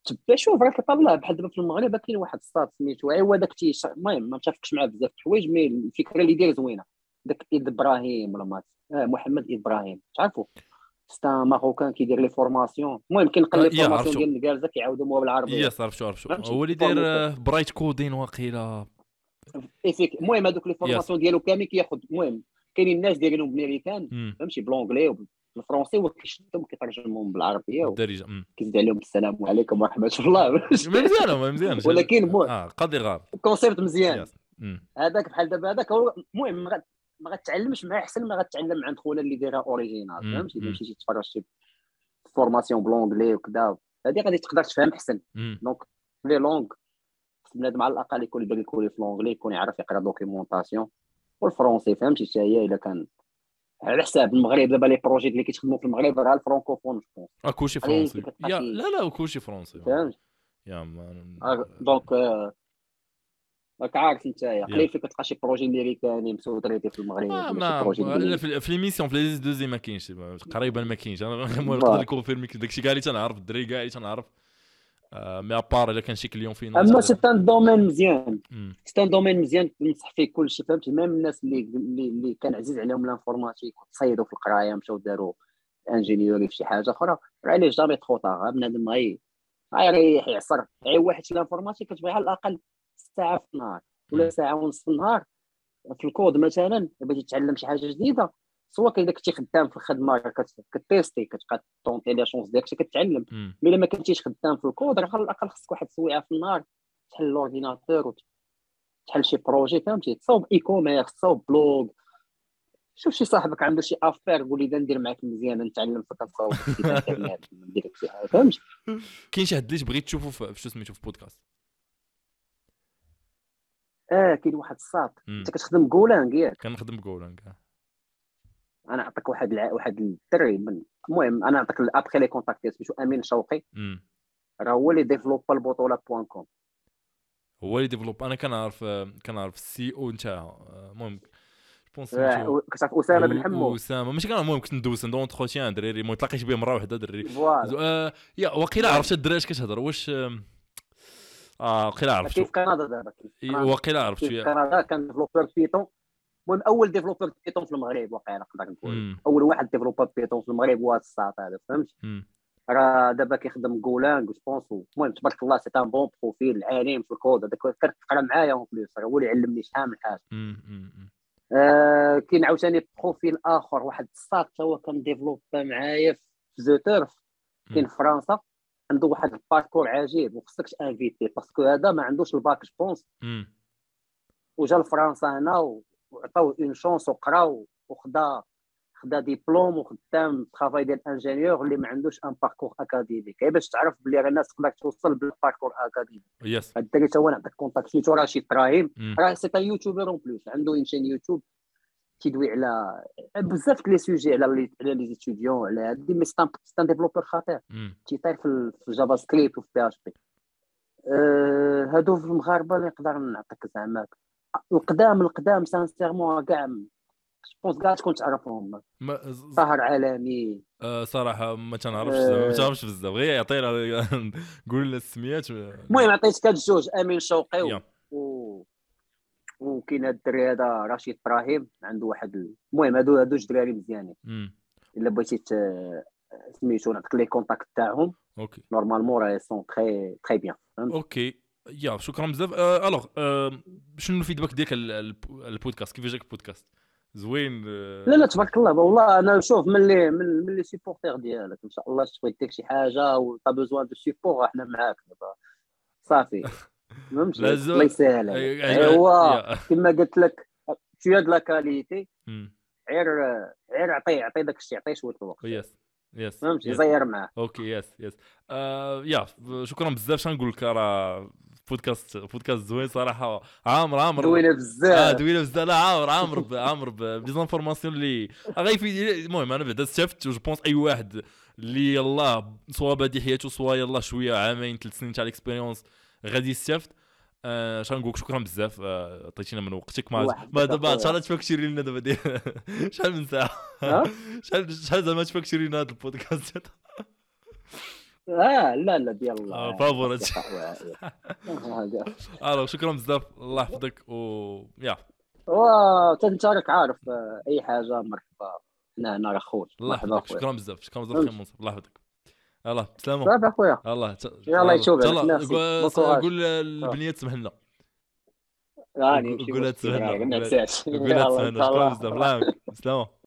تبع شوف راك طلع بحال دابا في المغرب كاين واحد الصاد سميتو ايوا داك تي المهم ما متفقش معاه بزاف الحوايج مي الفكرة اللي داير زوينة. داك إيد إبراهيم ولا مات آه محمد إبراهيم تعرفوا؟ ستا ماروكان كيدير لي فورماسيون. المهم كينقل آه، لي يا فورماسيون. ديال الكالزه كيعاودوها بالعربيه يس عرف شو عرف شو. فهمتي؟ هو اللي داير. آه، برايت كودين واقيلا. ايفيك المهم هذوك لي فورماسيون ديالو كامل كياخذ المهم كاينين الناس دايرينهم بالامريكان. فهمتي؟ بلونجلي وبالفرونسي هو كيشدهم وكيترجمهم بالعربية بالدارجه مم. وكيزيد عليهم السلام عليكم ورحمة الله. مزيان مزيان. ولكن مو- آه قاضي غار. كونسيبت مزيان. هذاك بحال دابا هذاك هو المهم ما غت- ما غتعلمش معاه أحسن ما غتعلم عند خونا اللي دايرها اوريجينال فهمتي. الا مشيتي تفرج شي فورماسيون بلونجلي وكذا هذه غادي تقدر تفهم أحسن. دونك les langues بنادم على الأقل يكون يبغي يكون في l'anglais يكون يعرف يقرأ documentation و الفرونسي فهمتي؟ حتى هي إلا كان على حساب المغرب. دابا les projets اللي كيتخدموا في المغرب راه الفرونكوفون جو آه كلشي فرونسي لا لا كلشي فرونسي فهمت؟ يا مان آه، donc آه، راك عارف انت قليل فيك تلقى شي projet امريكاني مسودريتي في المغرب آه، ما ما- في les missions في les ESN ما كاينش. قريبا ما كاينش. أنا. نقدر نكونفيرمي داكشي كاع اللي تنعرف الدراري كاع اللي تنعرف. آه، مي ابار الا كان شي كليون فينا اما سي ان دومين مزيان. سي ان دومين مزيان تنصح فيه كلشي فهمتي ميم الناس اللي اللي, كان عزيز عليهم لانفورماتيك وتصيدوا في القرايه مشاو داروا انجينيوري في شي حاجة أخرى راه عليه جامي تخو طاغ بنادم غي غيريح يعصر غير واحد في الانفورماتيك كتبغي على الاقل ساعة في النهار. ولا مم. ساعة ونص في النهار. في الكود مثلا بغيتي تتعلم شي حاجة جديدة سواء كان كنتي خدام في الخدمة كتيستي كتبقى tenter les chances ديالك كتعلم. mais إلا ما كنتيش خدام في الكود راه على الأقل خصك واحد السويعه في النهار تحل l'ordinateur وت- تحل شي projet فهمتي تصاوب e-commerce تصاوب blog شوف شي صاحبك عنده شي affaire قول لي ندير معاك مزيان نتعلم في ندير لك شي حاجة فهمت كاين شي حد اللي بغيت تشوفه في شو سميتو في بودكاست؟ آه كاين واحد الساط مم. أنت كتخدم Golang ياك. كنخدم جولانك أنا نعطيك واحد الع... واحد الدري من المهم أنا نعطيك ابخي لي كونتاكت سميتو امين شوقي. راه هو اللي ديفلوبا البطولة بوان كوم. هو اللي ديفلوب. أنا كنعرف كنعرف السي أو نتاعها المهم بونس أسامة بن حمو. أسامة. ماشي كنعرف المهم كنت ندوز ندو اونتروتيان دراري المهم تلاقيت بهم مرة واحدة فوالا. آه، يا وقيلا عرفت الدراري اش كتهضر. واش آه وقيلا عرفت كاين في كندا دابا. وقيلا عرفت كندا كان ديفلوبر بيتون المهم أول ديفلوبر بيتون في المغرب واقيلا نقدر نقول. أول واحد ديفلوبر بيتون في المغرب هو الساط هذا فهمت؟ راه دابا كيخدم جولانغ جوبونس المهم تبارك الله سي ان بون بروفيل عالم في الكود. هذاك كتقرا معايا اون بليس راه هو اللي علمني شحال من حاجة. آه كاين عاوتاني بروفيل آخر واحد الساط هو كان ديفلوبا معايا في زو تيرف كاين فرنسا. عنده واحد ال parcours عجيب وخصك inviter parce que هذا ما عندوش ال bac je pense. وجا لفرنسا هنا و- وعطاوه une chance وقرا و- وخدا خدا ديبلوم وخدام travail ديال ingénieur اللي ما عندوش un parcours académique غير باش تعرف بلي راه الناس تقدر توصل بال parcours académique yes هاد الدري تا هو نعطيك contact سميتو رشيد إبراهيم. راه c'est youtubeur en plus عنده une chaîne YouTube كيدوي على بزاف لي سوجي على على لي ستوديون على هادي مي سي ان ديفلوبر خطير. تيطير في الجافا سكريبت وفي بي اش بي هادو في المغاربة اللي نقدر نعطيك زعما. القدام القدام سانسيرمون كاع جوبونس كاع تكون تعرفهم. سهر عالمي. آه، صراحة ما تنعرفش آه. ما تنعرفش بزاف. غير يعطينا قول لنا السميات. المهم عطيتك هاد الجوج أمين شوقي و... وكاين هاد الدري هذا رشيد إبراهيم عنده واحد ال- المهم هادو هادو جوج دراري مزيانين. إلا بغيتي سميتو نعطيك les contacts تاعهم. okay. normalement راه sont très très bien okay. يا شكرا بزاف. آه، alors آه، شنو ال feedback ديالك على البودكاست؟ كيفاش جاك البودكاست؟ زوين آه، لا لا تبارك الله. والله أنا نشوف من les من من les supporters ديالك إن شاء الله تبغي ديك شي حاجة و t'as besoin de support إحنا معاك دابا. صافي. زو- الله يسهل عليك. أي- أيوا. كما قلت لك شوية د la qualité. غير غير عطيه عطيه داك الشيء عطيه شوية الوقت. yes yes فهمتي. زير معاه OK yes yes يا شكرا بزاف. شنو نقول لك؟ راه podcast podcast زوين صراحة. عامر عامر. دوينه آه بزاف. دوينه بزاف. لا عامر عامر عامر ب des informations اللي غيفيد المهم أنا بعدا استفدت je pense أي واحد اللي يلاه soit بادي حياته soit يلاه شوية عامين ثلاث سنين تاع ال expérience غادي يستافد آه شنو نقول لك؟ شكرا بزاف. آه، عطيتينا من وقتك. ما ما دابا إن شاء الله. تفكشي لنا دابا شحال من ساعة؟ شحال شحال زعما تفكشي لنا هذا البودكاست؟ آه لا لا ديال الله. آه، فافور هادشي. هذا ألو شكرا بزاف الله يحفظك و يا. وانت راك عارف آه، أي حاجة مرحبا. هنا هنا راه خويا الله يحفظك. شكرا بزاف شكرا بزاف أخي منصف الله يحفظك. الله بسلامه صافي أخويا. الله يلا يشوف. قول للبنيه تسمح لنا. راني قول-. ما نساش قول إن شاء شكرا. بزاف الله يعاونك بسلامه